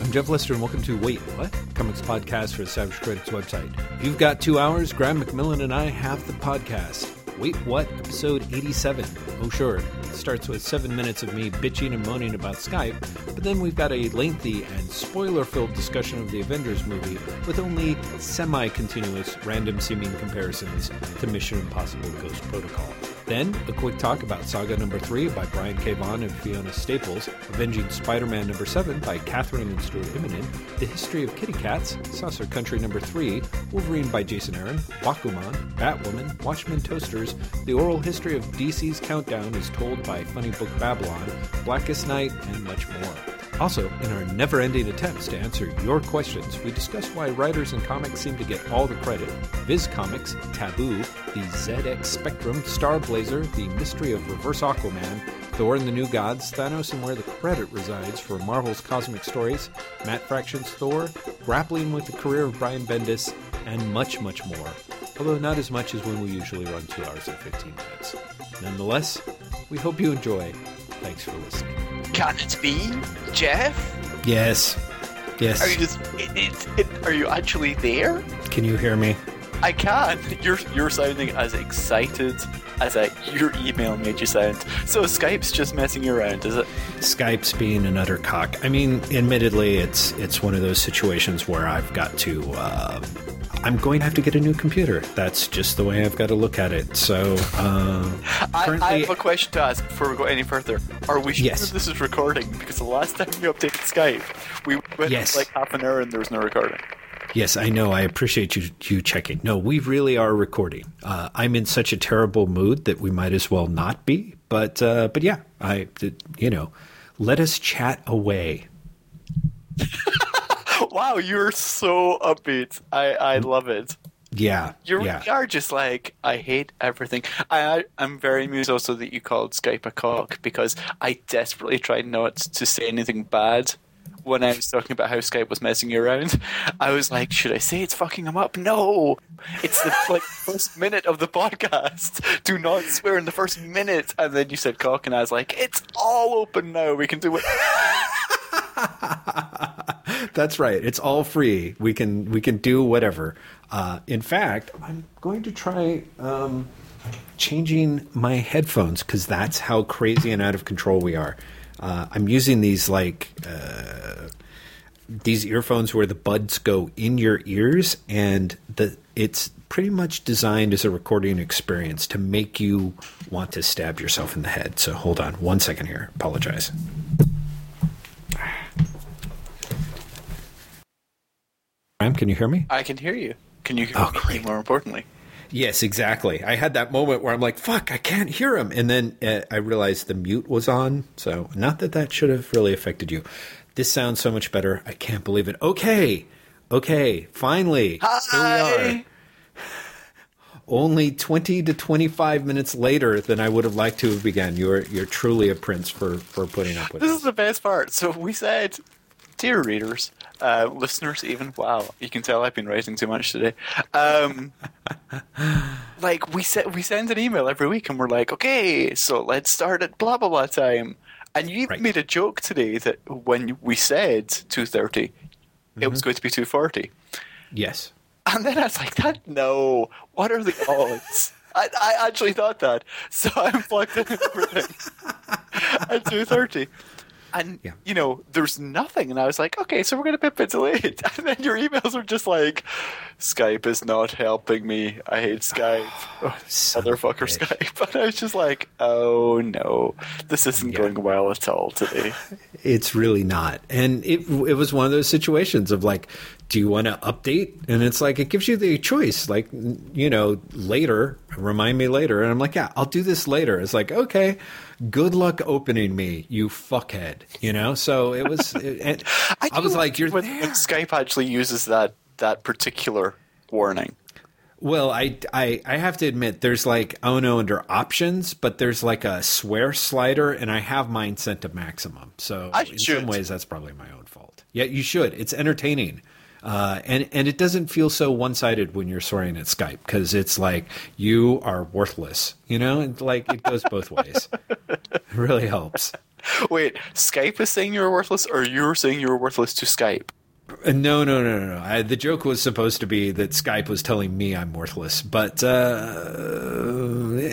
I'm Jeff Lester, and welcome to Wait What? Comics podcast for the Savage Critics website. If you've got two hours, Graeme McMillan and I have the podcast. Wait What? Episode 87. Oh, sure. It starts with seven minutes of me bitching and moaning about Skype, but then we've got a lengthy and spoiler filled discussion of the Avengers movie with only semi continuous, random seeming comparisons to Mission Impossible Ghost Protocol. Then, a quick talk about Saga number 3 by Brian K. Vaughan and Fiona Staples, Avenging Spider Man number 7 by Kathryn and Stuart Immonen, The History of Kitty Cats, Saucer Country number 3, Wolverine by Jason Aaron, Bakuman, Batwoman, Watchmen Toasters, The Oral History of DC's Countdown is told by Funny Book Babylon, Blackest Night, and much more. Also, in our never ending attempts to answer your questions, we discuss why writers in comics seem to get all the credit. Viz Comics, Taboo, the ZX Spectrum, Star Blazer, The Mystery of Reverse Aquaman, Thor and the New Gods, Thanos and Where the Credit Resides for Marvel's Cosmic Stories, Matt Fraction's Thor, Grappling with the Career of Brian Bendis, and much, much more. Although not as much as when we usually run 2 hours and 15 minutes. Nonetheless, we hope you enjoy. Thanks for listening. Can it be, Jeff? Yes. Yes. Are you just? It, it, it, are you actually there? Can you hear me? I can. You're you're sounding as excited as a, your email made you sound. So Skype's just messing you around, is it? Skype's being an utter cock. I mean, admittedly, it's it's one of those situations where I've got to. Uh, I'm going to have to get a new computer. That's just the way I've got to look at it. So, uh, I, I, have a question to ask before we go any further. Are we sure yes. this is recording? Because the last time we updated Skype, we went yes. like half an hour and there was no recording. Yes, I know. I appreciate you you checking. No, we really are recording. Uh, I'm in such a terrible mood that we might as well not be. But uh, but yeah, I you know, let us chat away. wow, you're so upbeat. I I love it. Yeah, you yeah. are just like I hate everything. I, I I'm very amused also that you called Skype a cock because I desperately tried not to say anything bad when I was talking about how Skype was messing around. I was like, should I say it's fucking him up? No, it's the like first minute of the podcast. Do not swear in the first minute. And then you said cock, and I was like, it's all open now. We can do it. That's right. It's all free. We can we can do whatever. Uh, in fact, I'm going to try um, changing my headphones because that's how crazy and out of control we are. Uh, I'm using these like uh, these earphones where the buds go in your ears, and the it's pretty much designed as a recording experience to make you want to stab yourself in the head. So hold on one second here. Apologize. Can you hear me? I can hear you. Can you hear oh, me? Great. More importantly. Yes, exactly. I had that moment where I'm like, "Fuck, I can't hear him," and then uh, I realized the mute was on. So, not that that should have really affected you. This sounds so much better. I can't believe it. Okay, okay, finally, Hi. here we are. Only twenty to twenty-five minutes later than I would have liked to have begun. You're you're truly a prince for for putting up with this. This is the best part. So we said, dear readers, uh, listeners, even wow, you can tell I've been writing too much today. Um, like we said, we send an email every week, and we're like, okay, so let's start at blah blah blah time. And you Right. made a joke today that when we said two it was going to be two forty. Yes. And then I was like, that no, what are the odds? I, I actually thought that. So I plugged in everything at 2.30. And, Yeah. you know, there's nothing. And I was like, okay, so we're going to be a bit delayed. And then your emails were just like, Skype is not helping me. I hate Skype. Oh, a Motherfucker. Skype. And I was just like, oh no, this isn't Yeah. going well at all today. It's really not. And it it was one of those situations of like, do you want to update? And it's like it gives you the choice. Like, you know, later, remind me later. And I'm like, yeah, I'll do this later. It's like, okay, good luck opening me, you fuckhead. You know. So it was. It, and I, was like, you're when, there. when Skype actually uses that that particular warning. Well, I, I, I have to admit, there's like, oh no, under options, but there's like a swear slider, and I have mine set to maximum. So I in should. some ways, that's probably my own fault. Yeah, you should. It's entertaining. Uh, and and it doesn't feel so one sided when you're swearing at Skype because it's like you are worthless, you know, and like it goes both ways. It really helps. Wait, Skype is saying you're worthless, or you're saying you're worthless to Skype? Uh, No, no, no, no, no. I, the joke was supposed to be that Skype was telling me I'm worthless, but uh,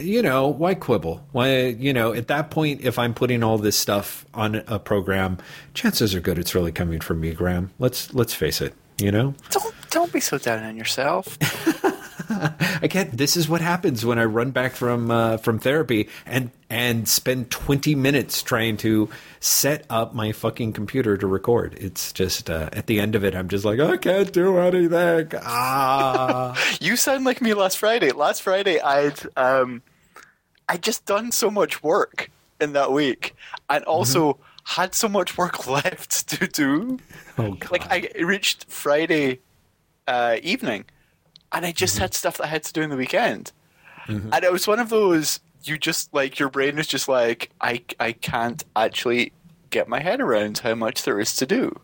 you know, why quibble? Why, you know, at that point, if I'm putting all this stuff on a program, chances are good it's really coming from me, Graeme. Let's let's face it. You know, Don't don't be so down on yourself. I can't. This is what happens when I run back from uh, from therapy and and spend 20 minutes trying to set up my fucking computer to record. It's just uh, at the end of it, I'm just like, I can't do anything. Ah. You sound like me last Friday. Last Friday, I'd um, I'd just done so much work in that week, and also had so much work left to do. Oh god. Like I reached Friday uh, evening, and I just had stuff that I had to do in the weekend, and it was one of those. You just like your brain is just like I I can't actually get my head around how much there is to do.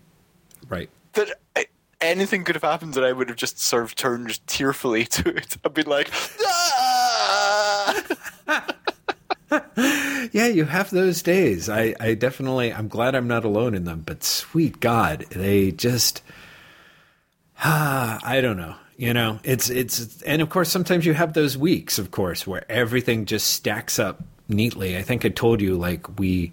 right. that I- anything could have happened and I would have just sort of turned tearfully to it. I'd be like, "Ah!" Yeah, you have those days. I, I definitely, I'm glad I'm not alone in them, but sweet God, they just, ah, I don't know. You know, it's, it's, and of course, sometimes you have those weeks, of course, where everything just stacks up neatly. I think I told you, like, we,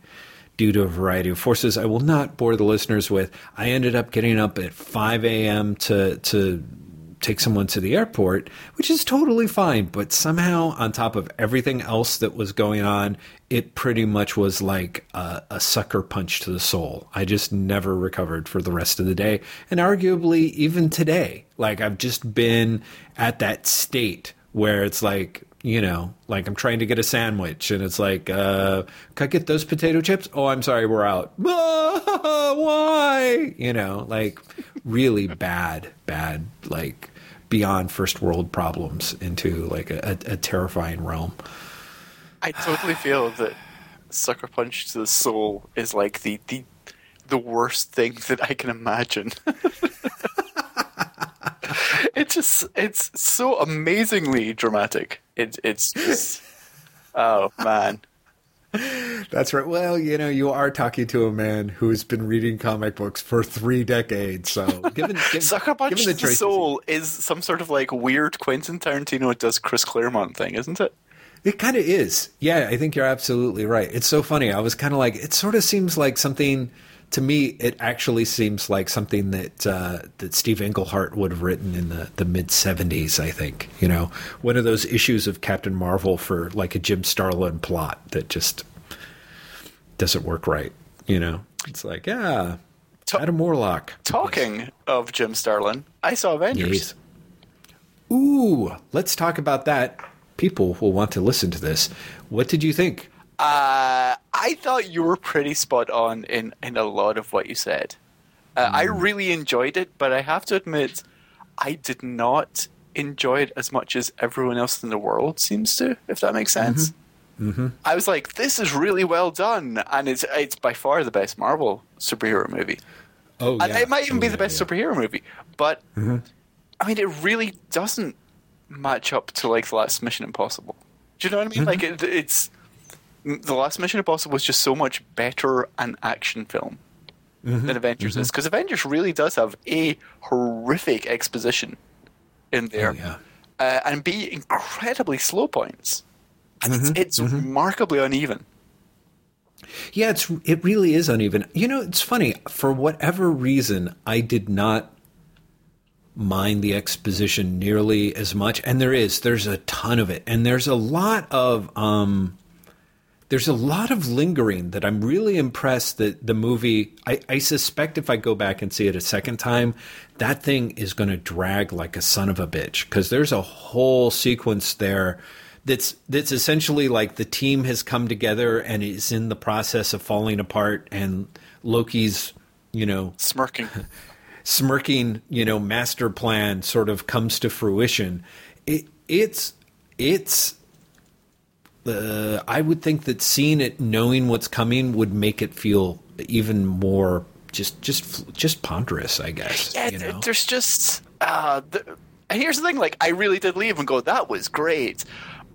due to a variety of forces, I will not bore the listeners with, I ended up getting up at 5 a.m. to, to, take someone to the airport, which is totally fine. But somehow, on top of everything else that was going on, it pretty much was like a, a sucker punch to the soul. I just never recovered for the rest of the day. And arguably, even today, like I've just been at that state where it's like, you know, like I'm trying to get a sandwich and it's like, uh, can I get those potato chips? Oh, I'm sorry, we're out. Why? You know, like really bad, bad, like beyond first world problems into like a, a, a terrifying realm. I totally feel that sucker punch to the soul is like the the the worst thing that I can imagine. it just it's so amazingly dramatic. It, it's just oh man. That's right. Well, you know, you are talking to a man who's been reading comic books for three decades. So, given, given Sucker Punch given the the Soul is some sort of like weird Quentin Tarantino does Chris Claremont thing, isn't it? It kind of is. Yeah, I think you're absolutely right. It's so funny. I was kind of like, it sort of seems like something to me. It actually seems like something that uh, that Steve Englehart would have written in the, the mid '70s. I think you know one of those issues of Captain Marvel for like a Jim Starlin plot that just doesn't work right. You know, it's like yeah, Ta- Adam Warlock. Talking of Jim Starlin, I saw Avengers. Yes. Ooh, let's talk about that. People will want to listen to this. What did you think? Uh, I thought you were pretty spot on in, in a lot of what you said. Uh, I really enjoyed it, but I have to admit, I did not enjoy it as much as everyone else in the world seems to, if that makes sense. Mm-hmm. I was like, this is really well done, and it's it's by far the best Marvel superhero movie. Oh, And it might even Oh, be the best yeah. superhero movie, but I mean, it really doesn't match up to like the last Mission Impossible. Do you know what I mean? Like it, it's the last Mission Impossible was just so much better an action film than Avengers is. Because Avengers really does have a horrific exposition in there, Oh, yeah. uh, and b incredibly slow points, and it's, it's remarkably uneven. Yeah, it's it really is uneven. You know, it's funny. For whatever reason, I did not mind the exposition nearly as much, and there is. There's a ton of it, and there's a lot of um, there's a lot of lingering that I'm really impressed that the movie. I, I suspect if I go back and see it a second time, that thing is going to drag like a son of a bitch because there's a whole sequence there that's that's essentially like the team has come together and is in the process of falling apart, and Loki's you know Smirking. smirking, you know, master plan sort of comes to fruition. It, it's it's. Uh, I would think that seeing it, knowing what's coming, would make it feel even more just just just ponderous. I guess. Yeah, you know? there's just. Uh, the, and here's the thing: like, I really did leave and go, "That was great,"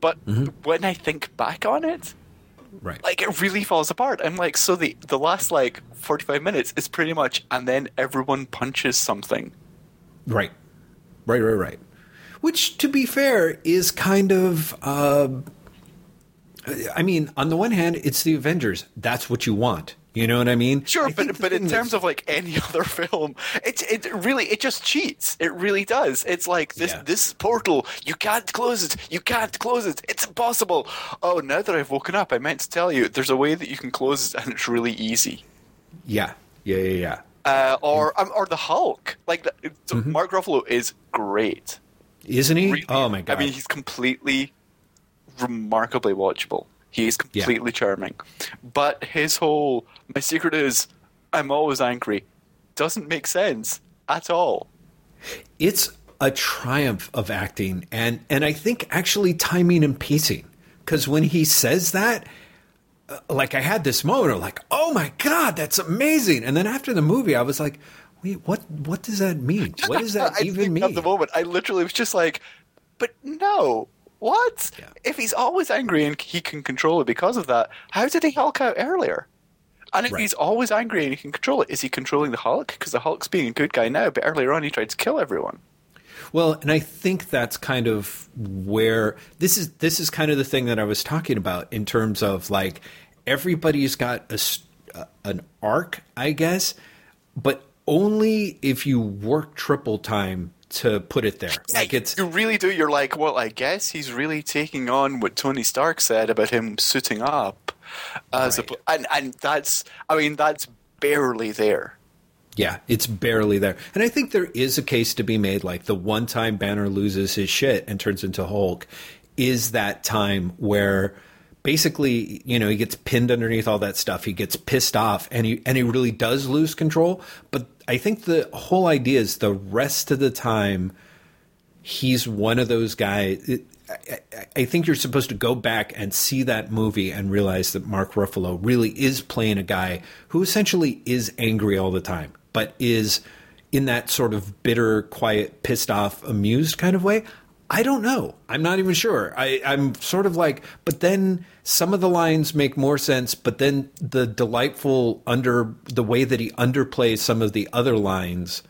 but Mm-hmm. when I think back on it, Right. Like it really falls apart. I'm like, so the the last like 45 minutes is pretty much, and then everyone punches something. Right. Right, right, right. Which, to be fair, is kind of. Uh, I mean, on the one hand, it's the Avengers. That's what you want. You know what I mean? Sure, I but but in thing terms of like any other film, it's it really it just cheats. It really does. It's like this Yeah. this portal. You can't close it. You can't close it. It's impossible. Oh, now that I've woken up, I meant to tell you. There's a way that you can close it, and it's really easy. yeah, yeah, yeah, yeah. Uh, or um, or the Hulk. Like the, Mm-hmm. Mark Ruffalo is great. Isn't he? Really- oh my god! I mean, he's completely remarkably watchable. He's completely charming. But his whole my secret is I'm always angry doesn't make sense at all. it's a triumph of acting and and I think actually timing and pacing because when he says that uh, like I had this moment of like oh my god that's amazing and then after the movie I was like wait what what does that mean what does that even mean At the moment, I literally was just like, but no. What? Yeah. If he's always angry and he can control it because of that, how did he Hulk out earlier? And if Right. he's always angry and he can control it, is he controlling the Hulk? Because the Hulk's being a good guy now, but earlier on he tried to kill everyone. Well, and I think that's kind of where this is. This is kind of the thing that I was talking about in terms of like everybody's got a s- uh, an arc, I guess, but only if you work triple time to put it there. Like it's you really do. You're like, well, I guess he's really taking on what Tony Stark said about him suiting up, as Right. a, and and that's, I mean, that's barely there. Yeah, it's barely there. And I think there is a case to be made like the one time Banner loses his shit and turns into Hulk is that time where basically, you know, he gets pinned underneath all that stuff. He gets pissed off and he and he really does lose control, but I think the whole idea is the rest of the time he's one of those guys it, I, I- I think you're supposed to go back and see that movie and realize that Mark Ruffalo really is playing a guy who essentially is angry all the time, but is in that sort of bitter, quiet, pissed off, amused kind of way. I don't know. I'm not even sure. I, I'm sort of like, but then some of the lines make more sense, but then the delightful under the way that he underplays some of the other lines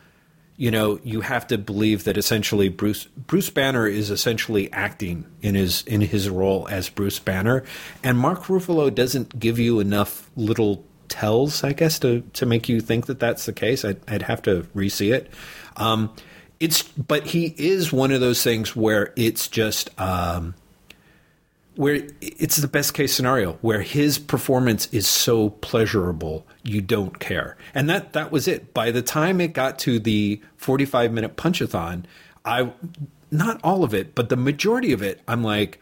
you know, you have to believe that essentially Bruce Bruce Banner is essentially acting in his in his role as Bruce Banner, and Mark Ruffalo doesn't give you enough little tells, I guess, to to make you think that that's the case. I'd, I'd have to re-see it. Um, it's but he is one of those things where it's just. Um, where it's the best case scenario where his performance is so pleasurable you don't care and that that was it by the time it got to the 45 minute punchathon i not all of it but the majority of it i'm like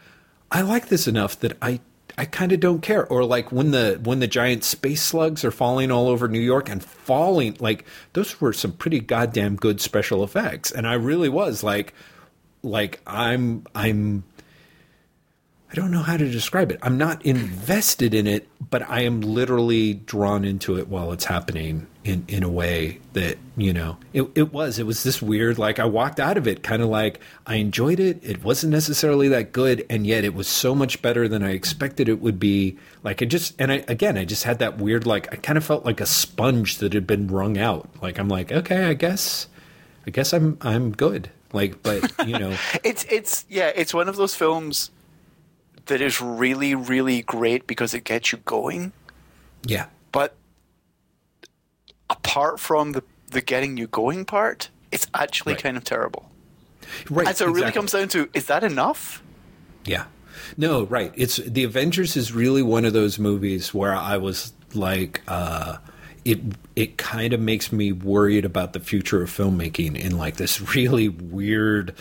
i like this enough that i i kind of don't care. Or like when the when the giant space slugs are falling all over new york and falling like those were some pretty goddamn good special effects. And i really was like like i'm i'm I don't know how to describe it. I'm not invested in it, but I am literally drawn into it while it's happening in, in a way that, you know, it, it was. It was this weird, like, I walked out of it kind of like I enjoyed it. It wasn't necessarily that good, and yet it was so much better than I expected it would be. Like, it just, and I, again, I just had that weird, like, I kind of felt like a sponge that had been wrung out. Like, I'm like, okay, I guess, I guess I'm, I'm good. Like, but, you know, It's it's yeah, it's one of those films that is really really great because it gets you going, yeah. but apart from the the getting you going part, it's actually Right. kind of terrible. Right. And so it really comes down to is that enough? Yeah. No, right. It's the Avengers is really one of those movies where I was like uh it it kind of makes me worried about the future of filmmaking in like this really weird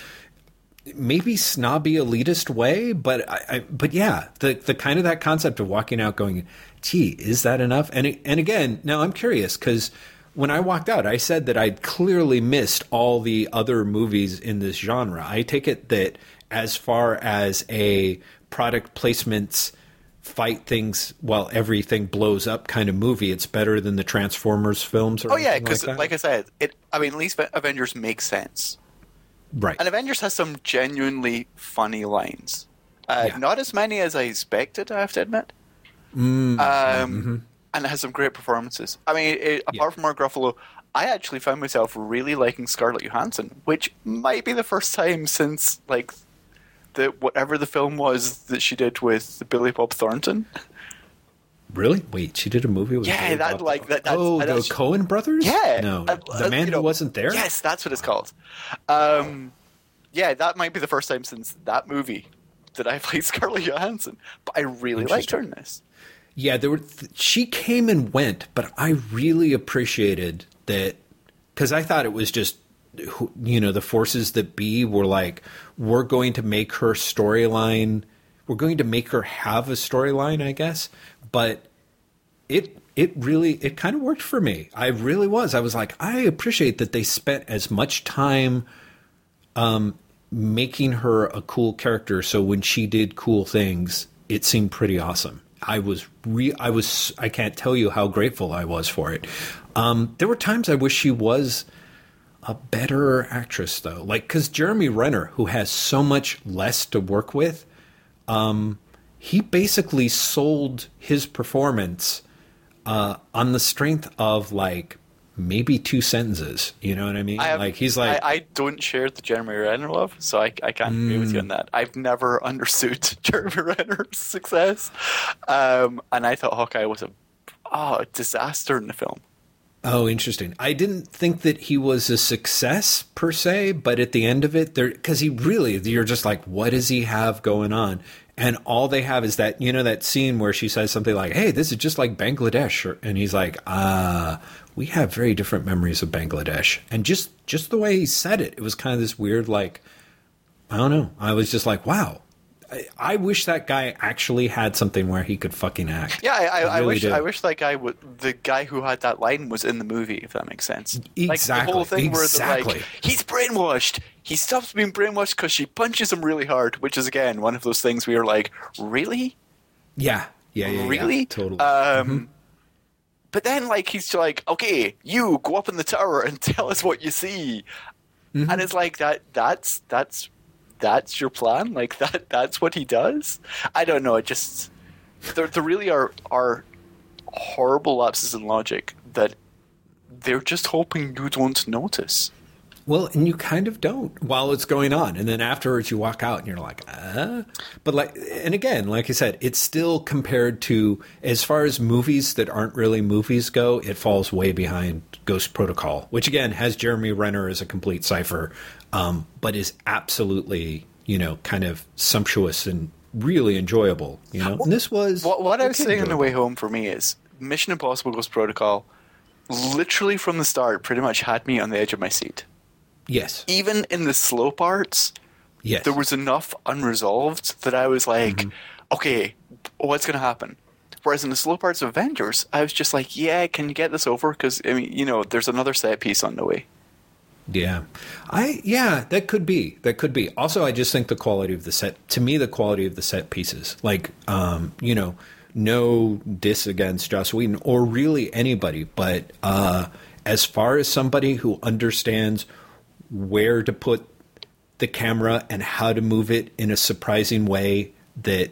maybe snobby elitist way, but I, I but yeah, the the kind of that concept of walking out going, "Gee, is that enough?" And it- and again, now I'm curious cuz when I walked out, I said that I'd clearly missed all the other movies in this genre. I take it that as far as a product placements fight things while everything blows up kind of movie, it's better than the Transformers films or Oh yeah, because that? like I said, it. I mean, at least Avengers makes sense, right. and Avengers has some genuinely funny lines. Uh, Yeah. Not as many as I expected, I have to admit. um, and it has some great performances. I mean, it, apart from Mark Ruffalo, I actually found myself really liking Scarlett Johansson, which might be the first time since like the whatever the film was that she did with Billy Bob Thornton. Really? Wait, she did a movie with Yeah, that like that. That's, oh, the Coen brothers? Yeah, No, uh, the uh, man you who know, wasn't there. Yes, that's what it's called. Um, yeah, that might be the first time since that movie that I played Scarlett Johansson. But I really liked her in this. Yeah, there were. Th- she came and went, but I really appreciated that because I thought it was just, you know, the forces that be were like, we're going to make her storyline, we're going to make her have a storyline, I guess. But it it really it kind of worked for me. I really was. I was like, I appreciate that they spent as much time um, making her a cool character. So when she did cool things, it seemed pretty awesome. I was re I was I can't tell you how grateful I was for it. Um, there were times I wish she was a better actress though, like because Jeremy Renner, who has so much less to work with, um, he basically sold his performance uh, on the strength of like maybe two sentences. You know what I mean? I have, like he's like, I, I don't share the Jeremy Renner love, so I, I can't agree with you Mm. on that. I've never understood Jeremy Renner's success, um, and I thought Hawkeye was a oh, a disaster in the film. Oh, interesting. I didn't think that he was a success per se, but at the end of it, there because he really, you're just like, what does he have going on? And all they have is that you know that scene where she says something like, "Hey, this is just like Bangladesh," and he's like, "Ah, we have very different memories of Bangladesh." And just just the way he said it, it was kind of this weird, like, I don't know. I was just like, wow. I, I wish that guy actually had something where he could fucking act. Yeah, I, I, I really wish do. I wish that guy would the guy who had that line was in the movie, if that makes sense. Like the whole Exactly, where exactly. like, he's brainwashed. He stops being brainwashed because she punches him really hard, which is again one of those things where you're like, really, Yeah, yeah, yeah, yeah. really, totally. Um, But then, like, he's like, okay, you go up in the tower and tell us what you see, Mm-hmm. and it's like that. That's that's that's your plan. Like that. That's what he does. I don't know. It just there, there really are are horrible lapses in logic that they're just hoping you don't notice. Well, and you kind of don't while it's going on, and then afterwards you walk out and you're like, uh. But like, and again, like I said, it's still compared to as far as movies that aren't really movies go, it falls way behind Ghost Protocol, which again has Jeremy Renner as a complete cipher, um, but is absolutely you know kind of sumptuous and really enjoyable. You know, and this was What, what I was saying on the way home for me is Mission Impossible Ghost Protocol. Literally from the start, pretty much had me on the edge of my seat. Yes, Even in the slow parts, yes, there was enough unresolved that I was like, Mm-hmm. okay, what's going to happen? Whereas in the slow parts of Avengers, I was just like, yeah, can you get this over? Because, I mean, you know, there's another set piece on the way. Yeah. I yeah, that could be. That could be. Also, I just think the quality of the set to me the quality of the set pieces. Like um, you know, no diss against Joss Whedon or really anybody, but uh as far as somebody who understands where to put the camera and how to move it in a surprising way that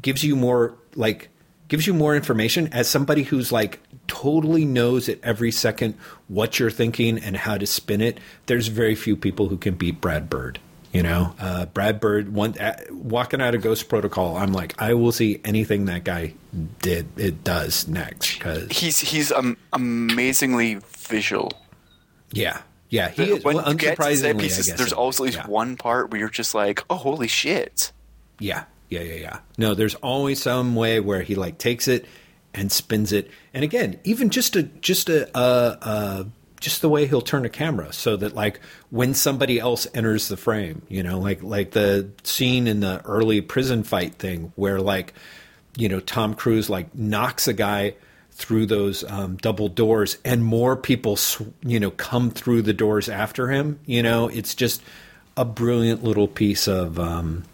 gives you more like gives you more information as somebody who's like totally knows at every second what you're thinking and how to spin it there's very few people who can beat brad bird you know uh, brad bird one uh, walking out of ghost protocol i'm like i will see anything that guy did it does next because He's he's um, amazingly visual. yeah yeah he is when well, you get to unsurprisingly set I pieces, guess there's always at least Yeah. one part where you're just like, oh, holy shit. Yeah, yeah, yeah, yeah. No, there's always some way where he like takes it and spins it, and again, even just a just a uh, uh, just the way he'll turn a camera, so that like when somebody else enters the frame, you know, like like the scene in the early prison fight thing where like you know Tom Cruise like knocks a guy through those um, double doors, and more people sw- you know come through the doors after him. You know, it's just a brilliant little piece of. Um,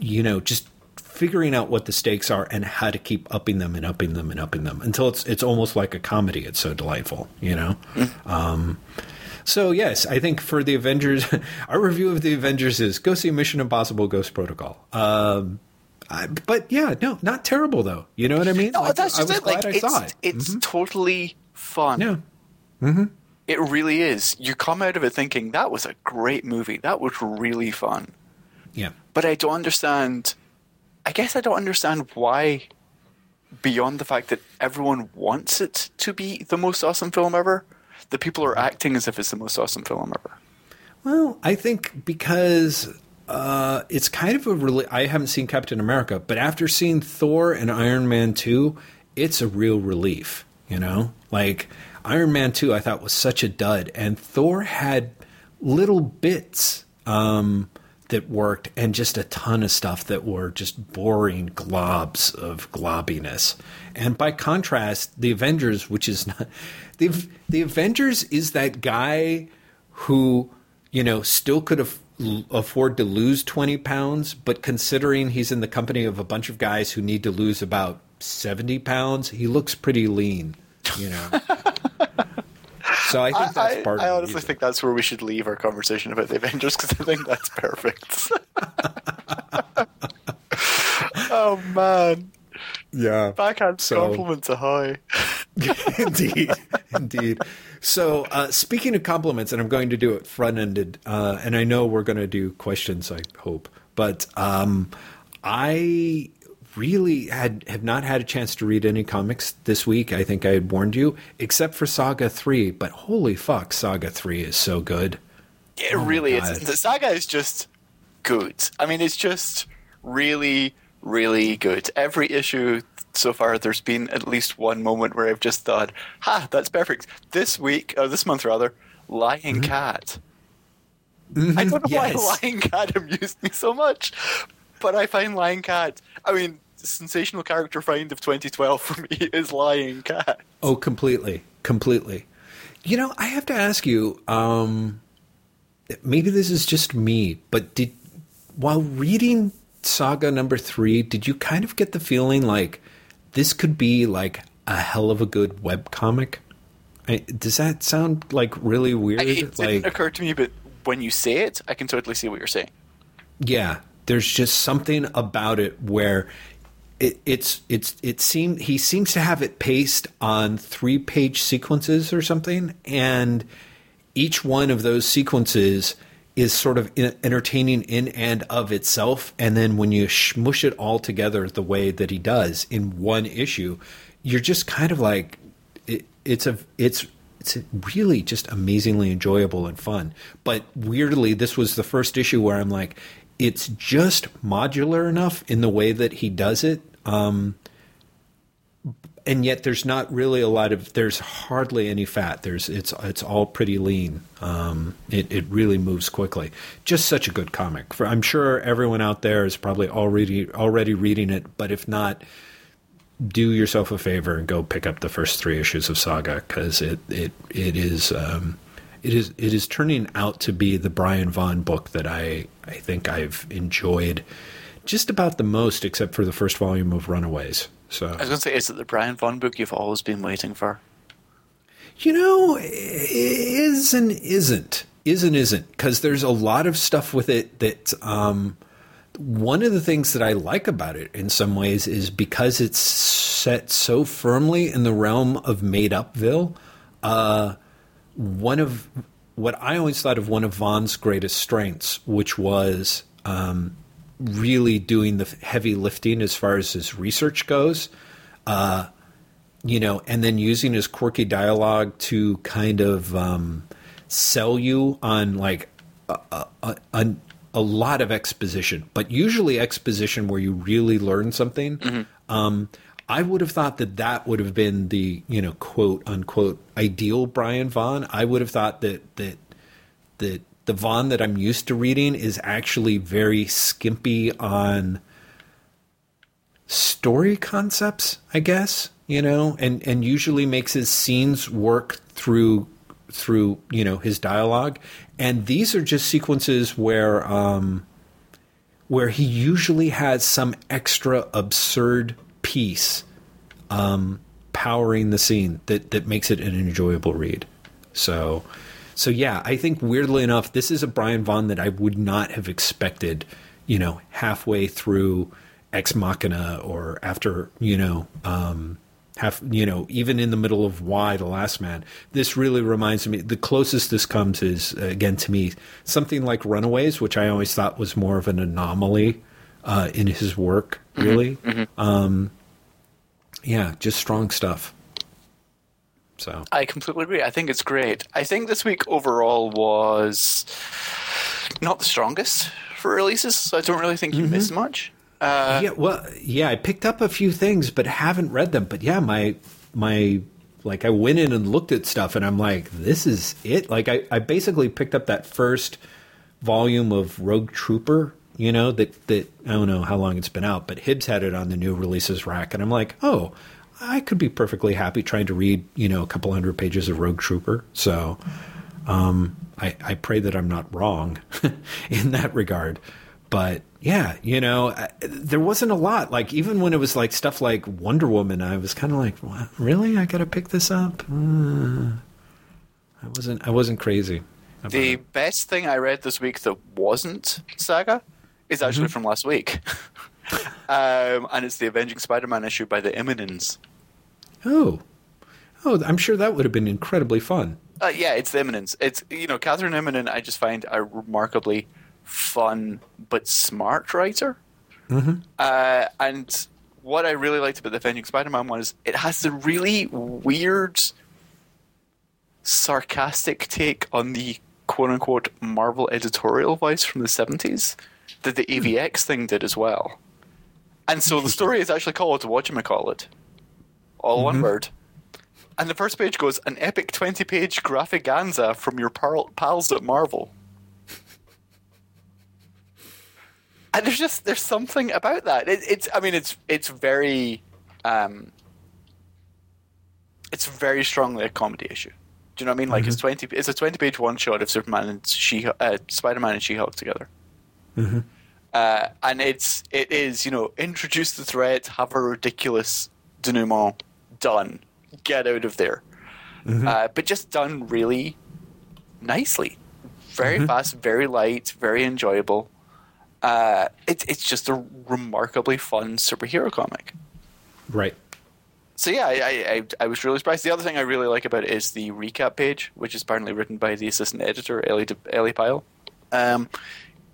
you know, just figuring out what the stakes are and how to keep upping them and upping them and upping them until it's it's almost like a comedy. It's so delightful, you know. Um, so yes, I think for the Avengers, our review of the Avengers is go see Mission Impossible: Ghost Protocol. Um, I, but yeah, no, not terrible though. You know what I mean? No, Like, that's I just was it. glad Like I it's saw it. it's totally fun. Yeah. It really is. You come out of it thinking that was a great movie. That was really fun. Yeah. But I don't understand. I guess I don't understand why. Beyond the fact that everyone wants it to be the most awesome film ever, the people are acting as if it's the most awesome film ever. Well, I think because uh, it's kind of a really. I haven't seen Captain America, but after seeing Thor and Iron Man 2, it's a real relief, you know? Like, Iron Man 2, I thought was such a dud, and Thor had little bits um, that worked and just a ton of stuff that were just boring globs of globbiness. And by contrast, the Avengers, which is not. The, the Avengers is that guy who you know, still could af- afford to lose 20 pounds, but considering he's in the company of a bunch of guys who need to lose about 70 pounds, he looks pretty lean, you know. so I think that's I, part I the honestly think that's where we should leave our conversation about the Avengers because I think that's perfect. oh man, Yeah. backhand So- compliments ahoy! indeed, indeed. So, uh, speaking of compliments, and I'm going to do it front ended, uh, and I know we're going to do questions. I hope, but um, I really had have not had a chance to read any comics this week. I think I had warned you, except for Saga Three. But holy fuck, Saga Three is so good. It really is. The saga is just good. I mean, it's just really, really good. Every issue so far, there's been at least one moment where I've just thought, "Ha, that's perfect." This week, or this month rather, Lying Cat. I don't know Mm-hmm. Yes. why Lying Cat amused me so much, but I find Lying Cat. I mean, sensational character find of 2012 for me is Lying Cat. Oh, completely, completely. You know, I have to ask you. Um, maybe this is just me, but did while reading Saga number three, did you kind of get the feeling like this could be like a hell of a good web comic? I, does that sound like really weird? It didn't like, occur to me, but when you say it, I can totally see what you're saying. Yeah, there's just something about it where it, it's it's it seemed he seems to have it paced on three page sequences or something, and each one of those sequences is sort of en- entertaining in and of itself. And then when you smush it all together the way that he does in one issue, you're just kind of like it, it's a it's it's really just amazingly enjoyable and fun. But weirdly, this was the first issue where I'm like, it's just modular enough in the way that he does it. Um, and yet there's not really a lot of there's hardly any fat. There's it's it's all pretty lean. Um, it, it really moves quickly. Just such a good comic. For, i'm sure everyone out there is probably already already reading it but if not do yourself a favor and go pick up the first three issues of saga because it it it is um, it is it is turning out to be the brian vaughan book that i i think i've enjoyed just about the most except for the first volume of runaways so I was going to say, is it the Brian Vaughan book you've always been waiting for? You know, is and isn't. Is and isn't. Because there's a lot of stuff with it that. Um, one of the things that I like about it in some ways is because it's set so firmly in the realm of made upville. Uh, one of what I always thought of one of Vaughan's greatest strengths, which was um, really doing the heavy lifting as far as his research goes. Uh, you know, and then using his quirky dialogue to kind of um, sell you on like a, a, a, a lot of exposition, but usually exposition where you really learn something. Um, I would have thought that that would have been the you know quote unquote ideal Brian Vaughan. I would have thought that that that the Vaughan that I'm used to reading is actually very skimpy on story concepts, I guess, you know, and, and usually makes his scenes work through through, you know, his dialogue. And these are just sequences where um where he usually has some extra absurd piece um powering the scene that, that makes it an enjoyable read. So so yeah, I think weirdly enough, this is a Brian Vaughan that I would not have expected, you know, halfway through Ex Machina or after you know um, have you know even in the middle of Y the Last Man. This really reminds me. The closest this comes is again to me something like Runaways, which I always thought was more of an anomaly uh, in his work. Really, mm-hmm. Um, yeah, just strong stuff. So I completely agree. I think it's great. I think this week overall was not the strongest for releases, so I don't really think you mm-hmm. missed much. Uh, yeah, well, yeah, I picked up a few things, but haven't read them. But yeah, my my like I went in and looked at stuff, and I'm like, this is it. Like I, I basically picked up that first volume of Rogue Trooper. You know that that I don't know how long it's been out, but Hibbs had it on the new releases rack, and I'm like, oh, I could be perfectly happy trying to read, you know, a couple hundred pages of Rogue Trooper. So um, I, I pray that I'm not wrong in that regard. But yeah, you know, I, there wasn't a lot. Like even when it was like stuff like Wonder Woman, I was kind of like, really? I got to pick this up. Uh, I wasn't. I wasn't crazy. The it. best thing I read this week that wasn't Saga is actually mm-hmm. from last week. um, and it's the Avenging Spider-Man issue by the Immonens. Oh, oh, I'm sure that would have been incredibly fun. Uh, yeah, it's the Immonens. It's you know Kathryn Immonen. I just find a remarkably fun but smart writer. Mm-hmm. Uh, and what I really liked about the Avenging Spider-Man one is it has the really weird, sarcastic take on the quote-unquote Marvel editorial voice from the seventies that the AVX thing did as well. And so the story is actually called Whatchamacallit all mm-hmm. one word. And the first page goes an epic 20 page graphicanza from your pals at Marvel. and there's just there's something about that. It, it's I mean it's it's very um, it's very strongly a comedy issue. Do you know what I mean? Like mm-hmm. it's twenty it's a twenty page one shot of Superman and She uh, Spider Man and She Hulk together. Mm-hmm. Uh, and it's it is you know introduce the threat, have a ridiculous denouement, done. Get out of there. Mm-hmm. Uh, but just done really nicely. Very mm-hmm. fast, very light, very enjoyable. Uh, it, it's just a remarkably fun superhero comic. Right. So yeah, I, I, I was really surprised. The other thing I really like about it is the recap page, which is apparently written by the assistant editor Ellie Ellie Pyle. Um,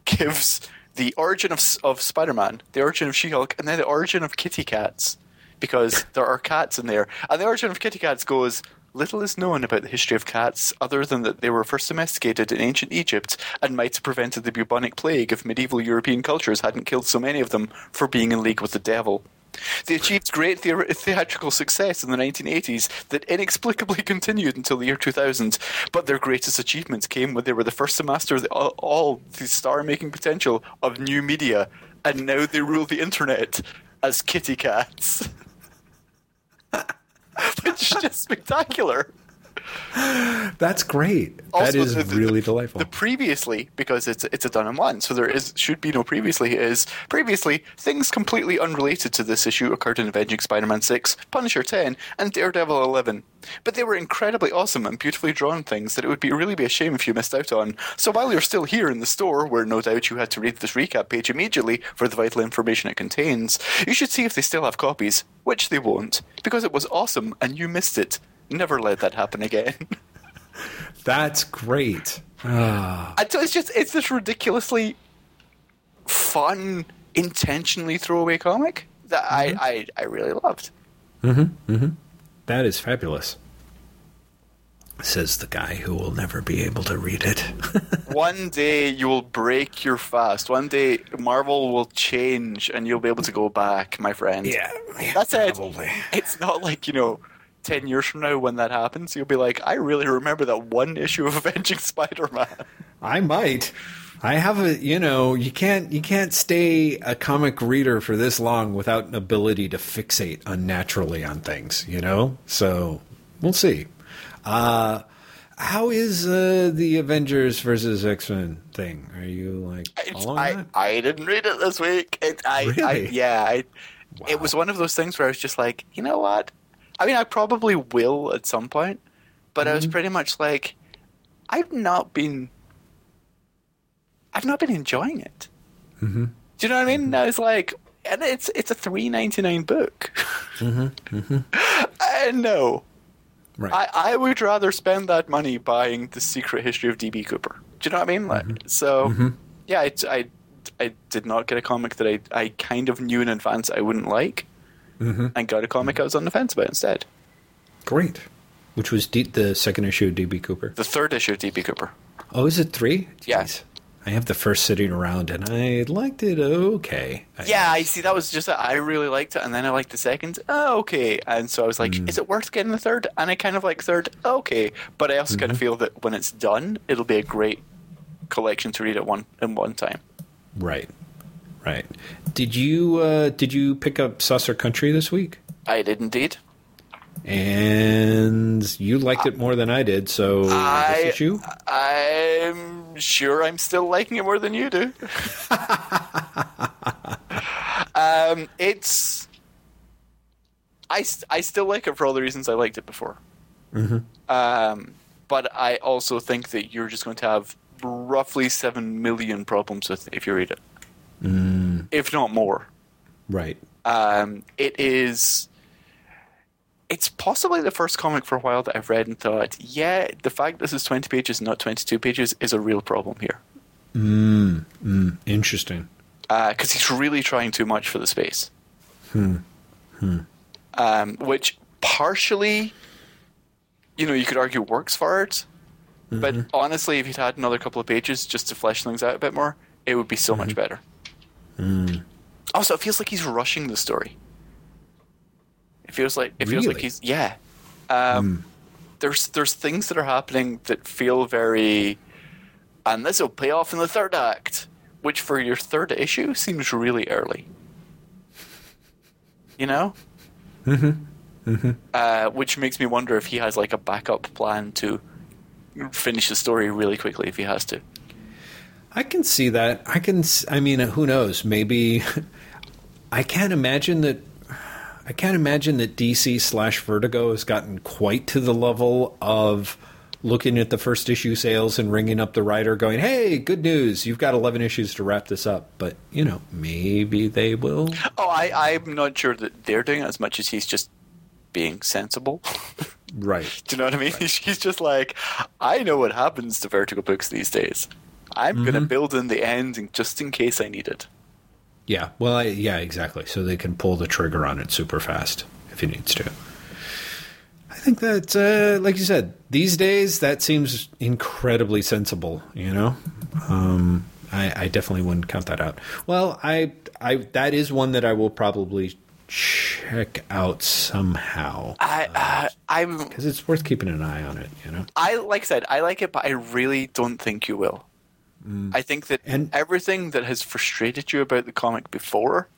gives the origin of of Spider Man, the origin of She Hulk, and then the origin of Kitty Cats because there are cats in there. And the origin of kitty cats goes little is known about the history of cats other than that they were first domesticated in ancient Egypt and might have prevented the bubonic plague if medieval European cultures hadn't killed so many of them for being in league with the devil. They achieved great the- theatrical success in the 1980s that inexplicably continued until the year 2000, but their greatest achievements came when they were the first to master the, all, all the star making potential of new media, and now they rule the internet as kitty cats. which is just spectacular. That's great. Also, that is the, really delightful. The previously, because it's it's a done in one, so there is should be no previously. Is previously things completely unrelated to this issue occurred in Avenging Spider-Man six, Punisher ten, and Daredevil eleven. But they were incredibly awesome and beautifully drawn things that it would be really be a shame if you missed out on. So while you're still here in the store, where no doubt you had to read this recap page immediately for the vital information it contains, you should see if they still have copies, which they won't, because it was awesome and you missed it. Never let that happen again. That's great. Ah. And so it's just it's this ridiculously fun, intentionally throwaway comic that mm-hmm. I, I, I really loved. Mm-hmm. Mm-hmm. That is fabulous. Says the guy who will never be able to read it. One day you will break your fast. One day Marvel will change and you'll be able to go back, my friend. Yeah, yeah that's probably. it. It's not like, you know, 10 years from now when that happens, you'll be like, I really remember that one issue of Avenging Spider Man. I might. I have a, you know, you can't you can't stay a comic reader for this long without an ability to fixate unnaturally on things, you know? So, we'll see. Uh how is uh, the Avengers versus X Men thing? Are you like I, that? I didn't read it this week. It, I, really? I, yeah, I, wow. it was one of those things where I was just like, you know what? I mean, I probably will at some point, but mm-hmm. I was mm-hmm. pretty much like, I've not been, I've not been enjoying it. Mm-hmm. Do you know what I mean? Mm-hmm. I was like, and it's it's a three ninety nine book. Mm-hmm, mm-hmm. no, Right. I, I would rather spend that money buying the Secret History of DB Cooper. Do you know what I mean? Like, so, yeah, it's, I I did not get a comic that I I kind of knew in advance I wouldn't like, Mm-hmm. and got a comic I was on the fence about instead. Great. Which was D- the second issue of DB Cooper. The third issue of DB Cooper. Oh, is it three? Yeah. Jeez. I have the first sitting around, and I liked it okay. I Yeah, I see. That was just it. I really liked it, and then I liked the second. Oh, okay. And so I was like, mm. is it worth getting the third? And I kind of like third. Okay, but I also kind of mm-hmm. feel that when it's done, it'll be a great collection to read at one in one time. Right. Right. Did you uh, did you pick up Saucer Country this week? I did indeed. And you liked it more than I did, so this I, issue? I'm sure I'm still liking it more than you do. um, it's. I, I still like it for all the reasons I liked it before. Um, but I also think that you're just going to have roughly 7 million problems with it if you read it. Mm. If not more. Right. Um, it is. It's possibly the first comic for a while that I've read and thought, yeah, the fact this is 20 pages, not 22 pages, is a real problem here. Mm, mm, interesting. Uh, because he's really trying too much for the space. Hmm, hmm. Um, which partially, you know, you could argue works for it. But mm-hmm. honestly, if he'd had another couple of pages just to flesh things out a bit more, it would be so mm-hmm. much better. Also, it feels like he's rushing the story. It feels like it feels like he's yeah. Um, There's there's things that are happening that feel very, and this will pay off in the third act, which for your third issue seems really early. You know. Mm-hmm. Uh, which makes me wonder if he has like a backup plan to finish the story really quickly if he has to. I can see that. I can. I mean, uh, who knows? Maybe. I can't imagine that. I can't imagine that DC slash Vertigo has gotten quite to the level of looking at the first issue sales and ringing up the writer, going, "Hey, good news! You've got eleven issues to wrap this up." But you know, maybe they will. Oh, I, I'm not sure that they're doing it as much as he's just being sensible. Right. Do you know what I mean? He's he's just like, I know what happens to Vertigo books these days. I'm going to build in the ending just in case I need it. Yeah. Well, I, yeah, exactly. So they can pull the trigger on it super fast if he needs to. I think that, uh, like you said, these days that seems incredibly sensible. You know, um, I, I definitely wouldn't count that out. Well, I, I that is one that I will probably check out somehow I uh, I'm because it's worth keeping an eye on it. You know. I like I said I like it, but I really don't think you will. I think that And- everything that has frustrated you about the comic before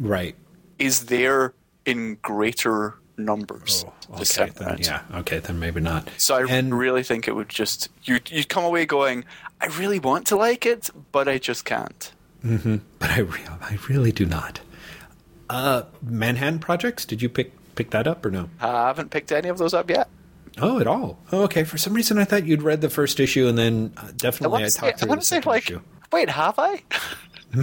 Right. is there in greater numbers Oh, okay. Then, yeah. Okay. Then maybe not. So I and really think it would just you you come away going, I really want to like it, but I just can't. but I, re- I really do not. Uh, Manhattan Projects. Did you pick pick that up or no? I haven't picked any of those up yet. Oh, at all? Oh, okay. For some reason, I thought you'd read the first issue, and then uh, definitely want I, to say, talked I the to say second like, issue. wait, have I?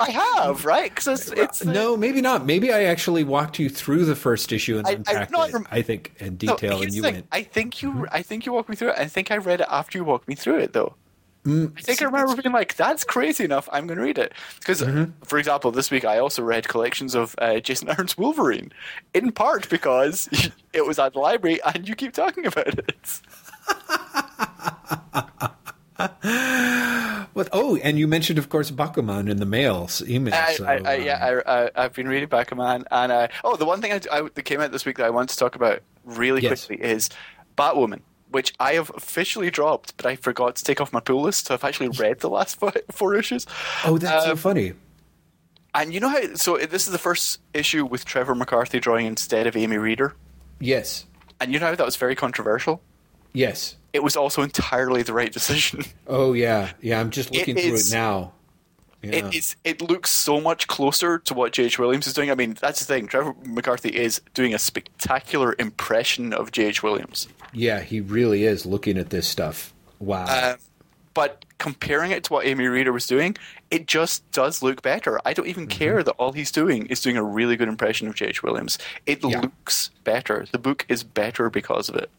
I have, right? Because it's, it's No, maybe not. Maybe I actually walked you through the first issue and I- I- unpacked no, I it. I think in detail, here's and you went. I think you. Mm-hmm. I think you walked me through it. I think I read it after you walked me through it, though. I think I remember being like, "That's crazy enough. I'm going to read it." Because, Mm-hmm. for example, this week I also read collections of uh, Jason Aaron's Wolverine, in part because it was at the library and you keep talking about it. Oh, and you mentioned, of course, Bakuman in the mails email. I, so, I, I, um, yeah, I, I, I've been reading Bakuman, and uh, oh, the one thing I, I, that came out this week that I want to talk about really Yes. quickly is Batwoman, which I have officially dropped, but I forgot to take off my pull list, so I've actually read the last four, issues. oh, that's so um, funny. And you know how? So this is the first issue with Trevor McCarthy drawing instead of Amy Reeder, Yes, and you know how that was very controversial. yes. It was also entirely the right decision. Oh, yeah, yeah. I'm just looking through is- it now. Yeah. It is. It looks so much closer to what J.H. Williams is doing. I mean, that's the thing. Trevor McCarthy is doing a spectacular impression of J.H. Williams. yeah, he really is looking at this stuff. Wow. Uh, But comparing it to what Amy Reeder was doing, it just does look better. I don't even care that all he's doing is doing a really good impression of J.H. Williams. It Yeah. looks better. The book is better because of it.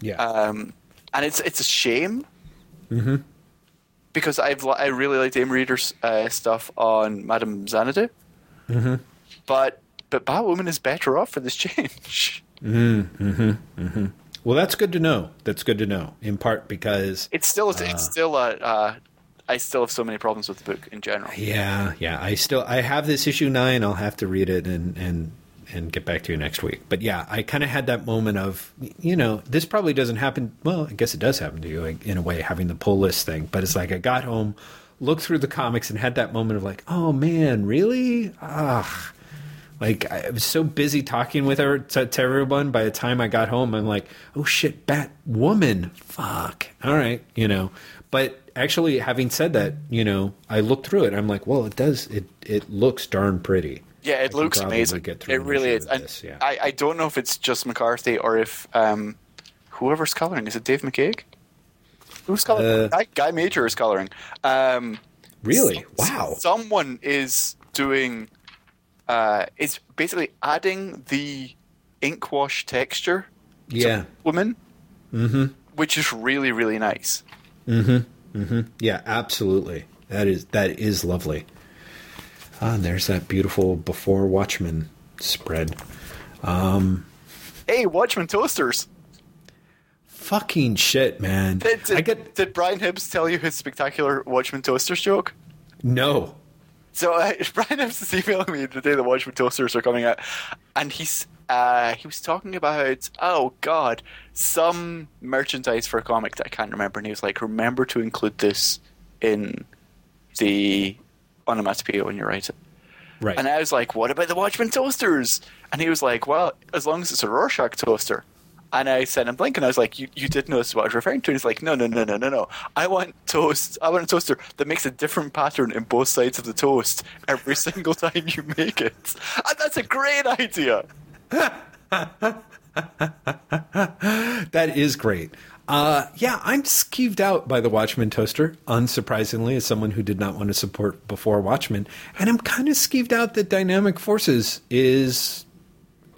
Yeah. Um, and it's it's a shame because I've I really liked Amy Reeder's uh, stuff on Madame Xanadu, mm-hmm. but but Batwoman is better off for this change. well, that's good to know. That's good to know. In part because It's still it's still a. Uh, I still have so many problems with the book in general. yeah, yeah. I still I have this issue nine. I'll have to read it and and and get back to you next week. But yeah, I kind of had that moment of you know this probably doesn't happen. Well, I guess it does happen to you in a way having the pull list thing. But it's like I got home, looked through the comics, and had that moment of like, oh man, really? Ah. Like I was so busy talking with her to, to everyone. By the time I got home, I'm like, "Oh shit, Batwoman! Fuck! All right, you know." But actually, having said that, you know, I looked through it. I'm like, "Well, it does. It it looks darn pretty." Yeah, it can looks amazing. It really is. And this, yeah. I, I don't know if it's just McCarthy or if um, whoever's coloring is it Dave McCaig? Who's coloring? Uh, Guy, Major is coloring. Um, Really? some- Wow. Someone is doing. Uh, is basically adding the ink wash texture. to Yeah. Woman. Mm-hmm. Which is really really nice. Mhm. Mhm. Yeah, absolutely. That is that is lovely. Ah, and there's that beautiful before Watchmen spread. Hey, Watchmen toasters. Fucking shit, man. Did, did, I get did Brian Hibbs tell you his spectacular Watchmen toasters joke? no. So uh, Brian Hibbs is emailing me the day the Watchmen toasters are coming out, and he's uh, he was talking about oh god some merchandise for a comic that I can't remember, and he was like, remember to include this in the onomatopoeia when you write it. Right. And I was like, what about the Watchmen toasters? And he was like, well, as long as it's a Rorschach toaster. And I sent him a link, and I was like, you, you did notice what I was referring to? And he's like, no, no, no, no, no, no. I want toast. I want a toaster that makes a different pattern in both sides of the toast every single time you make it. And that's a great idea. That is great. Uh, yeah, I'm skeeved out by the Watchmen toaster, unsurprisingly, as someone who did not want to support before Watchmen. And I'm kind of skeeved out that Dynamic Forces is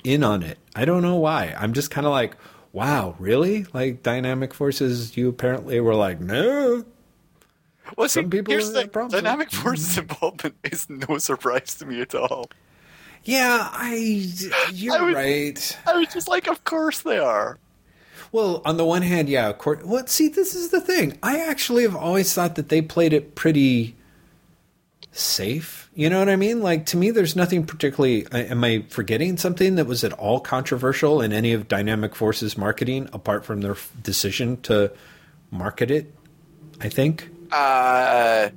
in on it. I don't know why. I'm just kind of like, wow, really? Like, Dynamic Forces, you apparently were like, no. Well, see, Some people here's the Dynamic Force's involvement is no surprise to me at all. Yeah, I. You're I would- right. I was just like, of course they are. Well, on the one hand, yeah, of course. Well, see, this is the thing. I actually have always thought that they played it pretty safe. You know what I mean? Like to me, there's nothing particularly. Am I forgetting something that was at all controversial in any of Dynamic Forces marketing, apart from their decision to market it? I think. Uh,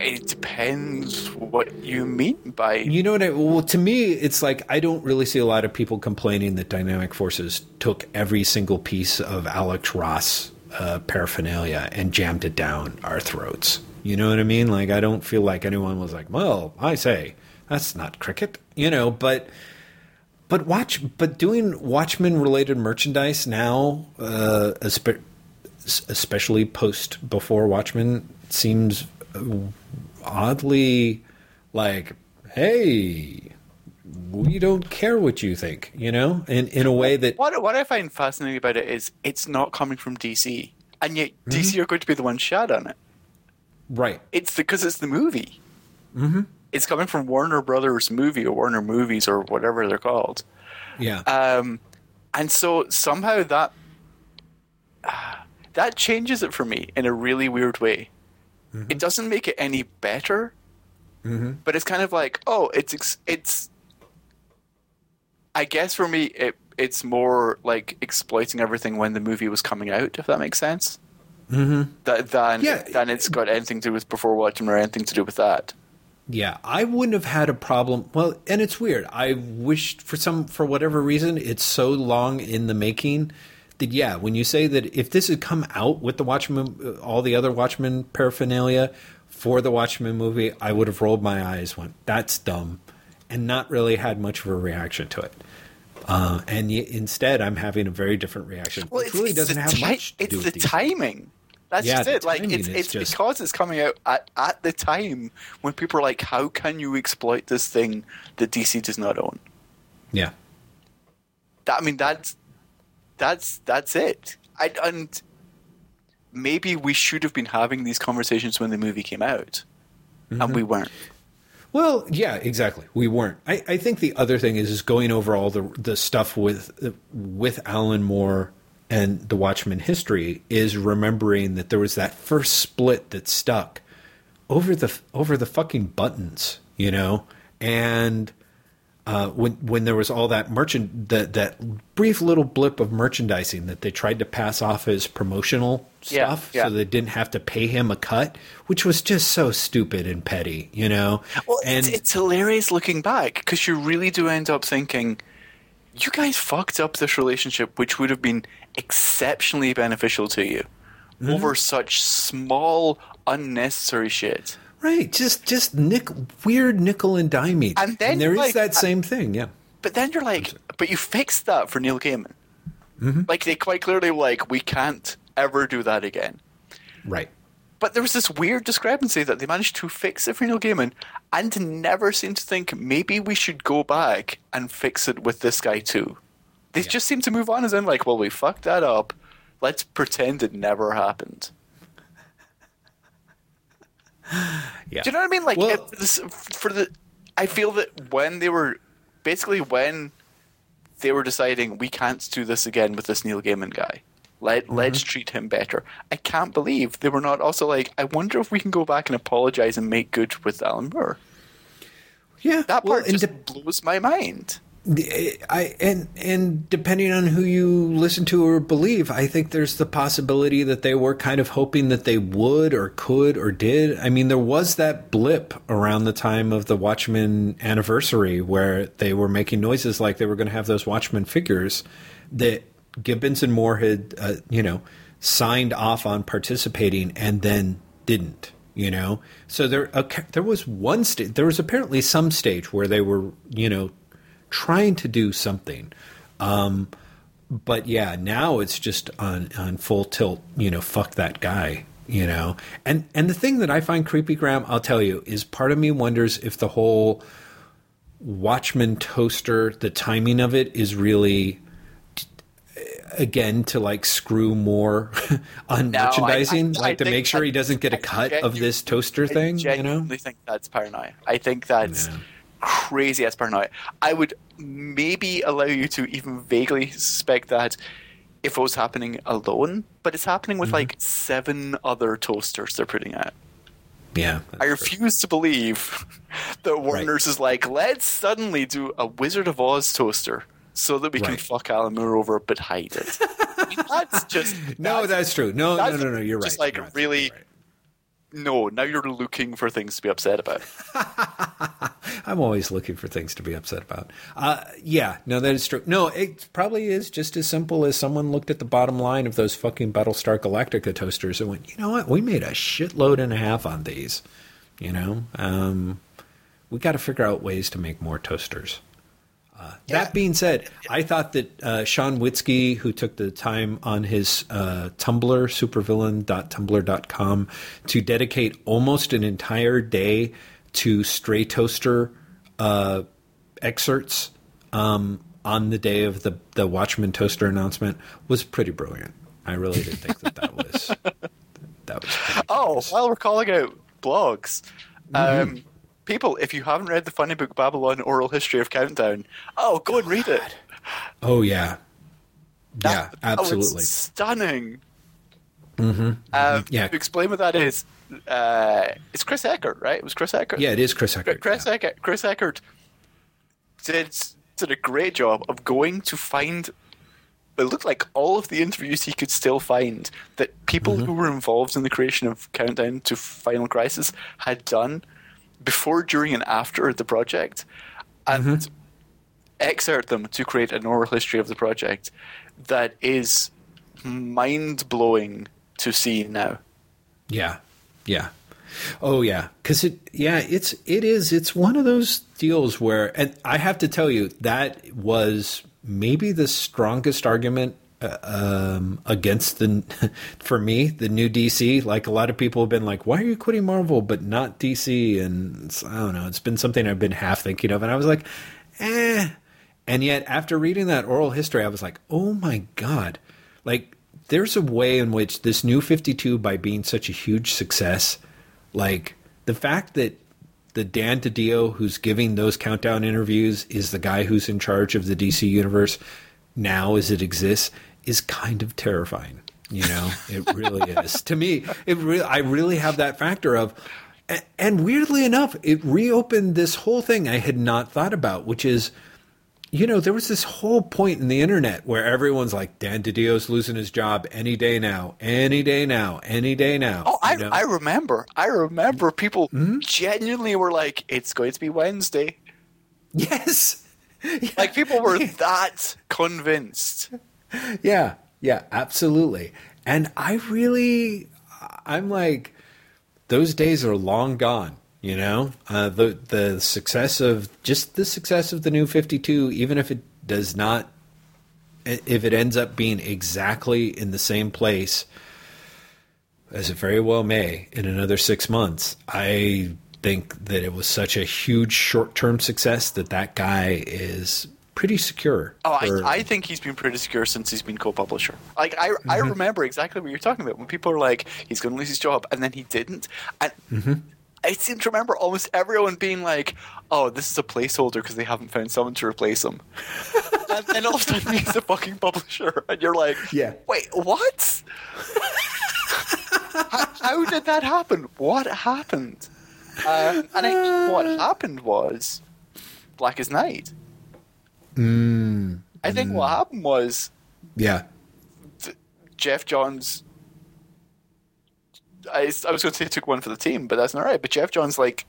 it depends what you mean by. You know what? I, well, to me, it's like I don't really see a lot of people complaining that Dynamic Forces took every single piece of Alex Ross uh, paraphernalia and jammed it down our throats. You know what I mean? Like I don't feel like anyone was like, "Well, I say that's not cricket," you know. But but watch, but doing Watchmen related merchandise now, uh, especially post before Watchmen, seems oddly like, hey, we don't care what you think, you know, in in a way that What what I find fascinating about it is it's not coming from DC, and yet Mm-hmm. DC are going to be the ones shat on it. right, It's because it's the movie. Mm-hmm. It's coming from Warner Brothers movie or Warner Movies or whatever they're called. yeah, Um, and so somehow that that changes it for me in a really weird way. It doesn't make it any better, but it's kind of like, oh, it's it's. I guess for me, it it's more like exploiting everything when the movie was coming out, if that makes sense. Mm-hmm. That than Yeah. than it's got anything to do with before watching or anything to do with that. Yeah, I wouldn't have had a problem. Well, and it's weird. I wished for some for whatever reason it's so long in the making that yeah, when you say that if this had come out with the Watchmen, uh, all the other Watchmen paraphernalia for the Watchmen movie, I would have rolled my eyes, went that's dumb, and not really had much of a reaction to it. Uh, and y- instead, I'm having a very different reaction, which really doesn't have ti- much It's the timing. That's Yeah, just it. Like it's it's just- because it's coming out at, at the time when people are like, "How can you exploit this thing that DC does not own?" Yeah. That, I mean, that's that's that's it. I, and maybe we should have been having these conversations when the movie came out, and mm-hmm. we weren't. Well, yeah, exactly. We weren't. I, I think the other thing is is going over all the the stuff with with Alan Moore and the Watchmen history is remembering that there was that first split that stuck over the over the fucking buttons, you know, and uh, when when there was all that merchant that that brief little blip of merchandising that they tried to pass off as promotional Yeah, stuff, yeah. so they didn't have to pay him a cut, which was just so stupid and petty, you know. Well, and it's, it's hilarious looking back because you really do end up thinking, you guys fucked up this relationship, which would have been exceptionally beneficial to you Mm-hmm. over such small, unnecessary shit. Right, just just nick weird nickel and dime each. And then, there is like, that I- same thing, yeah. But then you're like, but you fixed that for Neil Gaiman. Mm-hmm. Like they quite clearly were like, we can't ever do that again. Right. But there was this weird discrepancy that they managed to fix it for Neil Gaiman and never seemed to think maybe we should go back and fix it with this guy too. They just seem to move on as in like, well, we fucked that up. Let's pretend it never happened. Yeah. Do you know what I mean? Like Well- this, for the, I feel that when they were basically when they were deciding we can't do this again with this Neil Gaiman guy. Let mm-hmm. let's treat him better. I can't believe they were not also like. I wonder if we can go back and apologize and make good with Alan Moore. Yeah. That part and just de- blows my mind. I and and depending on who you listen to or believe, I think there's the possibility that they were kind of hoping that they would or could or did. I mean, there was that blip around the time of the Watchmen anniversary where they were making noises like they were going to have those Watchmen figures that Gibbons and Moore had, uh, you know, signed off on participating and then didn't. You know, so there okay, there was one stage. There was apparently some stage where they were, you know, trying to do something. Um, but yeah, now it's just on on full tilt. You know, fuck that guy. You know, and and the thing that I find creepy, Graeme, I'll tell you, is part of me wonders if the whole Watchmen toaster, the timing of it is really again to like screw Moore on No, merchandising, I- I like to make sure he doesn't get a cut of this toaster I thing. You know, genuinely think that's paranoia. I think that's Yeah. crazy as paranoia. I would maybe allow you to even vaguely suspect that if it was happening alone, but it's happening Mm-hmm. with like seven other toasters they're putting out. yeah. I refuse to believe that Warner's is like, let's suddenly do a Wizard of Oz toaster so that we can fuck Alan Moore over but hide it. I mean, that's just No, that's true. No, no, that's no, no. You're right. Just like You're really, right. No. Now you're looking for things to be upset about. I'm always looking for things to be upset about. Uh, yeah, no, that is true. No, it probably is just as simple as someone looked at the bottom line of those fucking Battlestar Galactica toasters and went, you know what? We made a shitload and a half on these. You know, um, we got to figure out ways to make more toasters. Uh, That being said, I thought that uh, Sean Witzke, who took the time on his uh, Tumblr, supervillain.tumblr.com, to dedicate almost an entire day to stray toaster uh, excerpts um, on the day of the, the Watchmen toaster announcement was pretty brilliant. I really didn't think that that was that was. Oh, while we're calling out blogs, Mm-hmm. um, people, if you haven't read the Funnybook Babylon Oral History of Countdown, oh, go and read it. oh yeah, yeah, That- oh, it's absolutely. stunning. Mm-hmm, Um, Yeah. To explain what that is, uh, it's Chris Eckert, right? It was Chris Eckert. Yeah, it is Chris Eckert. Chris yeah. Eckert. Chris Eckert did did a great job of going to find. It looked like all of the interviews he could still find that people Mm-hmm. who were involved in the creation of Countdown to Final Crisis had done before, during, and after the project, and Mm-hmm. excerpt them to create an oral history of the project that is mind blowing to see now. Yeah, yeah. Oh yeah, because it yeah it's it is it's one of those deals where and I have to tell you that was maybe the strongest argument um, against the for me the new DC. Like a lot of people have been like, "Why are you quitting Marvel but not DC?" And I don't know. It's been something I've been half thinking of, and I was like, "Eh." And yet, after reading that oral history, I was like, "Oh my god!" Like, there's a way in which this new Fifty Two, by being such a huge success, like the fact that the Dan DiDio who's giving those countdown interviews is the guy who's in charge of the DC universe now as it exists is kind of terrifying. You know, it really is. To me, it really I really have that factor of and weirdly enough, it reopened this whole thing I had not thought about, which is you know, there was this whole point in the internet where everyone's like, Dan DiDio's losing his job any day now, any day now, any day now. Oh, I, know? I remember. I remember people mm-hmm. genuinely were like, it's going to be Wednesday. Yes. Yeah. Like people were that convinced. Yeah, yeah, absolutely. And I really, I'm like, those days are long gone. You know, uh, the the success of just the success of the new 52, even if it does not, if it ends up being exactly in the same place as it very well may in another six months, I think that it was such a huge short term success that that guy is pretty secure. Oh, for... I, I, think he's been pretty secure since he's been co-publisher. Like I, mm-hmm. I remember exactly what you're talking about when people are like, he's going to lose his job, and then he didn't. And mm-hmm. I seem to remember almost everyone being like, "Oh, this is a placeholder because they haven't found someone to replace him." and then all of a sudden he's a fucking publisher, and you're like, "Yeah, wait, what? how, how, did that happen? What happened?" Uh, and I think what happened was Blackest Night. Mm, I think mm. what happened was, yeah, Geoff Johns I, I was going to say took one for the team, but that's not right. But Geoff Johns like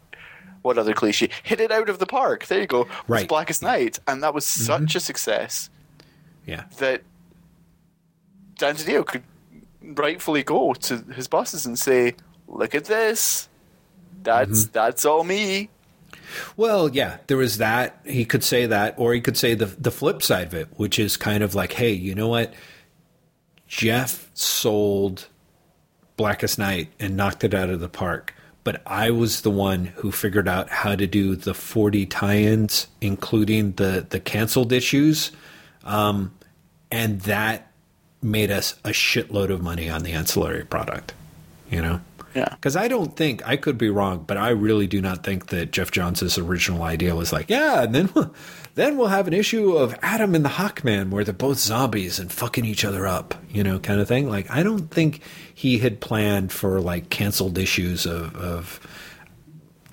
what other cliche? Hit it out of the park. There you go. Right. Blackest Night, and that was such mm-hmm. a success. Yeah. That Dan DiDio could rightfully go to his bosses and say, "Look at this. That's mm-hmm. that's all me." Well, yeah, there was that. He could say that, or he could say the the flip side of it, which is kind of like, "Hey, you know what? Geoff sold Blackest Night and knocked it out of the park. But I was the one who figured out how to do the 40 tie-ins, including the the canceled issues, um, and that made us a shitload of money on the ancillary product. You know. Yeah. Because I don't think I could be wrong, but I really do not think that Geoff Johns' original idea was like, yeah, and then we'll, then we'll have an issue of Atom and the Hawkman where they're both zombies and fucking each other up, you know, kind of thing. Like I don't think he had planned for like canceled issues of, of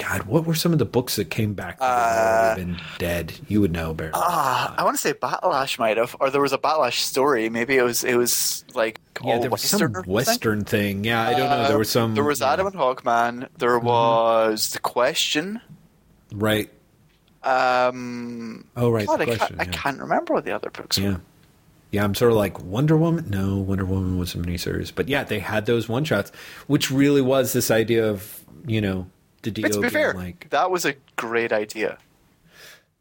God, what were some of the books that came back that uh, been dead? You would know, Bear. Uh, I want to say Battle-Ash might have, or there was a Battle-Ash story. Maybe it was it was like yeah, there was Western some Western thing. Yeah, I don't know. There was some. There was. Atom and Hawkman. There mm-hmm. was the Question. Right. Um. Oh right. God, I, question, can't, yeah. I can't remember what the other books yeah. were. Yeah, I'm sort of like Wonder Woman. No, Wonder Woman was a miniseries, but yeah, they had those one shots, which really was this idea of you know DiDio. But to be fair, like that was a great idea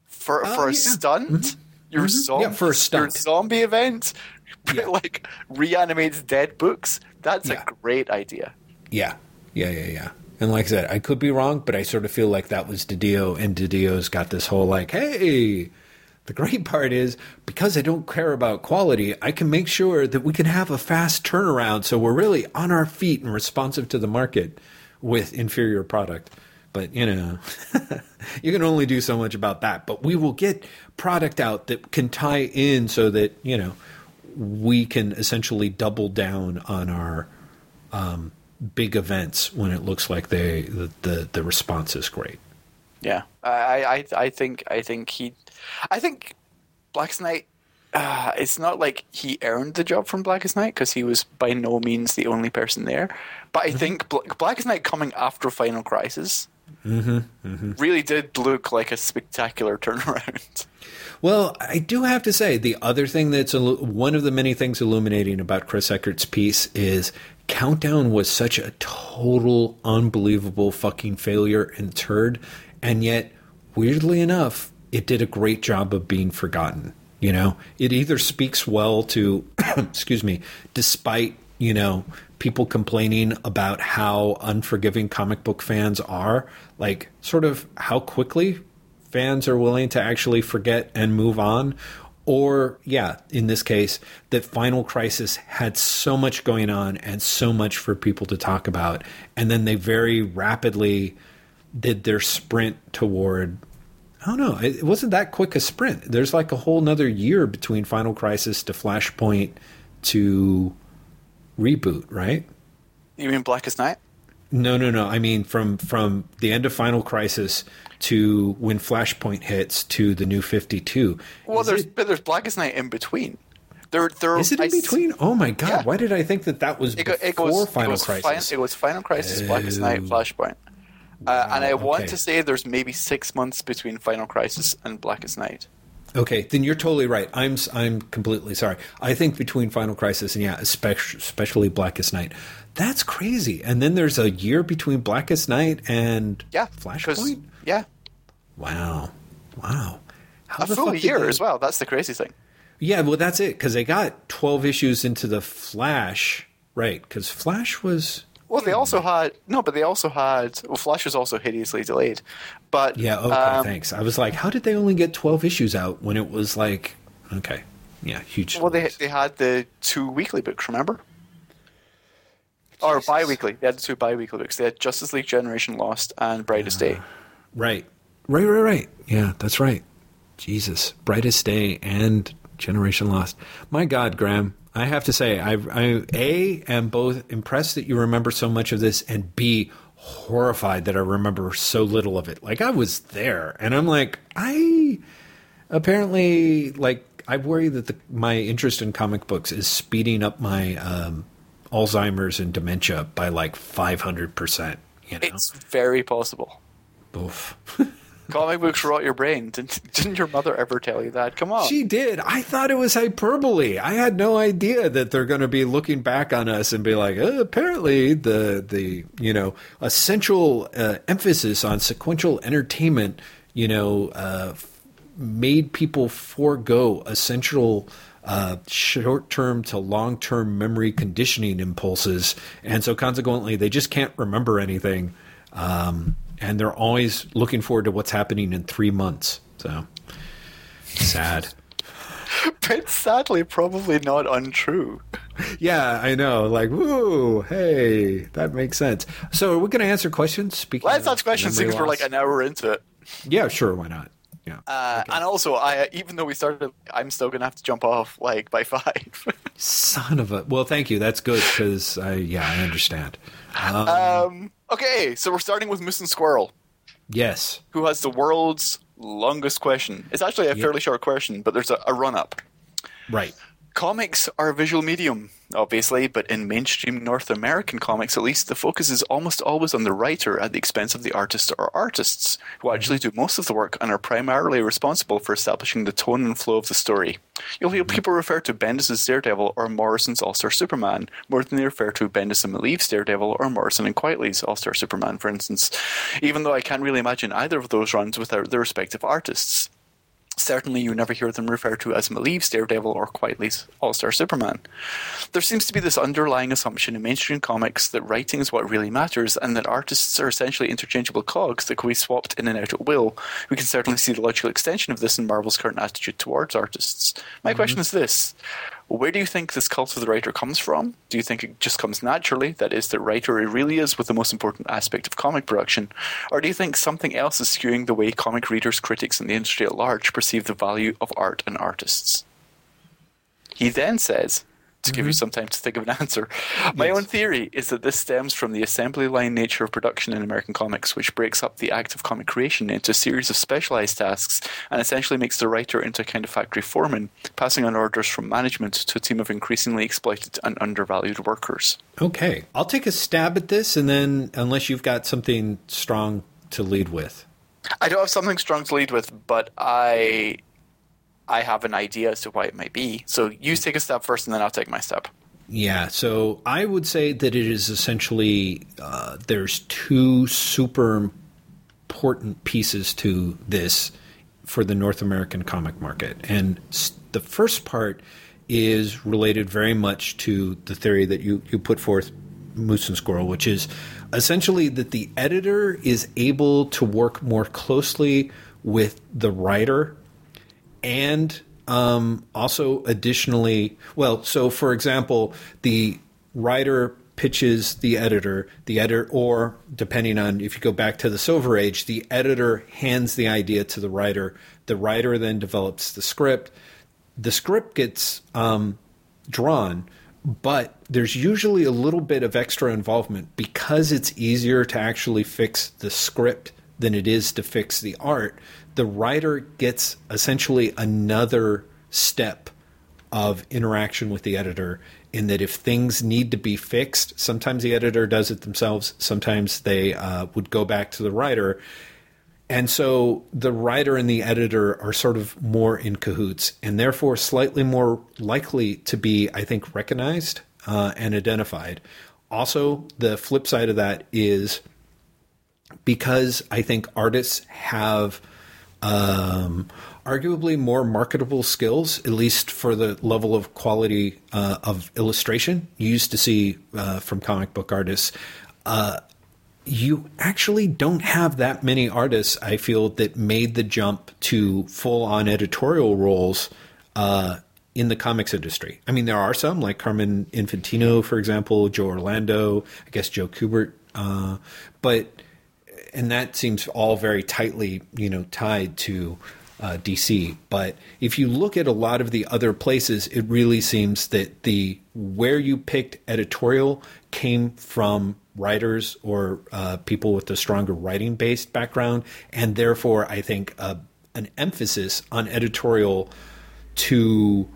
for uh, for a yeah. stunt. Mm-hmm. Your, mm-hmm. Zombie, yeah, for a stunt. your zombie event, yeah. like reanimates dead books. That's a great idea. Yeah, yeah, yeah, yeah. And like I said, I could be wrong, but I sort of feel like that was DiDio, and DiDio's got this whole like, hey, the great part is because I don't care about quality, I can make sure that we can have a fast turnaround so we're really on our feet and responsive to the market with inferior product. But you know, you can only do so much about that. But we will get product out that can tie in so that you know we can essentially double down on our um, big events when it looks like they the, the, the response is great. Yeah, I, I I think I think he, I think Blackest Night uh, it's not like he earned the job from Blackest Night because he was by no means the only person there. But I mm-hmm. think Bla- Blackest Night coming after Final Crisis mm-hmm, mm-hmm. really did look like a spectacular turnaround. Well, I do have to say the other thing that's one of the many things illuminating about Chris Eckert's piece is Countdown was such a total, unbelievable fucking failure and turd, and yet, weirdly enough, it did a great job of being forgotten. You know, it either speaks well to excuse me, despite, you know, people complaining about how unforgiving comic book fans are, like sort of how quickly fans are willing to actually forget and move on. Or, yeah, in this case, that Final Crisis had so much going on and so much for people to talk about. And then they very rapidly did their sprint toward I don't know. It wasn't that quick a sprint. There's like a whole nother year between Final Crisis to Flashpoint to reboot, right? You mean Blackest Night? No, no, no. I mean from from the end of Final Crisis to when Flashpoint hits to the new Fifty Two. Well, is there's it, there's Blackest Night in between. There, there. Is it in I, between? Oh my god! Yeah. Why did I think that that was it, before it goes, Final it Crisis? Fi- it was Final Crisis, oh. Blackest Night, oh. Flashpoint. Uh, and I want to say there's maybe six months between Final Crisis and Blackest Night. Okay, then you're totally right. I'm I'm completely sorry. I think between Final Crisis and yeah, especially, especially Blackest Night, that's crazy. And then there's a year between Blackest Night and yeah, Flashpoint. Yeah. Wow. Wow. How a full year they... as well. That's the crazy thing. Yeah, well, that's it because they got 12 issues into the Flash, right? Because Flash was well, they also had no, but they also had. Well, Flash was also hideously delayed. But yeah, okay, um, thanks. I was like, how did they only get twelve issues out when it was like, okay, yeah, huge. Well, they they had the two weekly books, remember? Jesus. Or bi-weekly. They had the two bi-weekly books. They had Justice League Generation Lost and Brightest uh, Day. Right, right, right, right. Yeah, that's right. Jesus, Brightest Day and Generation Lost. My God, Graeme, I have to say, I, I a am both impressed that you remember so much of this, and b horrified that I remember so little of it. Like I was there, and I'm like, I apparently like I worry that the, my interest in comic books is speeding up my um, Alzheimer's and dementia by like 500 percent. You know? It's very possible. Oof. Comic books rot your brain. Didn't, didn't your mother ever tell you that? Come on. She did. I thought it was hyperbole. I had no idea that they're going to be looking back on us and be like, oh, apparently the the you know essential uh, emphasis on sequential entertainment, you know, uh, made people forego essential. Uh, short term to long term memory conditioning impulses. And so, consequently, they just can't remember anything. Um, and they're always looking forward to what's happening in three months. So sad. but sadly, probably not untrue. Yeah, I know. Like, woo, hey, that makes sense. So, are we going to answer questions? Speaking Let's answer questions because we're like an hour into it. Yeah, sure. Why not? Yeah. Uh, okay. And also, I even though we started, I'm still gonna have to jump off like by five. Son of a. Well, thank you. That's good because I yeah I understand. Um, um, okay, so we're starting with Moose and Squirrel. Yes. Who has the world's longest question? It's actually a yep. fairly short question, but there's a, a run up. Right. Comics are a visual medium, obviously, but in mainstream North American comics, at least, the focus is almost always on the writer at the expense of the artist or artists, who hmm. actually do most of the work and are primarily responsible for establishing the tone and flow of the story. You'll hear hmm. people refer to Bendis' Daredevil or Morrison's All Star Superman more than they refer to Bendis and Maleev's Daredevil or Morrison and Quitely's All Star Superman, for instance, even though I can't really imagine either of those runs without their respective artists. Certainly, you never hear them referred to as Maleev's Daredevil or Quitely's All Star Superman. There seems to be this underlying assumption in mainstream comics that writing is what really matters and that artists are essentially interchangeable cogs that can be swapped in and out at will. We can certainly see the logical extension of this in Marvel's current attitude towards artists. My mm-hmm. question is this where do you think this cult of the writer comes from? Do you think it just comes naturally, that is, the writer really is with the most important aspect of comic production? Or do you think something else is skewing the way comic readers, critics, and the industry at large perceive the value of art and artists? He then says, to mm-hmm. give you mm-hmm. some time to think of an answer. My yes. own theory is that this stems from the assembly line nature of production in American comics, which breaks up the act of comic creation into a series of specialized tasks and essentially makes the writer into a kind of factory foreman, passing on orders from management to a team of increasingly exploited and undervalued workers. Okay. I'll take a stab at this, and then, unless you've got something strong to lead with. I don't have something strong to lead with, but I I have an idea as to why it might be. So you take a step first, and then I'll take my step. Yeah, so I would say that it is essentially uh, there's two super important pieces to this for the North American comic market, and the first part is related very much to the theory that you, you put forth, Moose and Squirrel, which is essentially that the editor is able to work more closely with the writer and um, also additionally, well, so for example, the writer pitches the editor, the editor, or depending on if you go back to the Silver Age, the editor hands the idea to the writer. The writer then develops the script. The script gets um, drawn, but there's usually a little bit of extra involvement because it's easier to actually fix the script than it is to fix the art. The writer gets essentially another step of interaction with the editor in that if things need to be fixed, sometimes the editor does it themselves, sometimes they uh, would go back to the writer. And so the writer and the editor are sort of more in cahoots and therefore slightly more likely to be, I think, recognized uh, and identified. Also, the flip side of that is because I think artists have um, arguably more marketable skills, at least for the level of quality uh, of illustration you used to see uh, from comic book artists. Uh, you actually don't have that many artists, I feel, that made the jump to full on editorial roles uh, in the comics industry. I mean, there are some, like Carmen Infantino, for example, Joe Orlando, I guess Joe Kubert, uh, but and that seems all very tightly, you know, tied to uh, DC. But if you look at a lot of the other places, it really seems that the where you picked editorial came from writers or uh, people with a stronger writing based background, and therefore I think uh, an emphasis on editorial to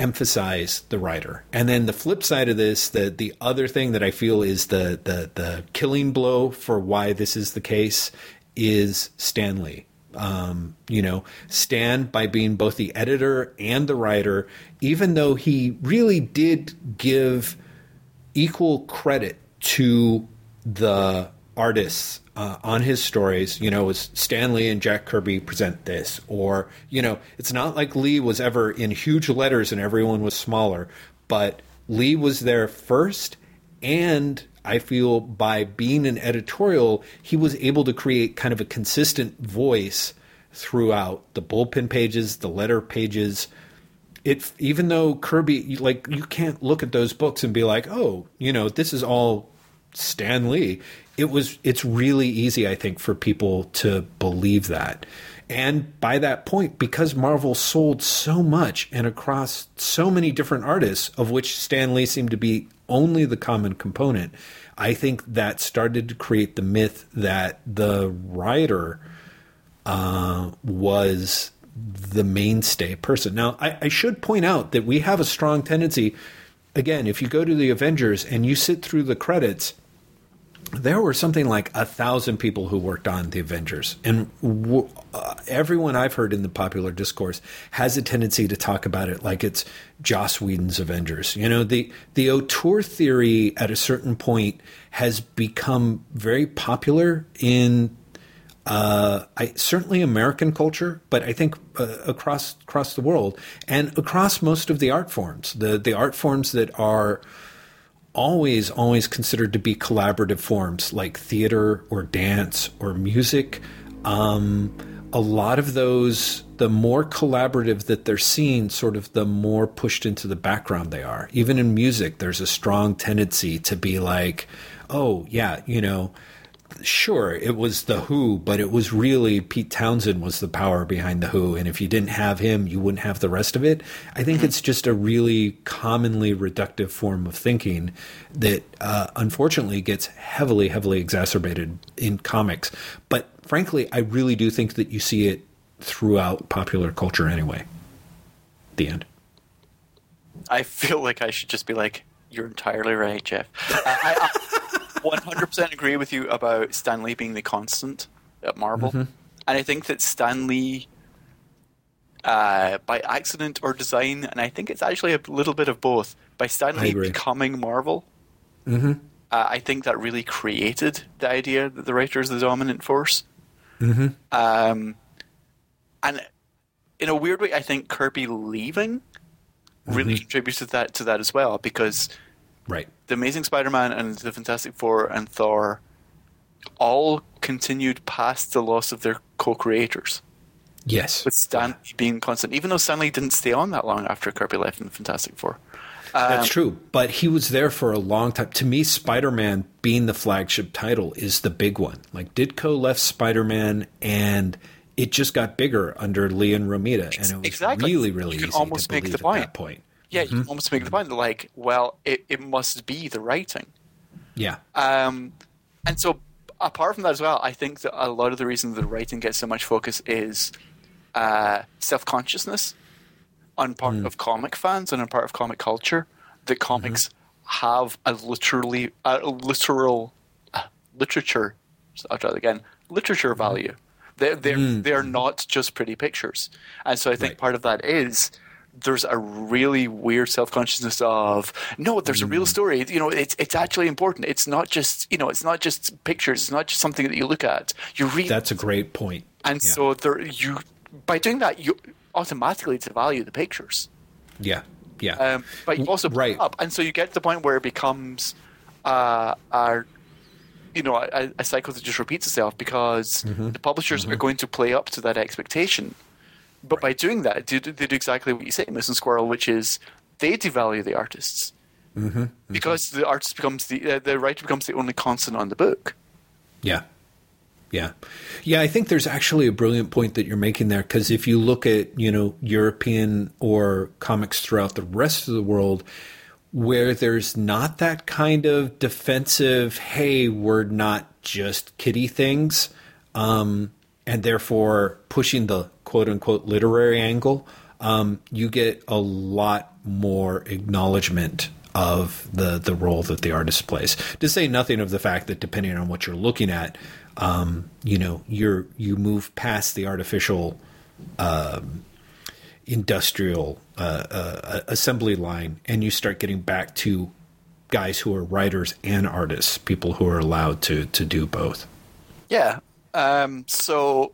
emphasize the writer. And then the flip side of this, the the other thing that I feel is the the the killing blow for why this is the case is Stan Lee. Um, you know, Stan by being both the editor and the writer, even though he really did give equal credit to the artists uh, on his stories, you know, was Stan Lee and Jack Kirby present this, or you know, it's not like Lee was ever in huge letters and everyone was smaller, but Lee was there first, and I feel by being an editorial, he was able to create kind of a consistent voice throughout the bullpen pages, the letter pages. It even though Kirby, like you can't look at those books and be like, oh, you know, this is all Stan Lee. It was. It's really easy, I think, for people to believe that. And by that point, because Marvel sold so much and across so many different artists, of which Stan Lee seemed to be only the common component, I think that started to create the myth that the writer uh, was the mainstay person. Now, I, I should point out that we have a strong tendency. Again, if you go to the Avengers and you sit through the credits, there were something like a thousand people who worked on the Avengers, and w- uh, everyone I've heard in the popular discourse has a tendency to talk about it like it's Joss Whedon's Avengers. You know, the the auteur theory at a certain point has become very popular in uh, I, certainly American culture, but I think uh, across across the world and across most of the art forms, the the art forms that are always, always considered to be collaborative forms like theater or dance or music. Um, a lot of those, the more collaborative that they're seen, sort of the more pushed into the background they are. Even in music, there's a strong tendency to be like, oh, yeah, you know, sure, it was the Who, but it was really Pete Townshend was the power behind the Who, and if you didn't have him, you wouldn't have the rest of it. I think it's just a really commonly reductive form of thinking that uh, unfortunately gets heavily, heavily exacerbated in comics. But frankly, I really do think that you see it throughout popular culture anyway. The end. I feel like I should just be like, "You're entirely right, Jeff." I, I, 100% agree with you about Stan Lee being the constant at Marvel. Mm-hmm. And I think that Stan Lee, uh, by accident or design, and I think it's actually a little bit of both, by Stan Lee becoming Marvel, mm-hmm. uh, I think that really created the idea that the writer is the dominant force. Mm-hmm. Um, and in a weird way, I think Kirby leaving really Mm-hmm. contributed that to that as well because Right. the Amazing Spider-Man and the Fantastic Four and Thor all continued past the loss of their co-creators, Yes. with Stan Lee being constant. Even though Stan Lee didn't stay on that long after Kirby left in the Fantastic Four. That's true, but he was there for a long time. To me, Spider-Man being the flagship title is the big one. Like Ditko left Spider-Man, and it just got bigger under Lee and Romita, and it was Exactly. really, really You can easy almost to make the at point. that point. Yeah, Mm-hmm. you almost make the point like, well, it, it must be the writing. Yeah, Um, and so, apart from that as well, I think that a lot of the reason the writing gets so much focus is uh, self consciousness on part Hmm. of comic fans and on part of comic culture that comics Mm-hmm. have a literally a literal uh, literature. So I'll try that again. Literature Mm-hmm. They're they're, they're not just pretty pictures, and so I think Right. part of that is there's a really weird self consciousness of no, there's a real Mm. story. You know, it's it's actually important. It's not just you know, it's not just pictures. It's not just something that you look at. You read, that's a great point. and yeah. so there you by doing that you automatically devalue the pictures. yeah, yeah, Um, but you also right. up, and so you get to the point where it becomes uh, a you know a, a cycle that just repeats itself because Mm-hmm. the publishers are going to play up to that expectation. But by doing that, they do, they do exactly what you say, Miss and Squirrel, which is they devalue the artists Mm-hmm. because the artist becomes the uh, the writer becomes the only constant on the book. Yeah. Yeah. Yeah, I think there's actually a brilliant point that you're making there because if you look at, you know, European or comics throughout the rest of the world where there's not that kind of defensive, hey, we're not just kitty things, um, and therefore pushing the quote unquote literary angle, um, you get a lot more acknowledgement of the the role that the artist plays. To say nothing of the fact that depending on what you're looking at, um, you know, you're you move past the artificial um, industrial uh, uh, assembly line, and you start getting back to guys who are writers and artists, people who are allowed to to do both. Yeah. Um, so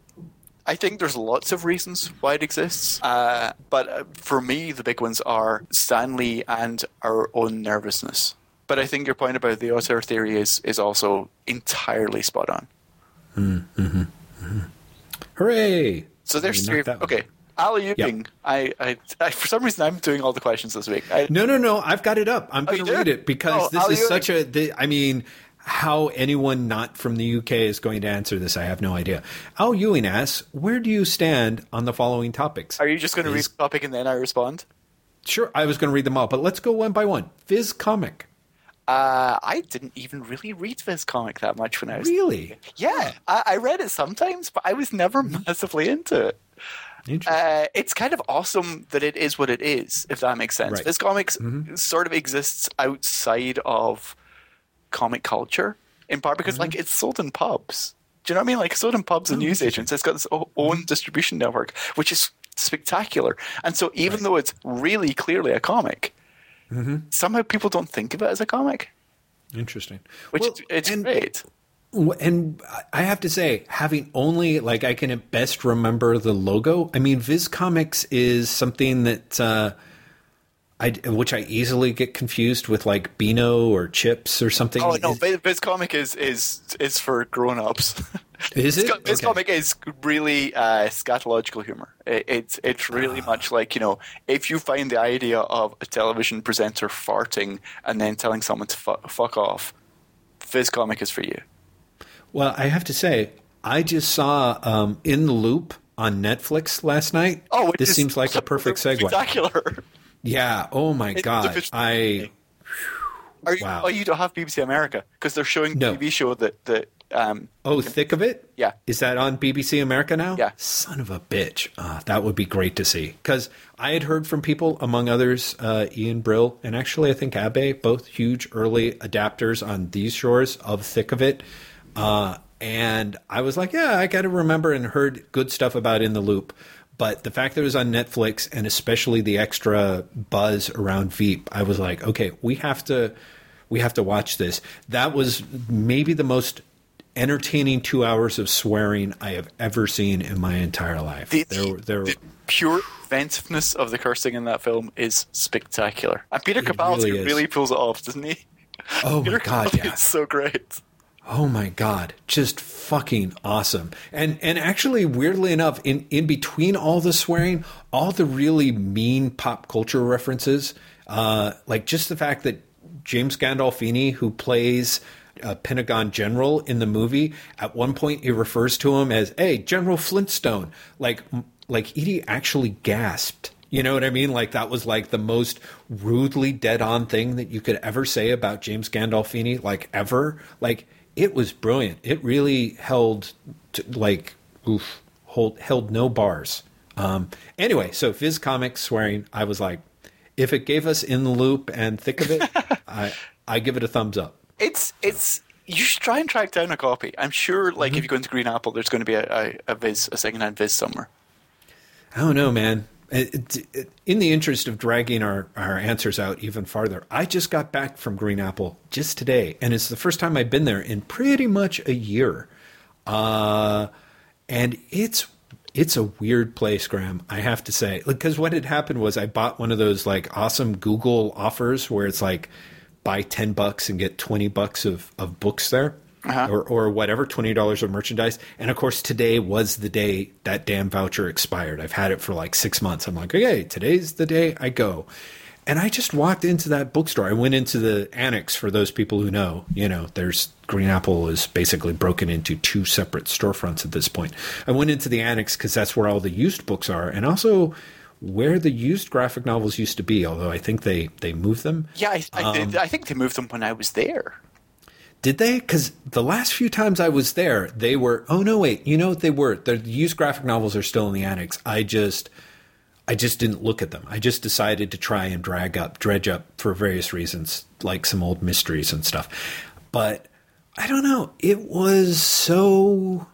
I think there's lots of reasons why it exists. Uh, but uh, for me, the big ones are Stan Lee and our own nervousness. But I think your point about the auteur theory is, is also entirely spot on. Hooray! So there's three. knocked that one. Okay. Al Ewing. I, I, I, for some reason, I'm doing all the questions this week. I, No, no, no. I've got it up. I'm Oh, going to read it because Oh, this Ali is such a. The, I mean, how anyone not from the UK is going to answer this, I have no idea. Al Ewing asks, "Where do you stand on the following topics?" Are you just going to read the topic and then I respond? Sure, I was going to read them all, but let's go one by one. Viz comic. Uh, I didn't even really read this comic that much when I was. Really? Yeah, I, I read it sometimes, but I was never massively into it. Uh, it's kind of awesome that it is what it is, if that makes sense. Right. This comics mm-hmm. sort of exists outside of comic culture, in part because like mm-hmm. it's sold in pubs. Do you know what I mean? Like it's sold in pubs and oh, newsagents. It's got its own mm-hmm. distribution network, which is spectacular. And so, even though it's really clearly a comic, somehow people don't think of it as a comic, Interesting. which Well, is, it's and- great. And I have to say, having only like I can at best remember the logo. I mean, Viz Comics is something that uh, I which I easily get confused with like Beano or Chips or something. Oh no, Viz, Viz comic is is is for grown ups. is it? This Okay. comic is really uh, scatological humor. It, it's it's really Ah. much like you know if you find the idea of a television presenter farting and then telling someone to fu- fuck off, Viz comic is for you. Well, I have to say, I just saw um, In the Loop on Netflix last night. Oh, this seems like a perfect segue. Spectacular. Yeah. Oh my god. I Are you? Wow. Oh, you don't have BBC America because they're showing No. the TV show that that. Um, oh, thick of it. Yeah. Is that on BBC America now? Yeah. Son of a bitch. Ah, that would be great to see because I had heard from people, among others, uh, Ian Brill and actually I think Abe, both huge early adapters on these shores of Thick of It. Uh, and I was like, yeah, I got to remember and heard good stuff about In the Loop. But the fact that it was on Netflix and especially the extra buzz around Veep, I was like, okay, we have to, we have to watch this. That was maybe the most entertaining two hours of swearing I have ever seen in my entire life. The- there, there, the- pure inventiveness of the cursing in that film is spectacular. And Peter Capaldi really really, pulls it off, doesn't he? Oh Peter my god, Capaldi yeah. so great. Oh my god, just fucking awesome. And and actually weirdly enough in in between all the swearing, all the really mean pop culture references, uh like just the fact that James Gandolfini who plays a Pentagon general in the movie, at one point he refers to him as, "Hey, General Flintstone." Like like Edie actually gasped. You know what I mean? Like that was like the most rudely dead on thing that you could ever say about James Gandolfini, like ever. Like it was brilliant. It really held to, like oof, hold, held no bars. Um, anyway, so Viz Comics swearing, I was like, if it gave us in the loop and thick of it, I I give it a thumbs up. It's it's you should try and track down a copy. I'm sure, like Mm-hmm. if you go into Green Apple, there's going to be a, a, a Viz, a secondhand Viz somewhere. I don't know, man. It, it, in the interest of dragging our, our answers out even farther, I just got back from Green Apple just today, and it's the first time I've been there in pretty much a year. Uh, and it's it's a weird place, Graeme. I have to say, because what had happened was I bought one of those like awesome Google offers where it's like buy ten bucks and get twenty bucks of of books there Uh-huh. or, or whatever, twenty dollars of merchandise. And of course, today was the day that damn voucher expired. I've had it for like six months. I'm like, okay, today's the day I go. And I just walked into that bookstore. I went into the annex for those people who know. You know, there's Green Apple is basically broken into two separate storefronts at this point. I went into the annex because that's where all the used books are, and also where the used graphic novels used to be. Although I think they they moved them. Yeah, I, I, Um, I think they moved them when I was there. Did they? Because the last few times I was there, they were. Oh no, wait. You know what they were? The used graphic novels are still in the annex. I just, I just didn't look at them. I just decided to try and drag up, dredge up for various reasons, like some old mysteries and stuff. But I don't know. It was so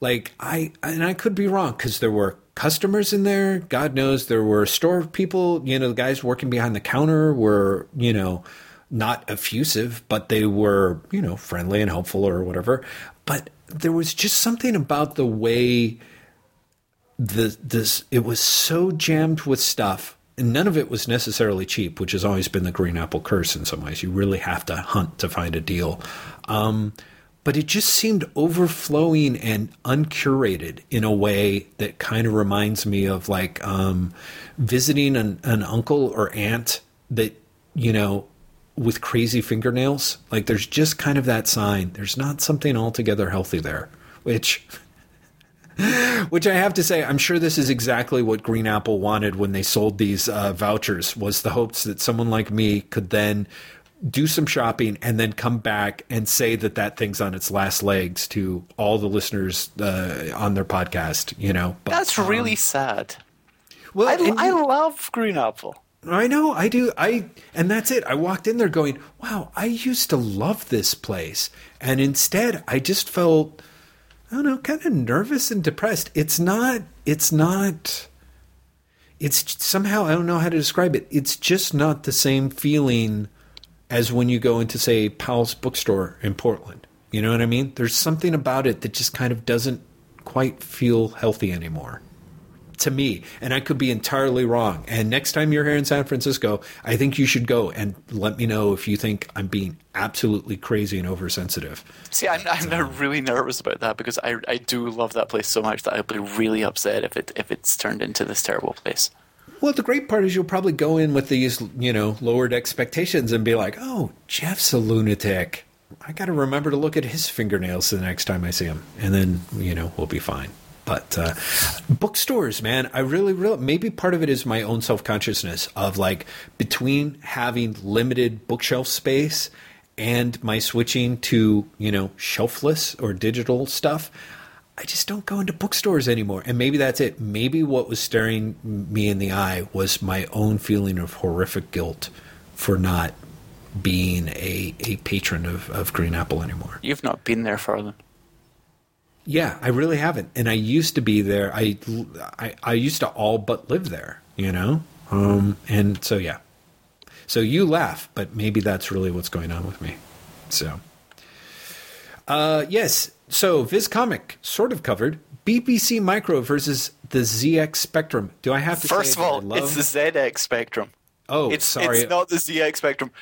like I and I could be wrong because there were customers in there. God knows there were store people. You know, the guys working behind the counter were you know not effusive, but they were you know friendly and helpful or whatever. But there was just something about the way the this it was so jammed with stuff. And none of it was necessarily cheap, which has always been the green apple curse in some ways. You really have to hunt to find a deal. Um, but it just seemed overflowing and uncurated in a way that kind of reminds me of like um, visiting an, an uncle or aunt that you know with crazy fingernails like there's just kind of that sign there's not something altogether healthy there which which I have to say, I'm sure this is exactly what Green Apple wanted when they sold these uh, vouchers. Was the hopes that someone like me could then do some shopping and then come back and say that that thing's on its last legs to all the listeners uh, on their podcast. You know, but, That's really sad. well. I, I love Green Apple. I know, I do. I and that's it. I walked in there going, "Wow, I used to love this place." And instead, I just felt I don't know, kind of nervous and depressed. It's not it's not it's somehow I don't know how to describe it. It's just not the same feeling as when you go into say Powell's bookstore in Portland. You know what I mean? There's something about it that just kind of doesn't quite feel healthy anymore to me, and I could be entirely wrong. And next time you're here in San Francisco, I think you should go and let me know if you think I'm being absolutely crazy and oversensitive. See, I'm, I'm not really nervous about that because I, I do love that place so much that I'd be really upset if it if it's turned into this terrible place. Well, the great part is you'll probably go in with these, you know, lowered expectations and be like, "Oh, Jeff's a lunatic. I got to remember to look at his fingernails the next time I see him." And then, you know, we'll be fine. But uh, bookstores, man, I really, really maybe part of it is my own self consciousness of like between having limited bookshelf space and my switching to you know shelfless or digital stuff. I just don't go into bookstores anymore. And maybe that's it. Maybe what was staring me in the eye was my own feeling of horrific guilt for not being a, a patron of, of Green Apple anymore. You've not been there, Farland. Yeah, I really haven't. And I used to be there. I, I, I used to all but live there, you know? Um, and so, yeah. So you laugh, but maybe that's really what's going on with me. So, uh, yes. So Viz Comic sort of covered BBC Micro versus the ZX Spectrum. Do I have to First say of all, it's the ZX Spectrum. oh, It's sorry. it's not the ZX Spectrum.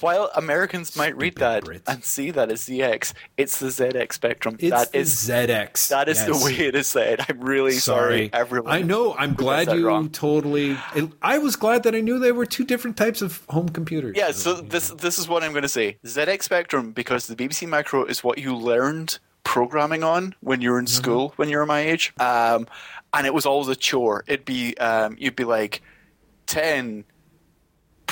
While Americans might read that Brits. and see that as ZX, it's the ZX Spectrum. it's that the is ZX. that is Yes. the way it is said. I'm really sorry, everyone. I know. I'm glad you wrong. totally. I was glad that I knew there were two different types of home computers. Yeah, so this this is what I'm going to say. ZX Spectrum because the BBC Micro is what you learned programming on when you were in Mm-hmm. school when you were my age, um, and it was always a chore. It'd be um, you'd be like ten,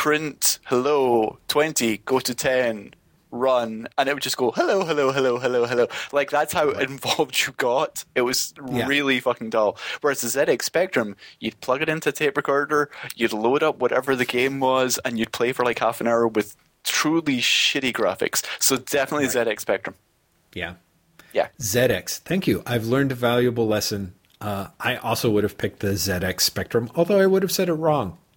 print hello twenty, go to ten. Run and it would just go hello, hello, hello, hello, hello. Like that's how involved you got. It was Yeah. really fucking dull. Whereas the ZX Spectrum, you'd plug it into a tape recorder, you'd load up whatever the game was, and you'd play for like half an hour with truly shitty graphics. So definitely ZX Spectrum. Yeah. Yeah. ZX. Thank you. I've learned a valuable lesson. Uh, I also would have picked the ZX Spectrum, although I would have said it wrong.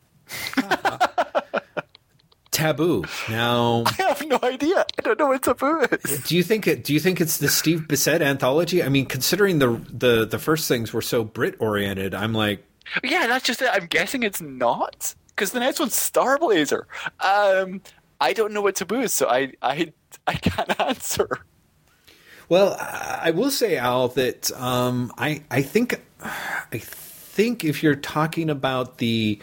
Taboo. Now, I have no idea. I don't know what taboo is. do you think it? Do you think it's the Steve Bissette anthology? I mean, considering the the the first things were so Brit oriented, I'm like, Yeah, that's just it. I'm guessing it's not because the next one's Starblazer. Um, I don't know what taboo is, so I I I can't answer. Well, I I will say, Al, that um, I I think I think if you're talking about the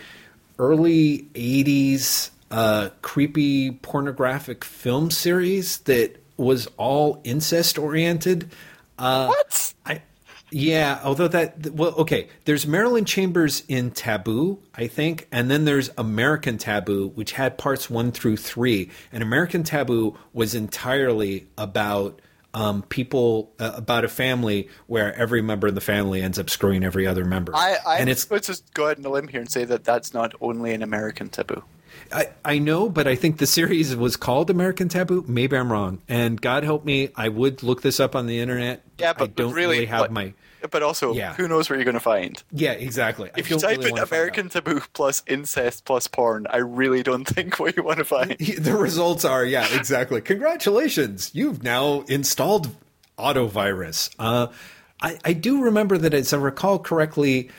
early '80s uh, creepy pornographic film series that was all incest oriented, uh, What? I yeah, although that well, okay. There's Marilyn Chambers in Taboo, I think, and then there's American Taboo, which had parts one through three. And American Taboo was entirely about um, people, uh, about a family where every member of the family ends up screwing every other member. I I and it's let's just go ahead on a limb here and say that that's not only an American taboo. I, I know, but I think the series was called American Taboo. Maybe I'm wrong. And God help me, I would look this up on the internet. Yeah, but I don't really, really, have what- my. But also, Yeah. who knows what you're going to find? Yeah, exactly. I If you type really in wanna find out. American taboo plus incest plus porn, I really don't think what you want to find. the results are yeah exactly congratulations you've now installed autovirus uh, I, I do remember that as i recall correctly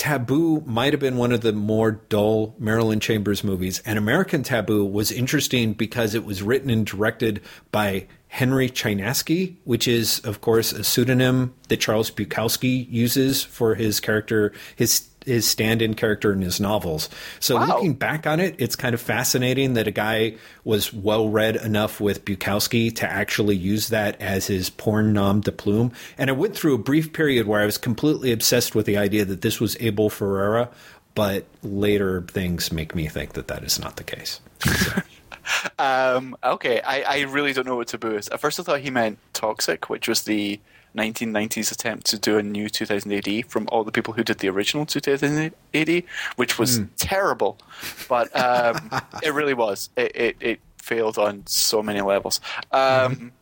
taboo might have been one of the more dull marilyn chambers movies and american taboo was interesting because it was written and directed by henry chinaski which is of course a pseudonym that charles bukowski uses for his character his his stand-in character in his novels so Wow. looking back on it, it's kind of fascinating that a guy was well read enough with Bukowski to actually use that as his porn nom de plume. And I went through a brief period where I was completely obsessed with the idea that this was Abel Ferrara, but later things make me think that that is not the case. Um, okay, I, I really don't know what taboo is. At first, I thought he meant Toxic, which was the 1990s attempt to do a new 2000 AD from all the people who did the original 2000 AD, which was terrible. But um, it really was. It, it, it failed on so many levels. Um,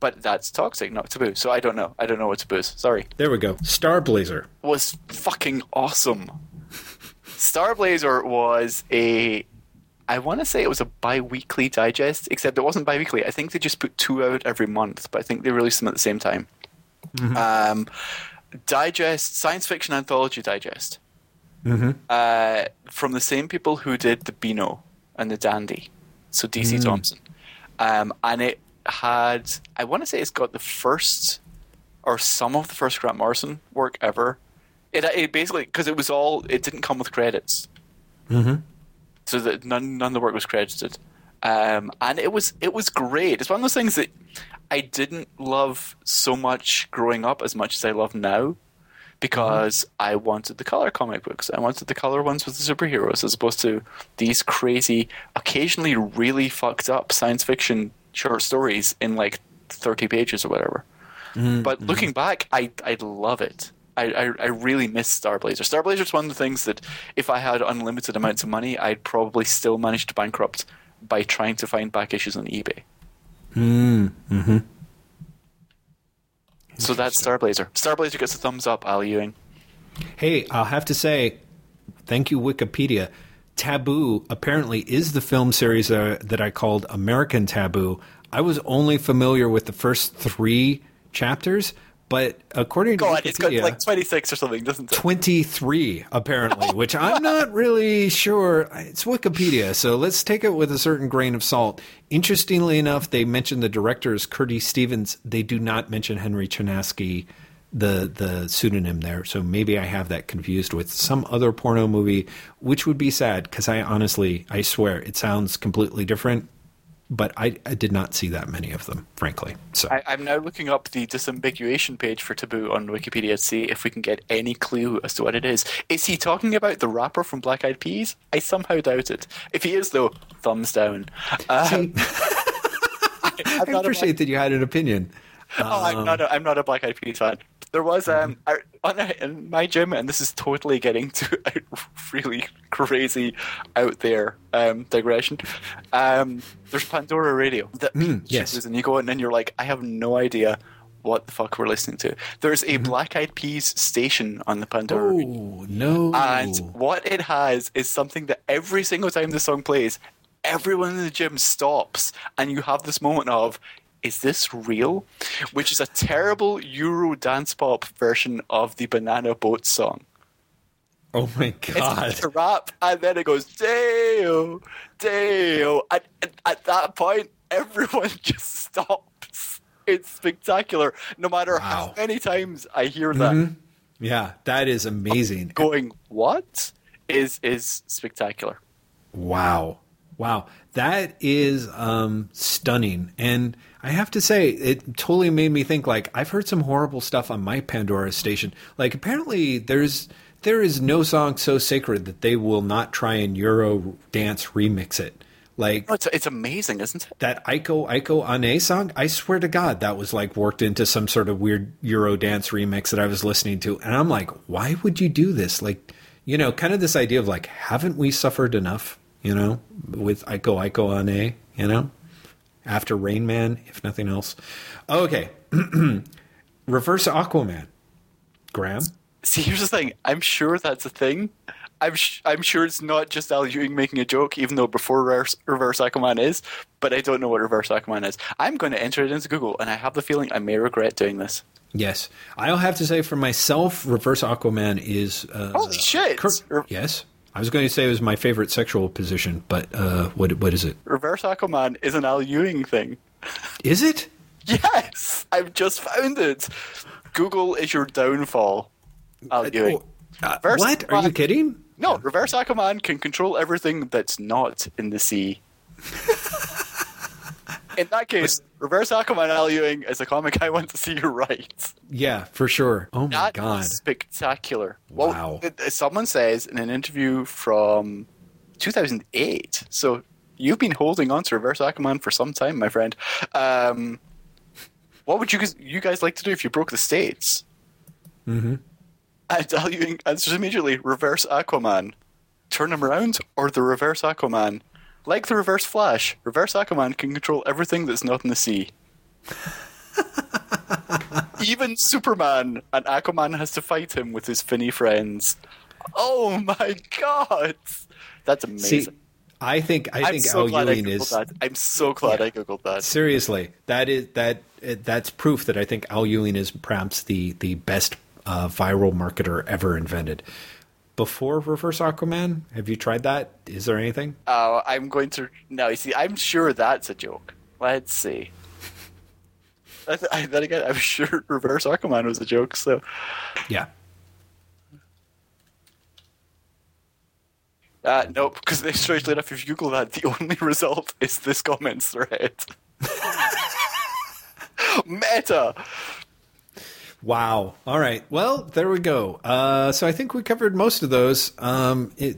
But that's Toxic, not Taboo. So I don't know. I don't know what Taboo is. Sorry. There we go. Star Blazer. was fucking awesome. Star Blazer was a I want to say it was a bi-weekly digest, except it wasn't bi-weekly. I think they just put two out every month, but I think they released them at the same time. Um, digest, science fiction anthology digest, uh, from the same people who did the Beano and the Dandy, so DC Thomson, um, and it had I want to say it's got the first or some of the first Grant Morrison work ever. It, it basically because it was all it didn't come with credits, mm-hmm. so that none none of the work was credited, um, and it was it was great. It's one of those things that I didn't love so much growing up as much as I love now, because I wanted the color comic books. I wanted the color ones with the superheroes as opposed to these crazy, occasionally really fucked up science fiction short stories in like thirty pages or whatever. Mm-hmm. But mm-hmm. looking back, I I love it. I, I, I really miss Star Blazer. Star Blazer is one of the things that if I had unlimited amounts of money, I'd probably still manage to bankrupt by trying to find back issues on eBay. Mm, hmm So that's Starblazer. Starblazer gets a thumbs up, Al Ewing. Hey, I'll have to say, thank you, Wikipedia. Taboo apparently is the film series uh, that I called American Taboo. I was only familiar with the first three chapters, but according to on, it's got Wikipedia, like 26 or something, doesn't it? 23 apparently which i'm not really sure. It's wikipedia so let's take it with a certain grain of salt. Interestingly enough they mention the director is curtis stevens. They do not mention henry chinaski the the pseudonym there. So maybe i have that confused with some other porno movie which would be sad because i honestly i swear it sounds completely different but I, I did not see that many of them frankly so I, I'm now looking up the disambiguation page for Taboo on Wikipedia to see if we can get any clue as to what it is. Is he talking about the rapper from Black Eyed Peas? I somehow doubt it. If he is, though, thumbs down. Um, i appreciate that you had an opinion Oh, I'm not. A, I'm not a Black Eyed Peas fan. There was um I, on a, in my gym, and this is totally getting to a really crazy, out there um, digression. Um, there's Pandora Radio that Mm, yes. and you go in and you're like, I have no idea what the fuck we're listening to. There's a Black Eyed Peas station on the Pandora. Oh no And what it has is something that every single time the song plays, everyone in the gym stops, and you have this moment of, is this real? Which is a terrible Euro dance pop version of the Banana Boat song. Oh my It's god! a rap, and then it goes, Dale, Dale, And, and at that point, everyone just stops. It's spectacular. No matter Wow. how many times I hear that, mm-hmm. Yeah, that is amazing. going, what? Is is spectacular. Wow, wow, that is um, stunning. And I have to say, it totally made me think. Like I've heard some horrible stuff on my Pandora station. Like apparently, there's there is no song so sacred that they will not try and Euro dance remix it. Like No, it's, it's amazing, isn't it? that Aiko Aiko Ane song, I swear to God, that was like worked into some sort of weird Euro dance remix that I was listening to. And I'm like, why would you do this? Like, you know, kind of this idea of like, haven't we suffered enough, you know, with Aiko Aiko Ane, you know, after Rain Man, if nothing else. Okay. Reverse Aquaman. Graeme? See, here's the thing. I'm sure that's a thing. I'm sh- I'm sure it's not just Al Ewing making a joke, even though before reverse, reverse Aquaman is. But I don't know what reverse Aquaman is. I'm going to enter it into Google, and I have the feeling I may regret doing this. Yes. I'll have to say for myself, Reverse Aquaman is. Uh, Holy shit! Cur- yes. I was going to say it was my favorite sexual position, but uh, what what is it? Reverse Aquaman is an Al Ewing thing. Is it? Yes, I've just found it. Google is your downfall, Al Ewing. Uh, Reverse what? Are you kidding? No, Reverse Aquaman can control everything that's not in the sea. in that case, Reverse Aquaman Al Ewing is a comic I want to see you write. Yeah, for sure. Oh my That god. spectacular. Wow. Well, someone says in an interview from 2008. So you've been holding on to Reverse Aquaman for some time, my friend. Um, what would you guys, you guys like to do if you broke the states? Mm-hmm. And Al Ewing answers immediately: Reverse Aquaman. Turn him around, or the Reverse Aquaman. Like the Reverse Flash, Reverse Aquaman can control everything that's not in the sea. Even Superman and Aquaman has to fight him with his finny friends. Oh my god, that's amazing. See, I think I I'm think so Al Ewing is that. I'm so glad Yeah. I googled that. seriously that is that that's proof that I think Al Ewing is perhaps the the best uh, viral marketer ever invented. Before Reverse Aquaman, have you tried that? Is there anything? Uh, I'm going to now. You see, I'm sure that's a joke. Let's see. I, I, then again, I'm sure Reverse Aquaman was a joke. So Yeah. uh, nope, because strangely enough, if you Google that, the only result is this comments thread. Meta. Wow. All right. Well, there we go. Uh, so I think we covered most of those. Um, it,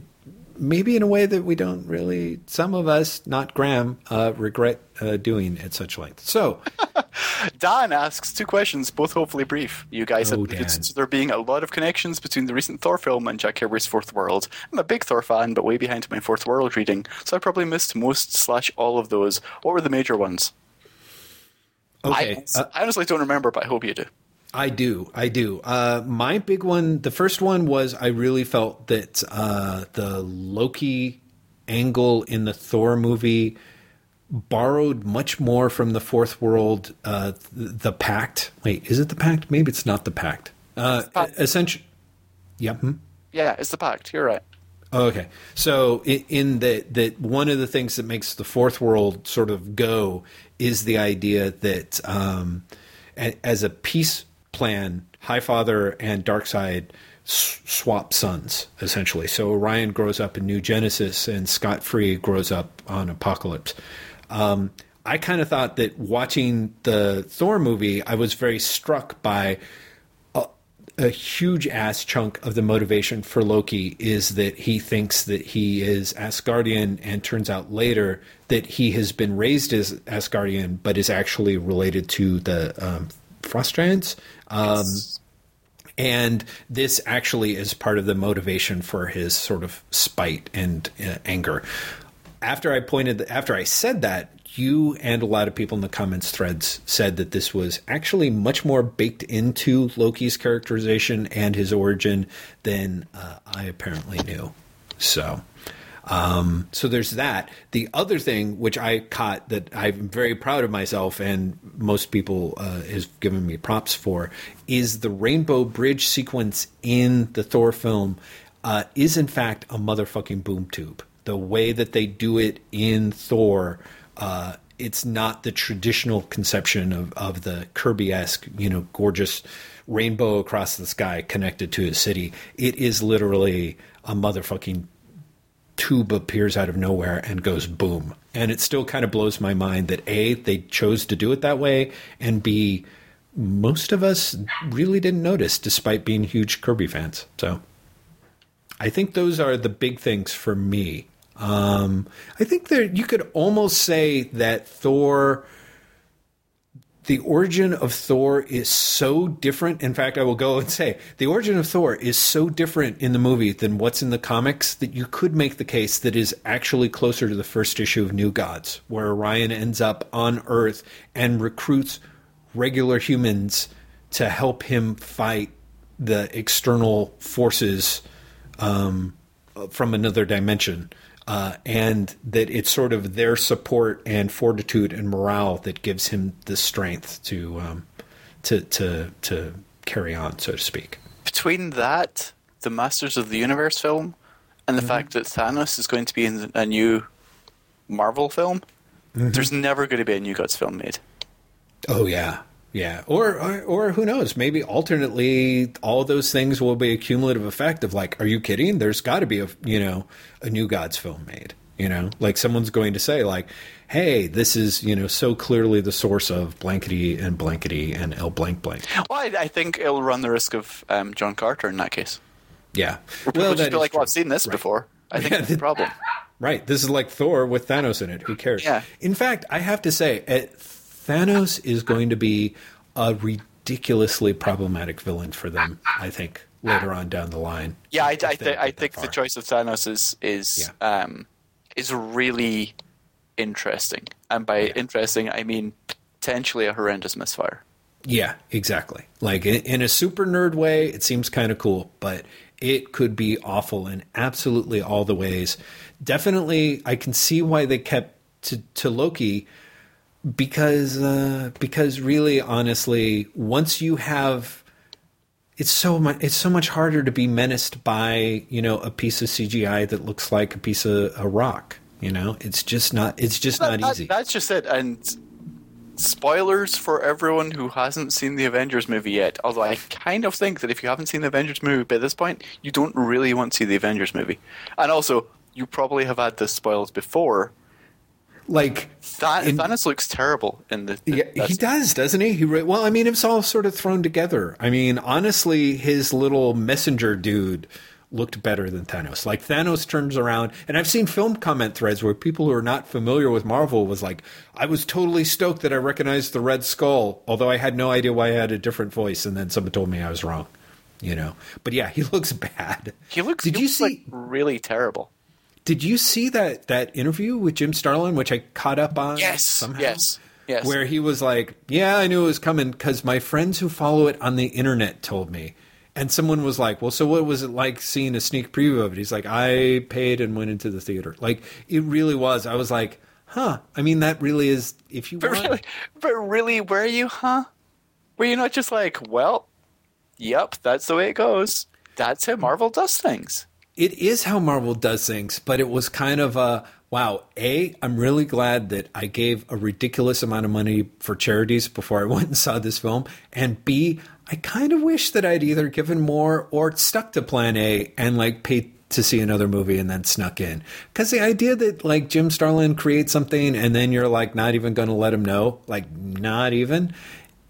maybe in a way that we don't really, some of us, not Graeme, uh, regret uh, doing at such length. So, Don asks two questions, both hopefully brief. You guys Oh, have there being a lot of connections between the recent Thor film and Jack Kirby's Fourth World. I'm a big Thor fan, but way behind my Fourth World reading, so I probably missed most slash all of those. What were the major ones? okay. I, uh, I honestly don't remember, but I hope you do. I do. I do. Uh, my big one, the first one was I really felt that uh, the Loki angle in the Thor movie borrowed much more from the fourth world, uh, the, the Pact. Wait, is it the Pact? Maybe it's not the Pact. Uh, essentially, yeah. Hmm? Yeah, it's the Pact. You're right. Okay, so in, in that that one of the things that makes the fourth world sort of go is the idea that um, a, as a peace plan, Highfather and Darkseid swap sons essentially. So Orion grows up in New Genesis, and Scott Free grows up on Apokolips. Um, I kind of thought that watching the Thor movie, I was very struck by a, a huge ass chunk of the motivation for Loki is that he thinks that he is Asgardian, and turns out later that he has been raised as Asgardian, but is actually related to the um, Frost Giants. Um, and this actually is part of the motivation for his sort of spite and uh, anger after I pointed, after I said that, you and a lot of people in the comments threads said that this was actually much more baked into Loki's characterization and his origin than uh, I apparently knew. So, um, so there's that. The other thing which I caught that I'm very proud of myself and most people uh, has given me props for is the Rainbow Bridge sequence in the Thor film uh, is in fact a motherfucking boom tube the way that they do it in Thor, uh, it's not the traditional conception of, of the Kirby esque, you know, gorgeous rainbow across the sky connected to a city. It is literally a motherfucking tube appears out of nowhere and goes boom. And it still kind of blows my mind that A, they chose to do it that way, and B, most of us really didn't notice despite being huge Kirby fans. So I think those are the big things for me um, I think that you could almost say that Thor, the origin of Thor is so different. In fact, I will go and say the origin of Thor is so different in the movie than what's in the comics that you could make the case that is actually closer to the first issue of New Gods, where Orion ends up on Earth and recruits regular humans to help him fight the external forces um, from another dimension uh, and that it's sort of their support and fortitude and morale that gives him the strength to um, to to to carry on, so to speak. Between that, the Masters of the Universe film, and the mm-hmm. fact that Thanos is going to be in a new Marvel film, mm-hmm. there's never going to be a New Gods film made. Oh yeah, yeah, or, or, or who knows? Maybe alternately, all those things will be a cumulative effect of like, are you kidding? There's got to be a you know a New Gods film made. You know, like someone's going to say like, hey, this is you know so clearly the source of blankety and blankety and L blank blank. Well, I, I think it'll run the risk of um, John Carter in that case. Yeah, well, just be like, well, I've seen this right. before. I think yeah, that's the problem. Right. This is like Thor with Thanos in it. Who cares? Yeah. In fact, I have to say, Thanos is going to be a ridiculously problematic villain for them. I think later on down the line. Yeah, I, I, th- I think the choice of Thanos is is yeah. um, is really interesting, and by yeah. interesting I mean potentially a horrendous misfire. Yeah, exactly. Like in, in a super nerd way, it seems kind of cool, but it could be awful in absolutely all the ways. Definitely, I can see why they kept to, to Loki because uh, because really honestly once you have it's so much it's so much harder to be menaced by you know a piece of CGI that looks like a piece of a rock you know? It's just not it's just that, not easy. that's just it and spoilers for everyone who hasn't seen the Avengers movie yet although I kind of think that if you haven't seen the Avengers movie by this point you don't really want to see the Avengers movie. And also you probably have had this spoiled before like in, Thanos looks terrible in the. the yeah, he does, doesn't he? He well, I mean, it's all sort of thrown together. I mean, honestly, his little messenger dude looked better than Thanos. Like Thanos turns around, and I've seen film comment threads where people who are not familiar with Marvel was like, "I was totally stoked that I recognized the Red Skull, although I had no idea why I had a different voice." And then someone told me I was wrong. You know, but yeah, he looks bad. He looks. Did he you looks see? Like really terrible. Did you see that that interview with Jim Starlin, which I caught up on? Yes, somehow? yes, yes. Where he was like, "Yeah, I knew it was coming because my friends who follow it on the internet told me." And someone was like, "Well, so what was it like seeing a sneak preview of it?" He's like, "I paid and went into the theater." Like it really was. I was like, huh. I mean, that really is, if you But want. really, but really, were you, huh? Were you not just like, well, yep, that's the way it goes. That's how Marvel does things. It is how Marvel does things, but it was kind of a wow. A, I'm really glad that I gave a ridiculous amount of money for charities before I went and saw this film. And B, I kind of wish that I'd either given more or stuck to plan A and like paid to see another movie and then snuck in. Because the idea that like Jim Starlin creates something and then you're like not even going to let him know, like not even,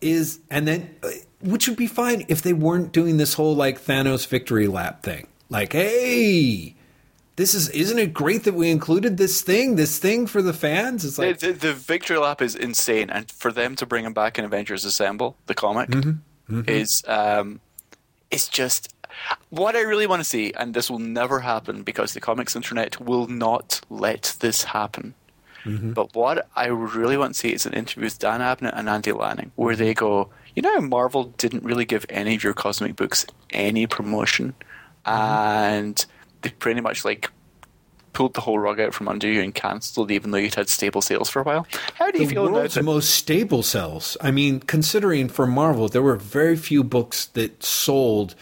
is, and then, uh, which would be fine if they weren't doing this whole like Thanos victory lap thing. Like, hey, this is isn't it great that we included this thing, this thing for the fans? It's like the, the, the victory lap is insane, and for them to bring him back in Avengers Assemble, the comic, Mm-hmm. is um, it's just what I really want to see, and this will never happen because the comics internet will not let this happen. Mm-hmm. But what I really want to see is an interview with Dan Abnett and Andy Lanning, where they go, you know, Marvel didn't really give any of your cosmic books any promotion, and they pretty much like pulled the whole rug out from under you and cancelled, even though you'd had stable sales for a while. How do you the feel about it? most stable sales? I mean, considering for Marvel, there were very few books that sold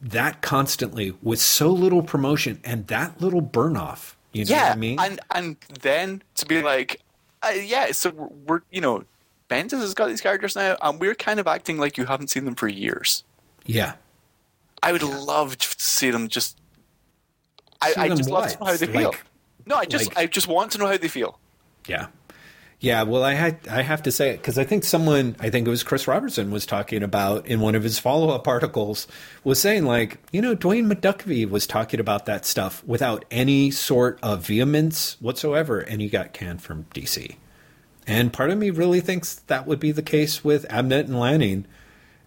that constantly with so little promotion and that little burn off. You know yeah, what I mean? and and then to be like, uh, yeah, so we're, we're you know, Bendis has got these characters now, and we're kind of acting like you haven't seen them for years. yeah. I would love to see them just. I, I just love to know how they feel. Like- no, I just like- I just want to know how they feel. Yeah. Yeah, well, I had I have to say it because I think someone I think it was Chris Roberson was talking about in one of his follow up articles was saying like you know Dwayne McDuffie was talking about that stuff without any sort of vehemence whatsoever, and he got canned from DC. And part of me really thinks that would be the case with Abnett and Lanning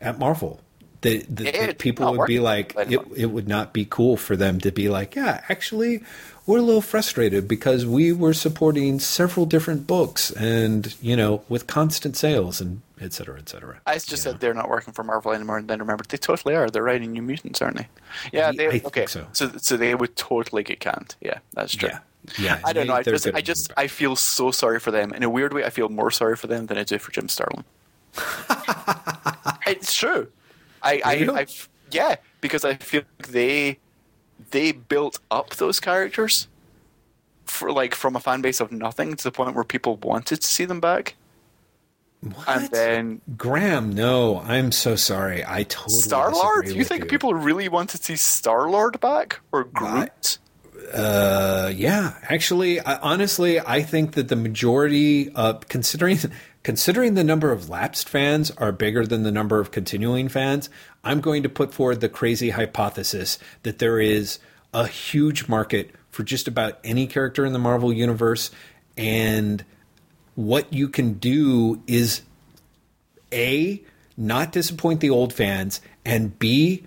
at Marvel. That, that, that people would be like, it, it would not be cool for them to be like, yeah, actually, we're a little frustrated because we were supporting several different books and, you know, with constant sales and et cetera, et cetera. I just You said know? they're not working for Marvel anymore, and then remember, they totally are. They're writing New Mutants, aren't they? Yeah, I they think okay. so. so so they would totally get canned. Yeah, that's true. Yeah. Yeah. I don't know. I just, I just. I feel so sorry for them. In a weird way, I feel more sorry for them than I do for Jim Starlin. it's true. I, I? I, yeah, because I feel like they, they built up those characters for like from a fan base of nothing to the point where people wanted to see them back, What? and then Graeme, no, I'm so sorry. I totally Star Lord. You think you. people really want to see Star Lord back or Groot? Uh, yeah, actually, I, honestly, I think that the majority, uh, considering considering the number of lapsed fans are bigger than the number of continuing fans, I'm going to put forward the crazy hypothesis that there is a huge market for just about any character in the Marvel universe, and what you can do is a not disappoint the old fans, and b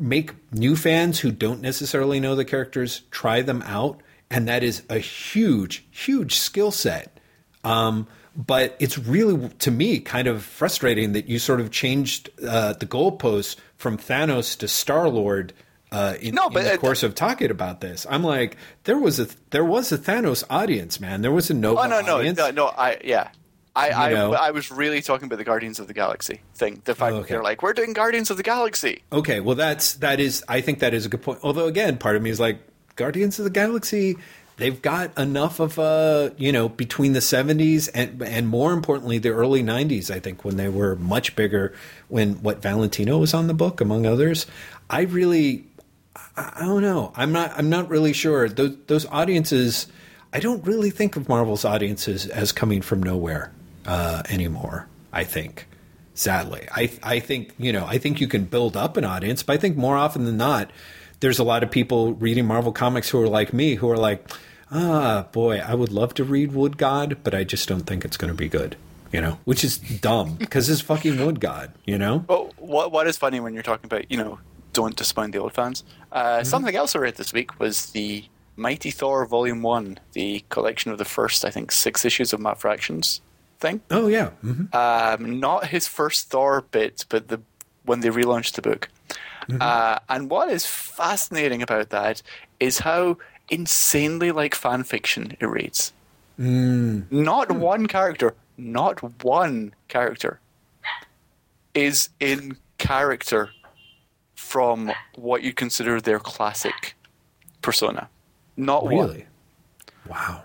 make new fans who don't necessarily know the characters try them out, and that is a huge, huge skill set. Um, but it's really, to me, kind of frustrating that you sort of changed uh, the goalposts from Thanos to Star Lord. Uh, in, No, in the uh, course of talking about this, I'm like, there was a there was a Thanos audience, man. There was a Nova Oh no, no, audience. no, no. I yeah. I, I. I was really talking about the Guardians of the Galaxy thing. The fact Oh, that they're like, we're doing Guardians of the Galaxy. Okay, well that's that is I think that is a good point. Although again, part of me is like Guardians of the Galaxy, they've got enough of uh, you know, between the 70s and and more importantly the early 90s, I think when they were much bigger when what Valentino was on the book among others. I really I I don't know. I'm not. I'm not really sure. Those those audiences. I don't really think of Marvel's audiences as coming from nowhere uh, anymore. I think, sadly, I I think you know. I think you can build up an audience, but I think more often than not, there's a lot of people reading Marvel comics who are like me, who are like, ah, boy, I would love to read Wood God, but I just don't think it's going to be good. You know, which is dumb because it's fucking Wood God. You know. Well, what what is funny when you're talking about you know don't disappoint the old fans. Uh, Something else I read this week was the Mighty Thor Volume One, the collection of the first I think six issues of Matt Fraction's thing. Oh yeah. hmm Um, not his first Thor bit, but the when they relaunched the book. Uh, and what is fascinating about that is how insanely like fan fiction it reads. Mm. Not one character, not one character is in character from what you consider their classic persona. Not one. Really? Wow.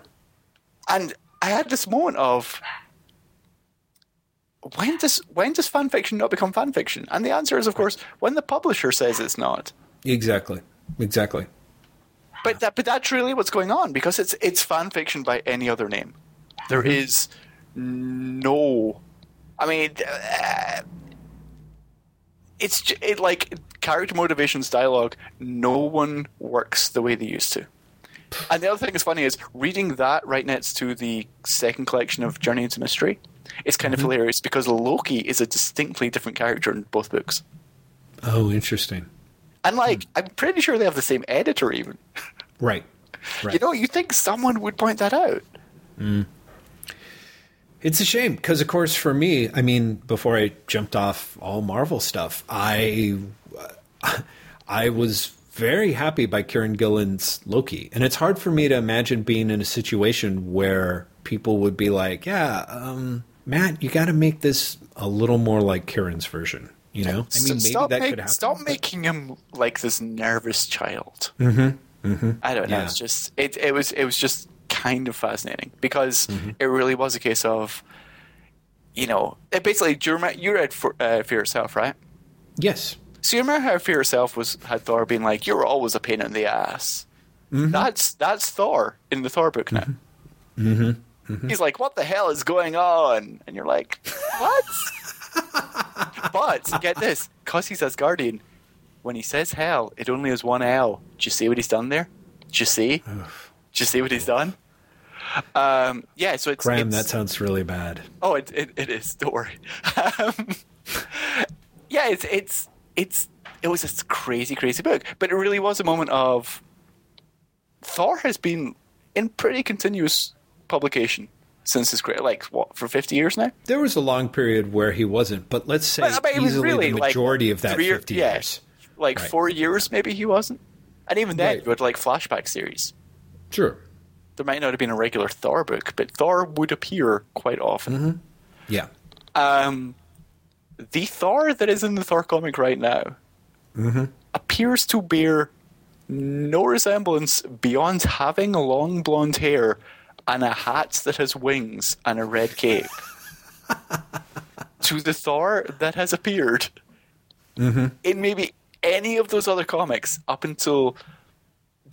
And I had this moment of when does when does fan fiction not become fan fiction? And the answer is, of course, when the publisher says it's not. Exactly. Exactly. But that but that's really what's going on because it's it's fan fiction by any other name. There is no, I mean, uh, it's it like character motivations dialogue. No one works the way they used to. And the other thing that's funny is reading that right next to the second collection of Journey into Mystery. It's kind of hilarious because Loki is a distinctly different character in both books. Oh, interesting. And like, I'm pretty sure they have the same editor even. Right. Right. You know, you think someone would point that out. It's a shame because, of course, for me, I mean, before I jumped off all Marvel stuff, I I was very happy by Kieron Gillen's Loki, and it's hard for me to imagine being in a situation where people would be like, "Yeah, um, Matt, you got to make this a little more like Kieron's version." You know, I mean, maybe stop that make- could happen. Stop but- making him like this nervous child. Mm-hmm. Mm-hmm. I don't know. Yeah. It's just it. It was. It was just kind of fascinating because Mm-hmm. it really was a case of, you know, it basically. Do you remember you read for, uh, Fear Itself, right? Yes. So you remember how Fear Itself was had Thor being like, "You're always a pain in the ass." Mm-hmm. That's that's Thor in the Thor book now. Mm-hmm. He's like, "What the hell is going on?" And you're like, "What?" but get this, because he's Asgardian, when he says hell, it only has one L. Do you see what he's done there? Do you see? Do you see what he's done? Um, yeah, so it's, Graeme, it's that sounds really bad. Oh, it, it, it is. Don't worry. Um, yeah, it's it's it's it was a crazy, crazy book, but it really was a moment of Thor has been in pretty continuous publication since his career, like what for fifty years now. There was a long period where he wasn't, but let's say But, it was easily really the like majority of that three 50 yeah, years. like Right. four years maybe he wasn't, and even then Right. with like flashback series. Sure. There might not have been a regular Thor book, but Thor would appear quite often. Mm-hmm. Yeah. Um, the Thor that is in the Thor comic right now appears to bear no resemblance beyond having long blonde hair and a hat that has wings and a red cape to the Thor that has appeared in maybe any of those other comics up until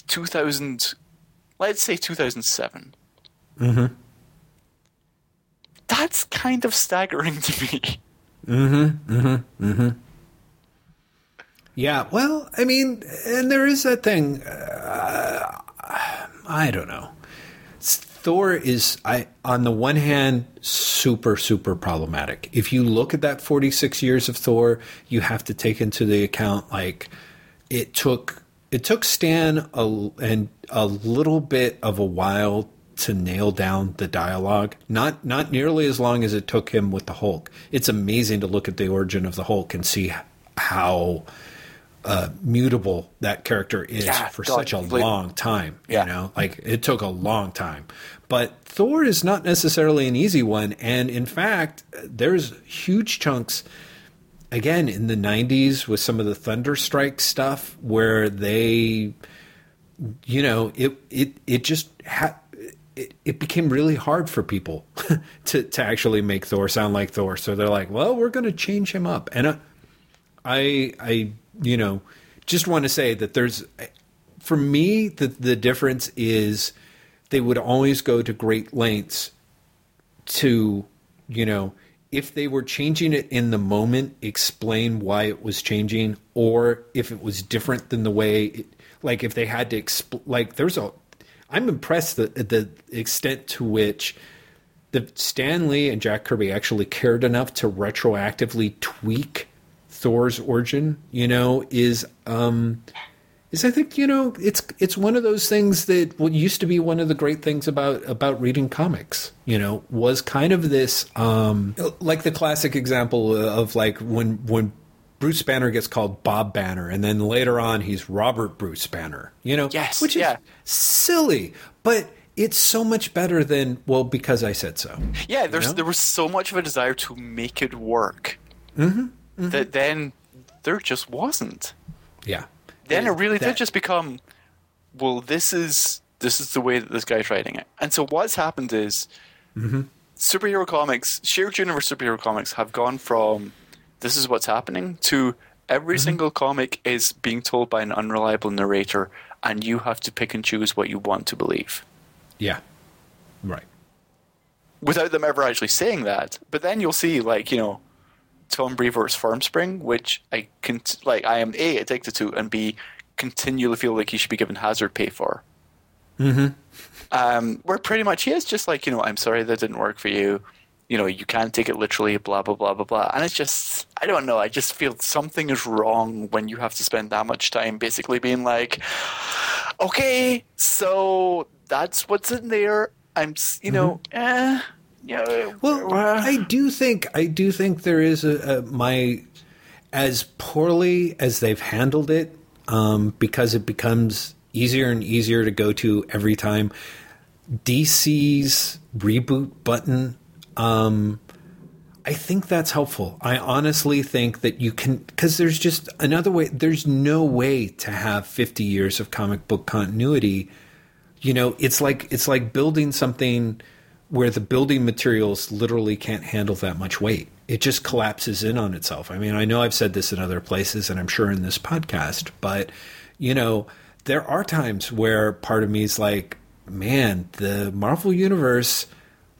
2000, let's say 2007 that's kind of staggering to me. Mm-hmm. Mm-hmm. Yeah, well, I mean, and there is that thing. Uh, I don't know. Thor is, I on the one hand, super super problematic. If you look at that forty six years of Thor, you have to take into the account like it took it took Stan a, and a little bit of a while to nail down the dialogue. Not not nearly as long as it took him with the Hulk. It's amazing to look at the origin of the Hulk and see how uh, mutable that character is Yeah, for such a long time. Yeah. You know, like it took a long time. But Thor is not necessarily an easy one, and in fact, there's huge chunks again in the 90s with some of the thunderstrike stuff where they you know it it it just ha- it, it became really hard for people to to actually make Thor sound like Thor so they're like well we're going to change him up and uh, I I you know just want to say that there's for me the the difference is they would always go to great lengths to you know if they were changing it in the moment explain why it was changing or if it was different than the way it, like if they had to expl- like there's a i'm impressed at the extent to which the Stan Lee and Jack Kirby actually cared enough to retroactively tweak Thor's origin, you know, is um is I think, you know, it's it's one of those things that what used to be one of the great things about about reading comics, you know, was kind of this um like the classic example of like when when Bruce Banner gets called Bob Banner and then later on he's Robert Bruce Banner, you know, Yes, which is yeah. silly, but it's so much better than well because I said so. Yeah, there's know? there was so much of a desire to make it work Mm-hmm, that then there just wasn't. Yeah. Then it really That- did just become, well, this is this is the way that this guy's writing it. And so what's happened is, Mm-hmm. superhero comics, shared universe superhero comics, have gone from this is what's happening to every Mm-hmm. single comic is being told by an unreliable narrator, and you have to pick and choose what you want to believe. Yeah. Right. without them ever actually saying that. But then you'll see, like you know, Tom Brevoort's Formspring, which I can like. I am a addicted to, and b continually feel like he should be given hazard pay for. Mm-hmm. Um, where pretty much he is just like you know, I'm sorry that didn't work for you. You know, you can't take it literally. Blah blah blah blah blah. And it's just, I don't know. I just feel something is wrong when you have to spend that much time basically being like, okay, so that's what's in there. I'm, you know, eh, yeah. Well, uh, I do think I do think there is a, a my as poorly as they've handled it um, because it becomes easier and easier to go to every time. DC's reboot button. Um, I think that's helpful. I honestly think that you can because there's just another way. There's no way to have 50 years of comic book continuity you know it's like it's like building something where the building materials literally can't handle that much weight. It just collapses in on itself. I mean i know i've said this in other places and i'm sure in this podcast but you know there are times where part of me is like man the marvel universe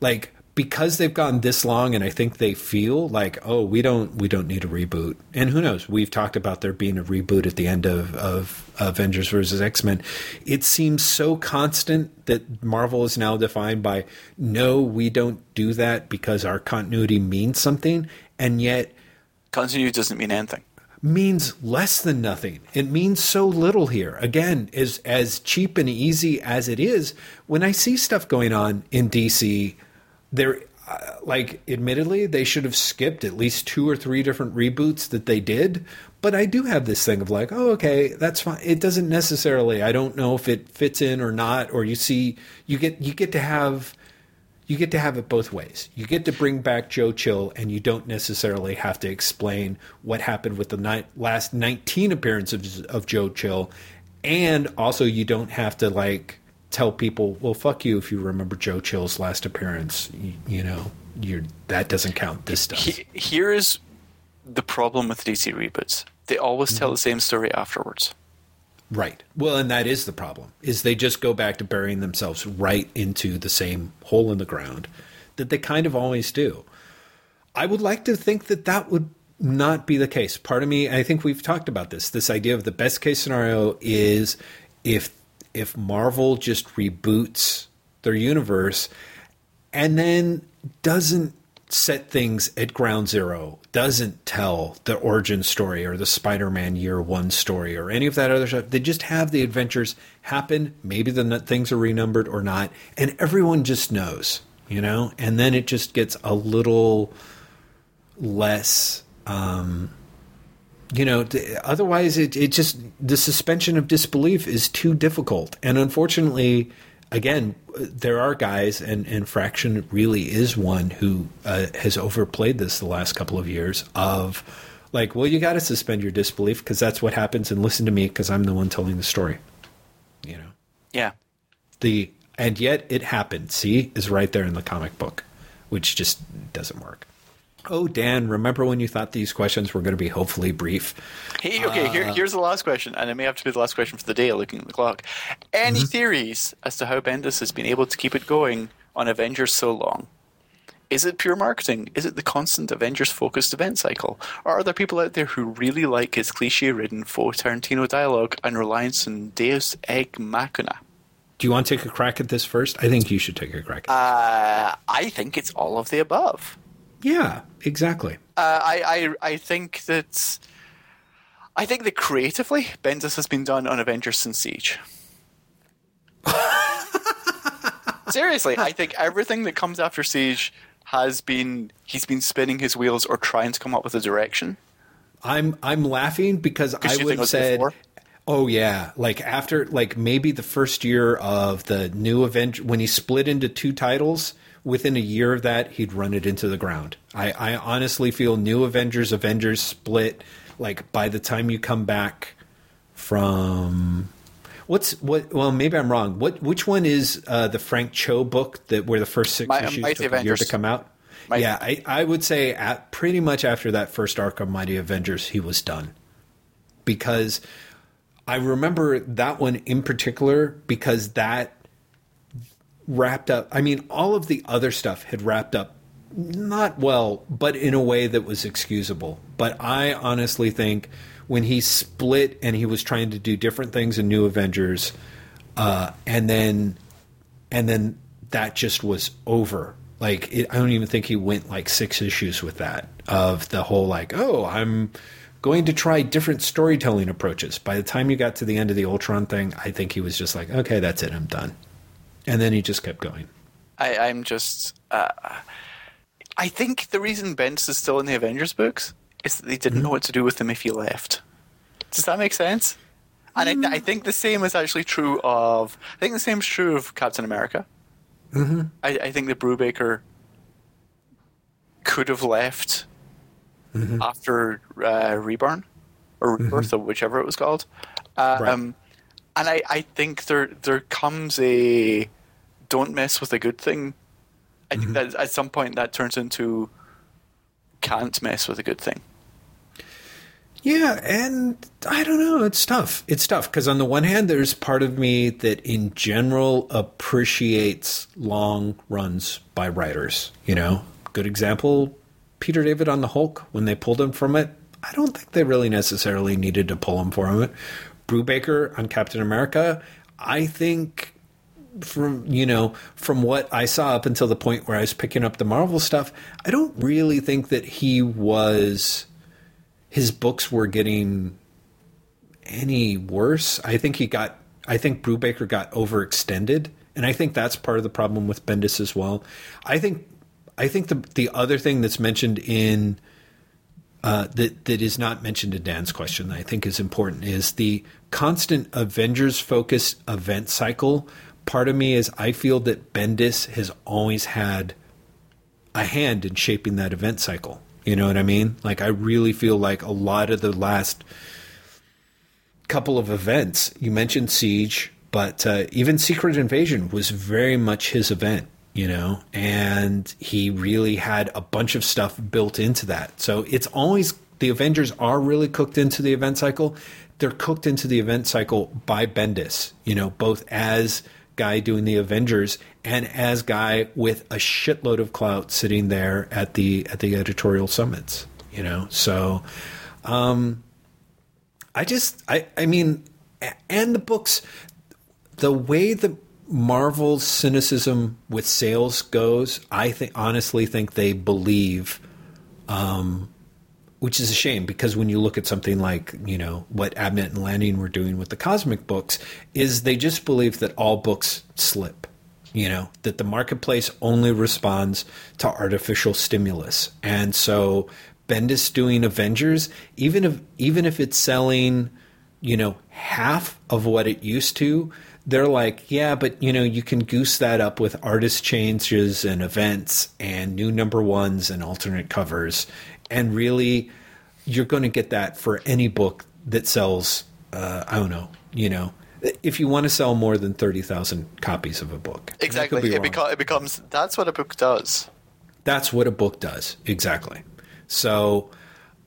like because they've gone this long and I think they feel like oh we don't we don't need a reboot and who knows we've talked about there being a reboot at the end of, of Avengers versus X-Men it seems so constant that Marvel is now defined by no we don't do that because our continuity means something and yet continuity doesn't mean anything. means less than nothing. It means so little here. Again, as as cheap and easy as it is, when I see stuff going on in DC, there uh, like admittedly they should have skipped at least two or three different reboots that they did, but I do have this thing of like, oh okay, that's fine. It doesn't necessarily I don't know if it fits in or not or you see you get you get to have you get to have it both ways. You get to bring back Joe Chill, and you don't necessarily have to explain what happened with the ni- last 19 appearances of, of Joe Chill, and also you don't have to like tell people, "Well, fuck you if you remember Joe Chill's last appearance." You, you know, you're that doesn't count. This does. He, here is the problem with DC reboots. They always Mm-hmm. tell the same story afterwards. Right. Well, and that is the problem. Is they just go back to burying themselves right into the same hole in the ground that they kind of always do. I would like to think that that would not be the case. Part of me, I think we've talked about this. This idea of the best case scenario is if if Marvel just reboots their universe and then doesn't set things at ground zero, doesn't tell the origin story or the Spider Man year one story or any of that other stuff. They just have the adventures happen. Maybe the things are renumbered or not. And everyone just knows, you know? And then it just gets a little less. Um, you know, th- otherwise it, it just the suspension of disbelief is too difficult. And unfortunately, again, there are guys, and, and Fraction really is one who uh, has overplayed this the last couple of years of like, well, you got to suspend your disbelief because that's what happens, and listen to me because I'm the one telling the story. You know, Yeah. the and yet it happened. See, is right there in the comic book, which just doesn't work. Oh, Dan, remember when you thought these questions were going to be hopefully brief? Hey, okay, here, here's the last question, and it may have to be the last question for the day, looking at the clock. Any theories as to how Bendis has been able to keep it going on Avengers so long? Is it pure marketing? Is it the constant Avengers focused event cycle? Or are there people out there who really like his cliche ridden faux Tarantino dialogue and reliance on Deus Ex Machina? Do you want to take a crack at this first? I think you should take a crack. At Uh, I think it's all of the above. Yeah, exactly. Uh, I, I I think that I think that creatively, Bendis has been done on Avengers since Siege. Seriously, I think everything that comes after Siege has been he's been spinning his wheels or trying to come up with a direction. I'm I'm laughing because I would have said, before? Oh yeah, like after like maybe the first year of the new event when he split into two titles. Within a year of that, he'd run it into the ground. I, I honestly feel New Avengers, Avengers split. Like by the time you come back from what's what? Well, maybe I'm wrong. What which one is uh, the Frank Cho book that where the first six My- issues Mighty took a year to come out? Mighty- yeah, I, I would say at pretty much after that first arc of Mighty Avengers, he was done because I remember that one in particular because that wrapped up. I mean, all of the other stuff had wrapped up not well, but in a way that was excusable. But I honestly think when he split and he was trying to do different things in New Avengers, uh, and then and then that just was over. Like it, I don't even think he went like six issues with that of the whole like oh I'm going to try different storytelling approaches. By the time you got to the end of the Ultron thing, I think he was just like okay that's it I'm done, and then he just kept going. I, I'm just. Uh, I think the reason Bendis is still in the Avengers books is that they didn't know what to do with him if he left. Does that make sense? And I, I think the same is actually true of. I think the same is true of Captain America. Mm-hmm. I, I think that Brubaker could have left after uh, Reborn or Rebirth, or whichever it was called. Um, Right. And I, I think there there comes a don't mess with a good thing. I think mm-hmm. that at some point that turns into can't mess with a good thing. Yeah, and I don't know. It's tough. It's tough because on the one hand, there's part of me that in general appreciates long runs by writers. You know, good example Peter David on the Hulk when they pulled him from it. I don't think they really necessarily needed to pull him from it. Brubaker on Captain America. I think from you know from what I saw up until the point where I was picking up the Marvel stuff, I don't really think that he was his books were getting any worse. I think he got I think Brubaker got overextended, and I think that's part of the problem with Bendis as well. I think I think the the other thing that's mentioned in uh, that that is not mentioned in Dan's question that I think is important is the constant Avengers focused event cycle. Part of me is I feel that Bendis has always had a hand in shaping that event cycle. You know what I mean? Like I really feel like a lot of the last couple of events you mentioned Siege, but uh, even Secret Invasion was very much his event. You know, and he really had a bunch of stuff built into that. So it's always the Avengers are really cooked into the event cycle. They're cooked into the event cycle by Bendis. You know, both as guy doing the Avengers and as guy with a shitload of clout sitting there at the at the editorial summits. You know, so um, I just I I mean, and the books, the way the Marvel's cynicism with sales goes, I think honestly think they believe um, which is a shame because when you look at something like you know what Abnett and Lanning were doing with the cosmic books, is they just believe that all books slip. You know that the marketplace only responds to artificial stimulus, and so Bendis doing Avengers, even if even if it's selling, you know, half of what it used to, they're like, yeah, but you know, you can goose that up with artist changes and events and new number ones and alternate covers, and really, you're going to get that for any book that sells. Uh, I don't know, you know, if you want to sell more than thirty thousand copies of a book, And I could Exactly. be It, beco- it becomes that's what a book does. That's what a book does. Exactly. So,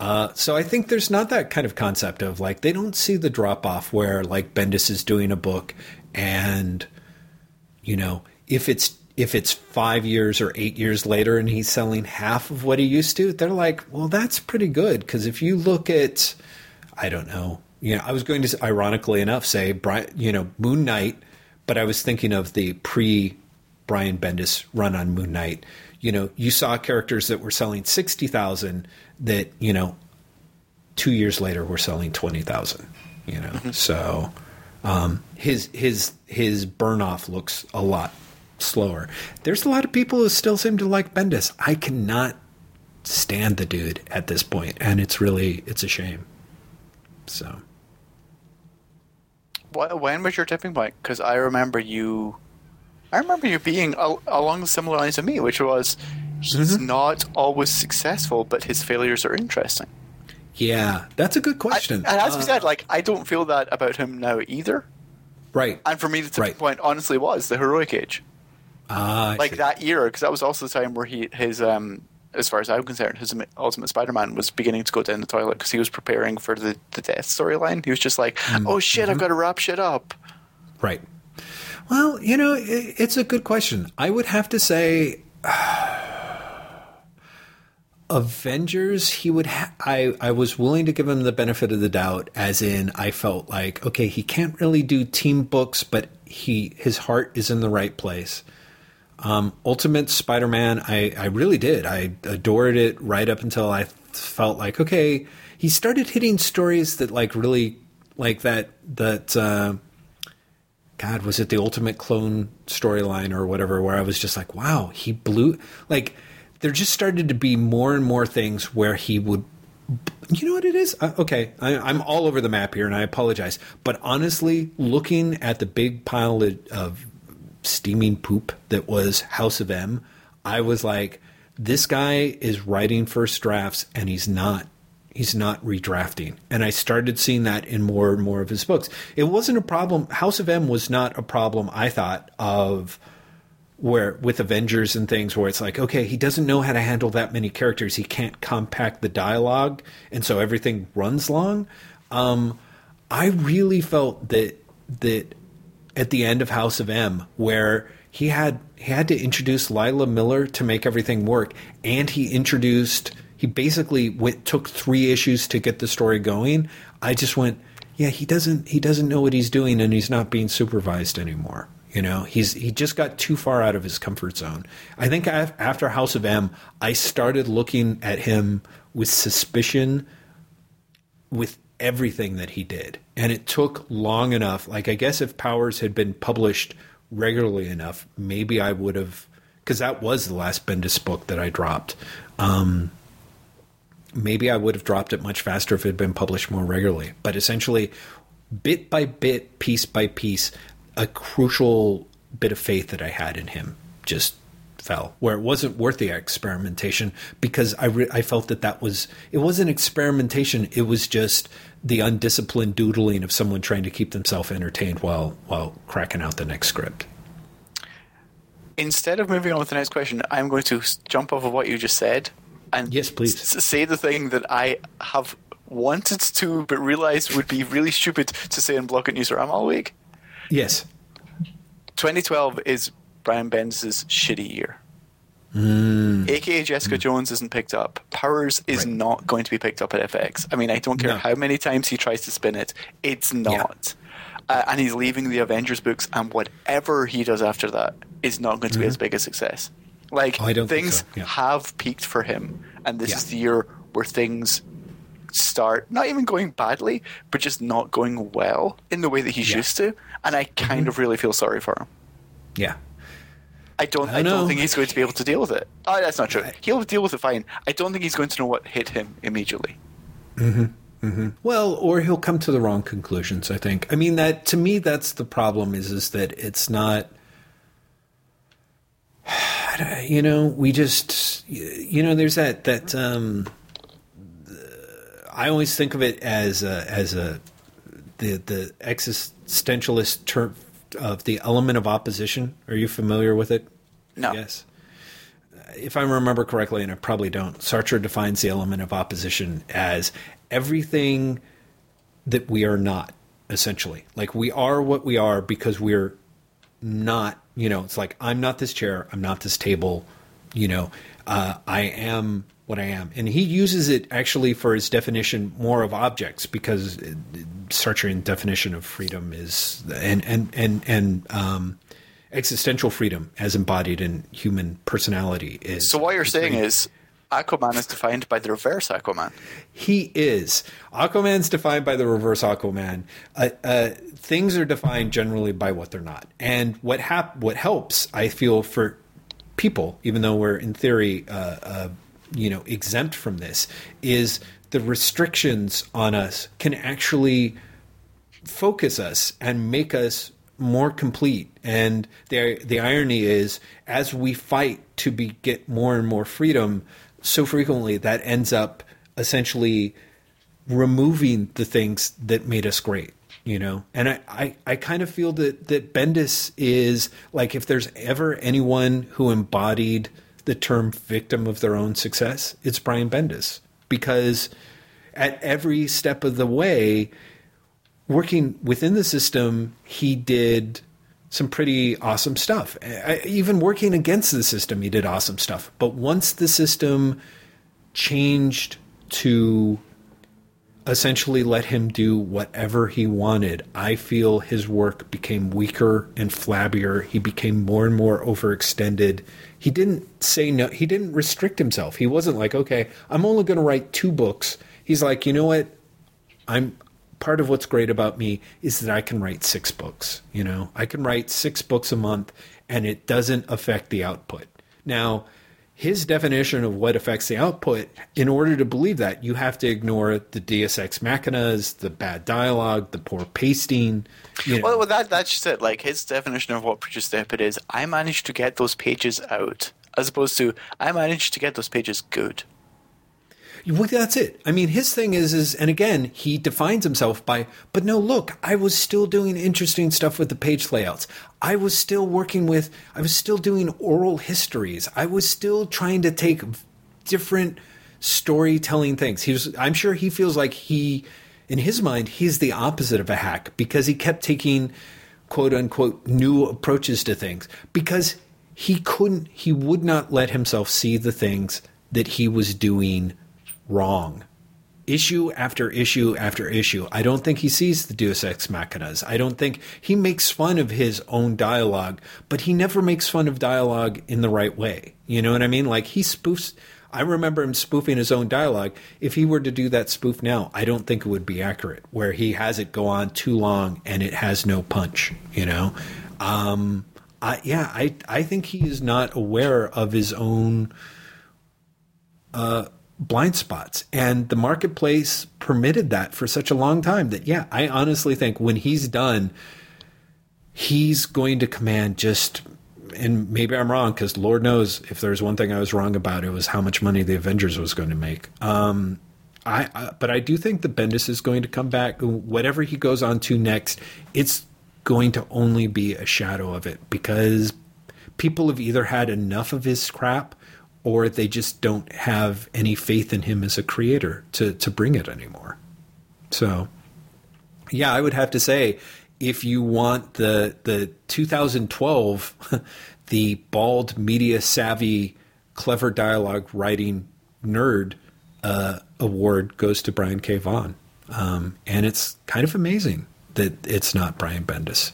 uh, so I think there's not that kind of concept of like they don't see the drop off where like Bendis is doing a book and you know if it's if it's five years or eight years later and he's selling half of what he used to, they're like, well, that's pretty good because if you look at, I don't know, you know, I was going to ironically enough say, Brian, you know, Moon Knight, but I was thinking of the pre Brian Bendis run on Moon Knight. You know, you saw characters that were selling sixty thousand that you know, two years later were selling twenty thousand. You know, so um, his his his burn off looks a lot slower. There's a lot of people who still seem to like Bendis. I cannot stand the dude at this point, and it's really it's a shame. So Wh- When was your tipping point? Because I remember you, I remember you being al- along the similar lines to me, which was he's Mm-hmm. not always successful, but his failures are interesting. Yeah, that's a good I, question. and as we Uh, said, like I don't feel that about him now either. right. And for me, the tipping Right. point honestly was the heroic age, Ah, like that era, because that was also the time where he his um. As far as I'm concerned, his Ultimate Spider-Man was beginning to go down the toilet because he was preparing for the, the death storyline. He was just like, Mm-hmm. "Oh shit, I've got to wrap shit up." Right. Well, you know, i it's a good question. I would have to say, Avengers. He would. Ha- I I was willing to give him the benefit of the doubt, as in I felt like okay, he can't really do team books, but he his heart is in the right place. Um, Ultimate Spider-Man, I, I really did. I adored it right up until I felt like, okay, he started hitting stories that like really like that that uh, God was it the Ultimate Clone storyline or whatever, where I was just like, wow, he blew like there just started to be more and more things where he would you know what it is? Uh, okay, I, I'm all over the map here, and I apologize. But honestly, looking at the big pile of, of steaming poop that was House of M, I was like, this guy is writing first drafts, and he's not. He's not redrafting. And I started seeing that in more and more of his books. It wasn't a problem. House of M was not a problem, I thought, of where with Avengers and things where it's like, okay, he doesn't know how to handle that many characters. He can't compact the dialogue, and so everything runs long. Um, I really felt that that at the end of House of M, where he had he had to introduce Layla Miller to make everything work, and he introduced he basically went, took three issues to get the story going. I just went, yeah, he doesn't he doesn't know what he's doing, and he's not being supervised anymore. You know, he's he just got too far out of his comfort zone. I think af- after House of M, I started looking at him with suspicion with everything that he did. And it took long enough. Like, I guess if Powers had been published regularly enough, maybe I would have, because that was the last Bendis book that I dropped. Um, maybe I would have dropped it much faster if it had been published more regularly. But essentially, bit by bit, piece by piece, a crucial bit of faith that I had in him just fell where it wasn't worth the experimentation because I re- I felt that that was it wasn't experimentation it was just the undisciplined doodling of someone trying to keep themselves entertained while while cracking out the next script. Instead of moving on with the next question, I'm going to jump off of what you just said and Yes, please. s- say the thing that I have wanted to, but realized would be really stupid to say in Blog@Newsarama all week. Yes. 2012 is Brian Bendis' shitty year. Hmm. AKA Jessica Jones isn't picked up. Powers is Right. not going to be picked up at FX. I mean, I don't care No. how many times he tries to spin it, it's not. Uh, and he's leaving the Avengers books, and whatever he does after that is not going to be as big a success. Like, Mm-hmm. Oh, I don't things so, yeah. have peaked for him, and this Yeah. is the year where things start not even going badly, but just not going well in the way that he's Yeah. Mm-hmm. used to. And I kind of really feel sorry for him. Yeah. I don't. I I, don't think he's going to be able to deal with it. Oh, that's not true. He'll deal with it fine. I don't think he's going to know what hit him immediately. Well, or he'll come to the wrong conclusions. I think. I mean, that to me, that's the problem. Is is that it's not. You know, we just, you know, there's that that. um I always think of it as a, as a the the existentialist term of the element of opposition. Are you familiar with it? No. Yes. If I remember correctly, and I probably don't, Sartre defines the element of opposition as everything that we are not, essentially. Like we are what we are because we're not, you know, it's like I'm not this chair, I'm not this table, you know, uh, I am what I am. And he uses it actually for his definition more of objects because Sartrean definition of freedom is and and and and um, existential freedom as embodied in human personality is. So what you're saying is, Aquaman is defined by the reverse Aquaman. He is. Aquaman's defined by the reverse Aquaman. Uh, uh, things are defined generally by what they're not. And what hap- what helps, I feel, for people, even though we're in theory, uh, uh, you know, exempt from this, is the restrictions on us can actually focus us and make us more complete. And the the irony is, as we fight to be get more and more freedom, so frequently that ends up essentially removing the things that made us great you know and I, I, I kind of feel that that bendis is like if there's ever anyone who embodied the term victim of their own success it's brian bendis because at every step of the way working within the system he did some pretty awesome stuff even working against the system he did awesome stuff but once the system changed to essentially let him do whatever he wanted. I feel his work became weaker and flabbier. He became more and more overextended. He didn't say no, he didn't restrict himself. He wasn't like, okay, I'm only going to write two books. He's like, you know what? I'm part of what's great about me is that I can write six books. You know, I can write six books a month and it doesn't affect the output. Now, his definition of what affects the output, in order to believe that, you have to ignore the Deus Ex Machinas, the bad dialogue, the poor pasting. You know. Well, well, that that's just it. Like his definition of what produces the output is, I managed to get those pages out, as opposed to I managed to get those pages good. Well, that's it. I mean, his thing is, is, and again, he defines himself by, but no, look, I was still doing interesting stuff with the page layouts. I was still working with, I was still doing oral histories. I was still trying to take different storytelling things. He was, I'm sure he feels like he, in his mind, he's the opposite of a hack because he kept taking quote unquote new approaches to things because he couldn't, he would not let himself see the things that he was doing wrong. Issue after issue after issue. I don't think he sees the Deus Ex Machinas. I don't think he makes fun of his own dialogue, but he never makes fun of dialogue in the right way. You know what I mean? Like he spoofs. I remember him spoofing his own dialogue. If he were to do that spoof now, I don't think it would be accurate. Where he has it go on too long and it has no punch. You know, um, I, yeah, I I think he is not aware of his own. Uh, blind spots. And the marketplace permitted that for such a long time that, yeah, I honestly think when he's done, he's going to command just, and maybe I'm wrong because Lord knows if there's one thing I was wrong about, it was how much money the Avengers was going to make. Um, I, I, but I do think the Bendis is going to come back. Whatever he goes on to next, it's going to only be a shadow of it because people have either had enough of his crap or they just don't have any faith in him as a creator to to bring it anymore. So, yeah, I would have to say if you want the the 2012 the bald media savvy clever dialogue writing nerd uh, award goes to Brian K. Vaughan. Um, and it's kind of amazing that it's not Brian Bendis.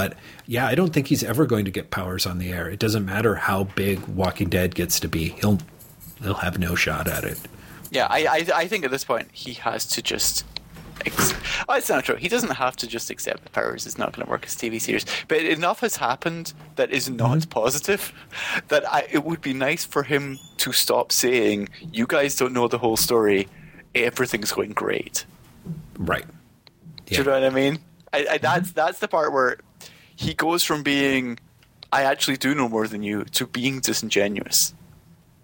But yeah, I don't think he's ever going to get powers on the air. It doesn't matter how big Walking Dead gets to be. He'll he'll have no shot at it. Yeah, I I, I think at this point he has to just. Ex- oh, it's not true. He doesn't have to just accept the powers. It's not going to work as TV series. But enough has happened that is not mm-hmm. positive that I, it would be nice for him to stop saying, "You guys don't know the whole story. Everything's going great." Right. Yeah. Do you know what I mean? I, I, that's that's the part where he goes from being I actually do know more than you to being disingenuous.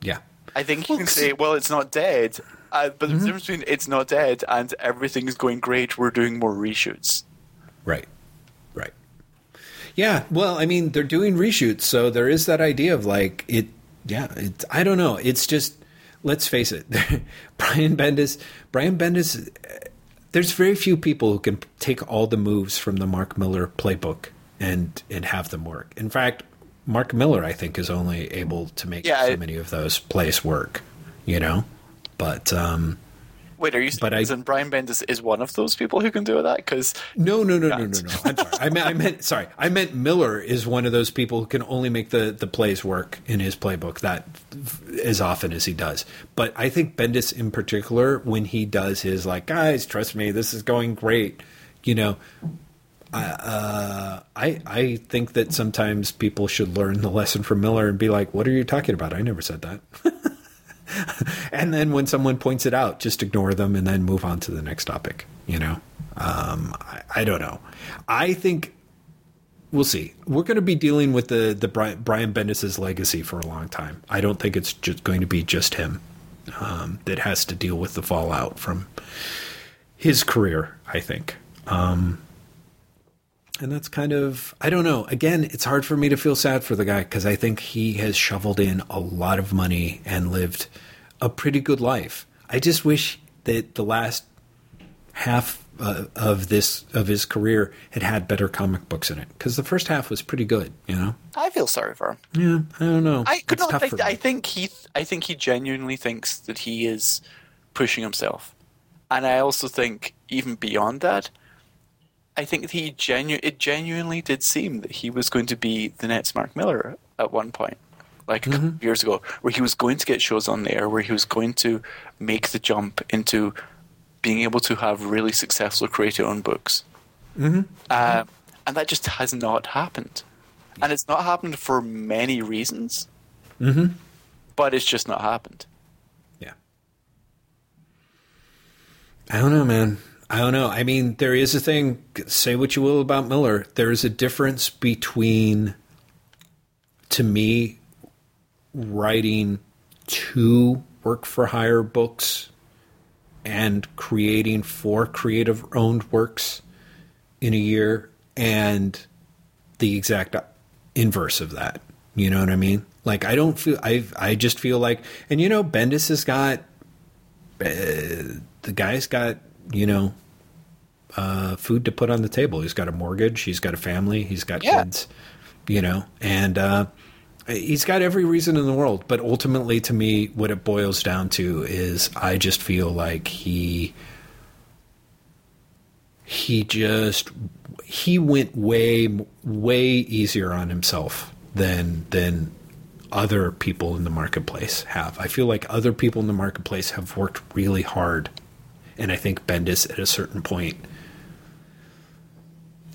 Yeah. I think you can say, well, it's not dead, uh, but mm-hmm. the difference between it's not dead and everything is going great, we're doing more reshoots. Right. Right. Yeah. Well, I mean, they're doing reshoots, so there is that idea of like it. Yeah. It, I don't know. It's just let's face it. Brian Bendis. Brian Bendis. There's very few people who can take all the moves from the Mark Millar playbook and and have them work. In fact, Mark Millar, I think, is only able to make yeah, so I, many of those plays work. You know, but um, wait, are you? But I, and Brian Bendis is one of those people who can do that? Because no, no, no, no, no, no. I'm sorry. I meant, I meant, sorry. I meant Millar is one of those people who can only make the the plays work in his playbook that as often as he does. But I think Bendis, in particular, when he does his like, guys, trust me, this is going great. You know, uh, I I think that sometimes people should learn the lesson from Millar and be like, "What are you talking about? I never said that." and then when someone points it out, just ignore them and then move on to the next topic. You know, Um, I, I don't know. I think we'll see. We're going to be dealing with the the Brian, Brian Bendis's legacy for a long time. I don't think it's just going to be just him um, that has to deal with the fallout from his career. I think. Um, and that's kind of I don't know. Again, it's hard for me to feel sad for the guy because I think he has shoveled in a lot of money and lived a pretty good life. I just wish that the last half uh, of this of his career had had better comic books in it because the first half was pretty good. You know, I feel sorry for him. Yeah, I don't know. I could it's not. I, I think he. I think he genuinely thinks that he is pushing himself, and I also think even beyond that, I think he genu- It genuinely did seem that he was going to be the next Mark Millar at one point, like a mm-hmm. couple years ago, where he was going to get shows on the air, where he was going to make the jump into being able to have really successful own books. Mm-hmm. Uh, and that just has not happened. And it's not happened for many reasons. Mm-hmm. But it's just not happened. Yeah. I don't know, man. I don't know. I mean, there is a thing, say what you will about Millar. There is a difference between, to me, writing two work for hire books and creating four creative owned works in a year and the exact inverse of that. You know what I mean? Like I don't feel I I just feel like and you know Bendis has got uh, the guy's got you know uh, food to put on the table. He's got a mortgage. He's got a family. He's got yeah. kids. You know, and uh, he's got every reason in the world, but ultimately, to me, what it boils down to is I just feel like he he just he went way way easier on himself than than other people in the marketplace have. I feel like other people in the marketplace have worked really hard, and I think Bendis at a certain point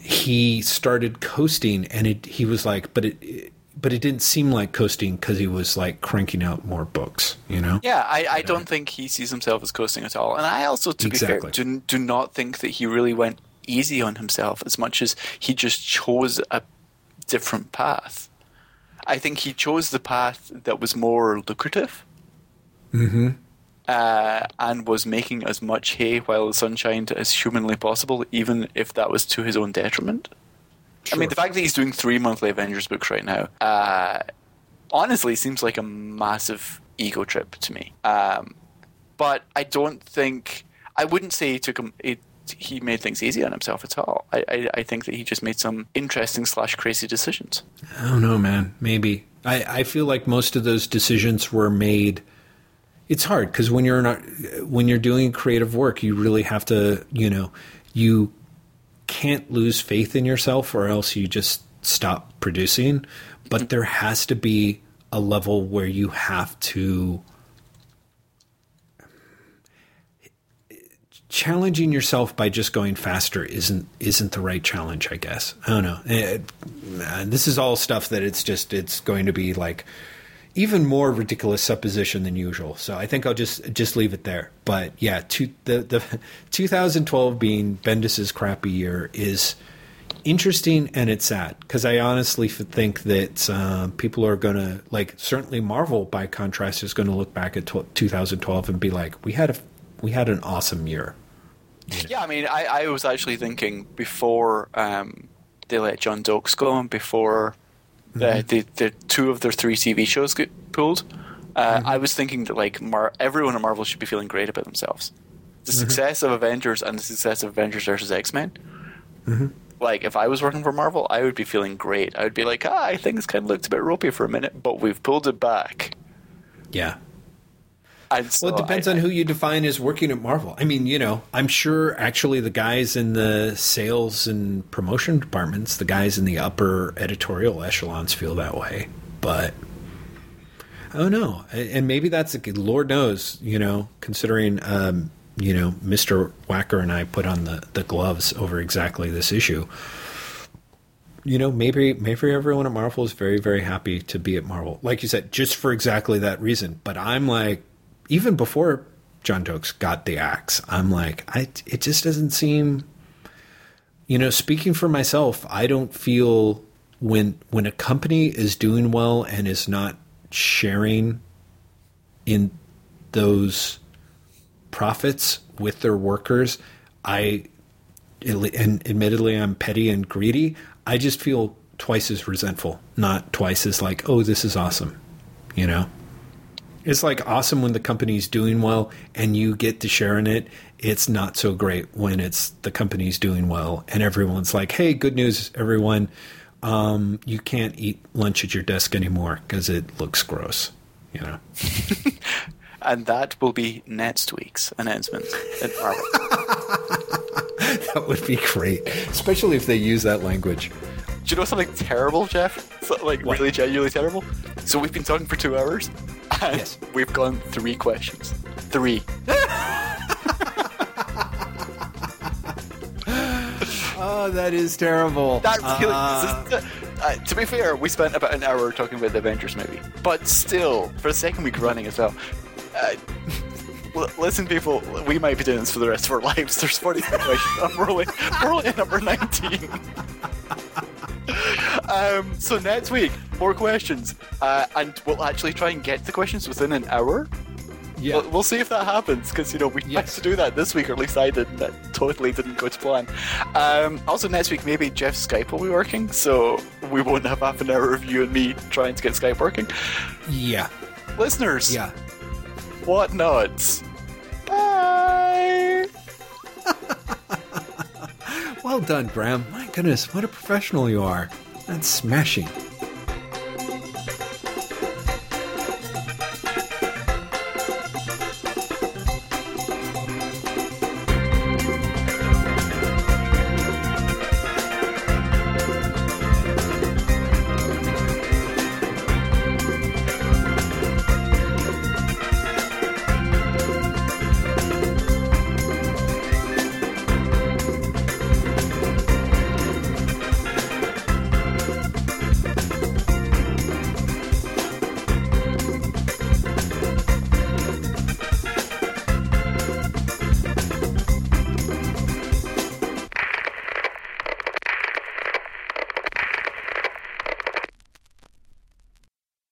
he started coasting, and it, he was like, but it but it didn't seem like coasting because he was like cranking out more books, you know? Yeah, I, I don't think he sees himself as coasting at all. And I also, to exactly. be fair, do, do not think that he really went easy on himself as much as he just chose a different path. I think he chose the path that was more lucrative. Mm-hmm. Uh, and was making as much hay while the sun shined as humanly possible, even if that was to his own detriment. Sure. I mean, the fact that he's doing three monthly Avengers books right now, uh, honestly, seems like a massive ego trip to me. Um, but I don't think I wouldn't say he took him. It, he made things easy on himself at all. I, I, I think that he just made some interesting slash crazy decisions. I don't know, man. Maybe I, I feel like most of those decisions were made. It's hard because when you're not when you're doing creative work, you really have to, you know, you can't lose faith in yourself or else you just stop producing. But there has to be a level where you have to challenging yourself by just going faster isn't isn't the right challenge i guess i don't know it, uh, this is all stuff that it's just it's going to be like even more ridiculous supposition than usual. So I think I'll just just leave it there. But yeah, to, the the 2012 being Bendis's crappy year is interesting and it's sad because I honestly think that uh, people are going to like certainly Marvel by contrast is going to look back at 2012 and be like, we had a we had an awesome year. Yeah, I mean, I, I was actually thinking before um, they let John Dokes go and before Mm-hmm. the, the two of their three TV shows get pulled. Uh, mm-hmm. I was thinking that like Mar- everyone in Marvel should be feeling great about themselves. The mm-hmm. success of Avengers and the success of Avengers versus X Men. Mm-hmm. Like if I was working for Marvel, I would be feeling great. I would be like, ah, things kind of looked a bit ropey for a minute, but we've pulled it back. Yeah, so well, it depends I, on who you define as working at Marvel. I mean, you know, I'm sure actually the guys in the sales and promotion departments, the guys in the upper editorial echelons feel that way. But I don't know. And maybe that's, a good. Lord knows, you know, considering, um, you know, Mr. Wacker and I put on the, the gloves over exactly this issue. You know, maybe maybe everyone at Marvel is very very happy to be at Marvel, like you said, just for exactly that reason. But I'm like, even before John Dokes got the axe, I'm like, I it just doesn't seem you know, speaking for myself, I don't feel when when a company is doing well and is not sharing in those profits with their workers, I and admittedly I'm petty and greedy, I just feel twice as resentful, not twice as like, oh, this is awesome, you know. It's like awesome when the company's doing well and you get to share in it. It's not so great when it's the company's doing well and everyone's like, "Hey, good news, everyone! Um, you can't eat lunch at your desk anymore because it looks gross." You know. and that will be next week's announcement in that would be great, especially if they use that language. Do you know something terrible, Jeff? So, like what? really genuinely terrible. So we've been talking for two hours, and yes. we've gone three questions. Three. oh, that is terrible. Really uh... uh, to be fair, we spent about an hour talking about the Avengers movie, but still, for the second week running as well. Uh, listen, people, we might be doing this for the rest of our lives. There's 40 questions. We're only at number 19. Um, so next week, more questions, uh, and we'll actually try and get the questions within an hour. Yeah. We'll, we'll see if that happens because you know we yes. to do that this week, or at least I did. That totally didn't go to plan. Um, also, next week maybe Jeff's Skype will be working, so we won't have half an hour of you and me trying to get Skype working. Yeah. Listeners. Yeah. What nuts? Bye. well done, Graeme. My goodness, what a professional you are. That's smashing.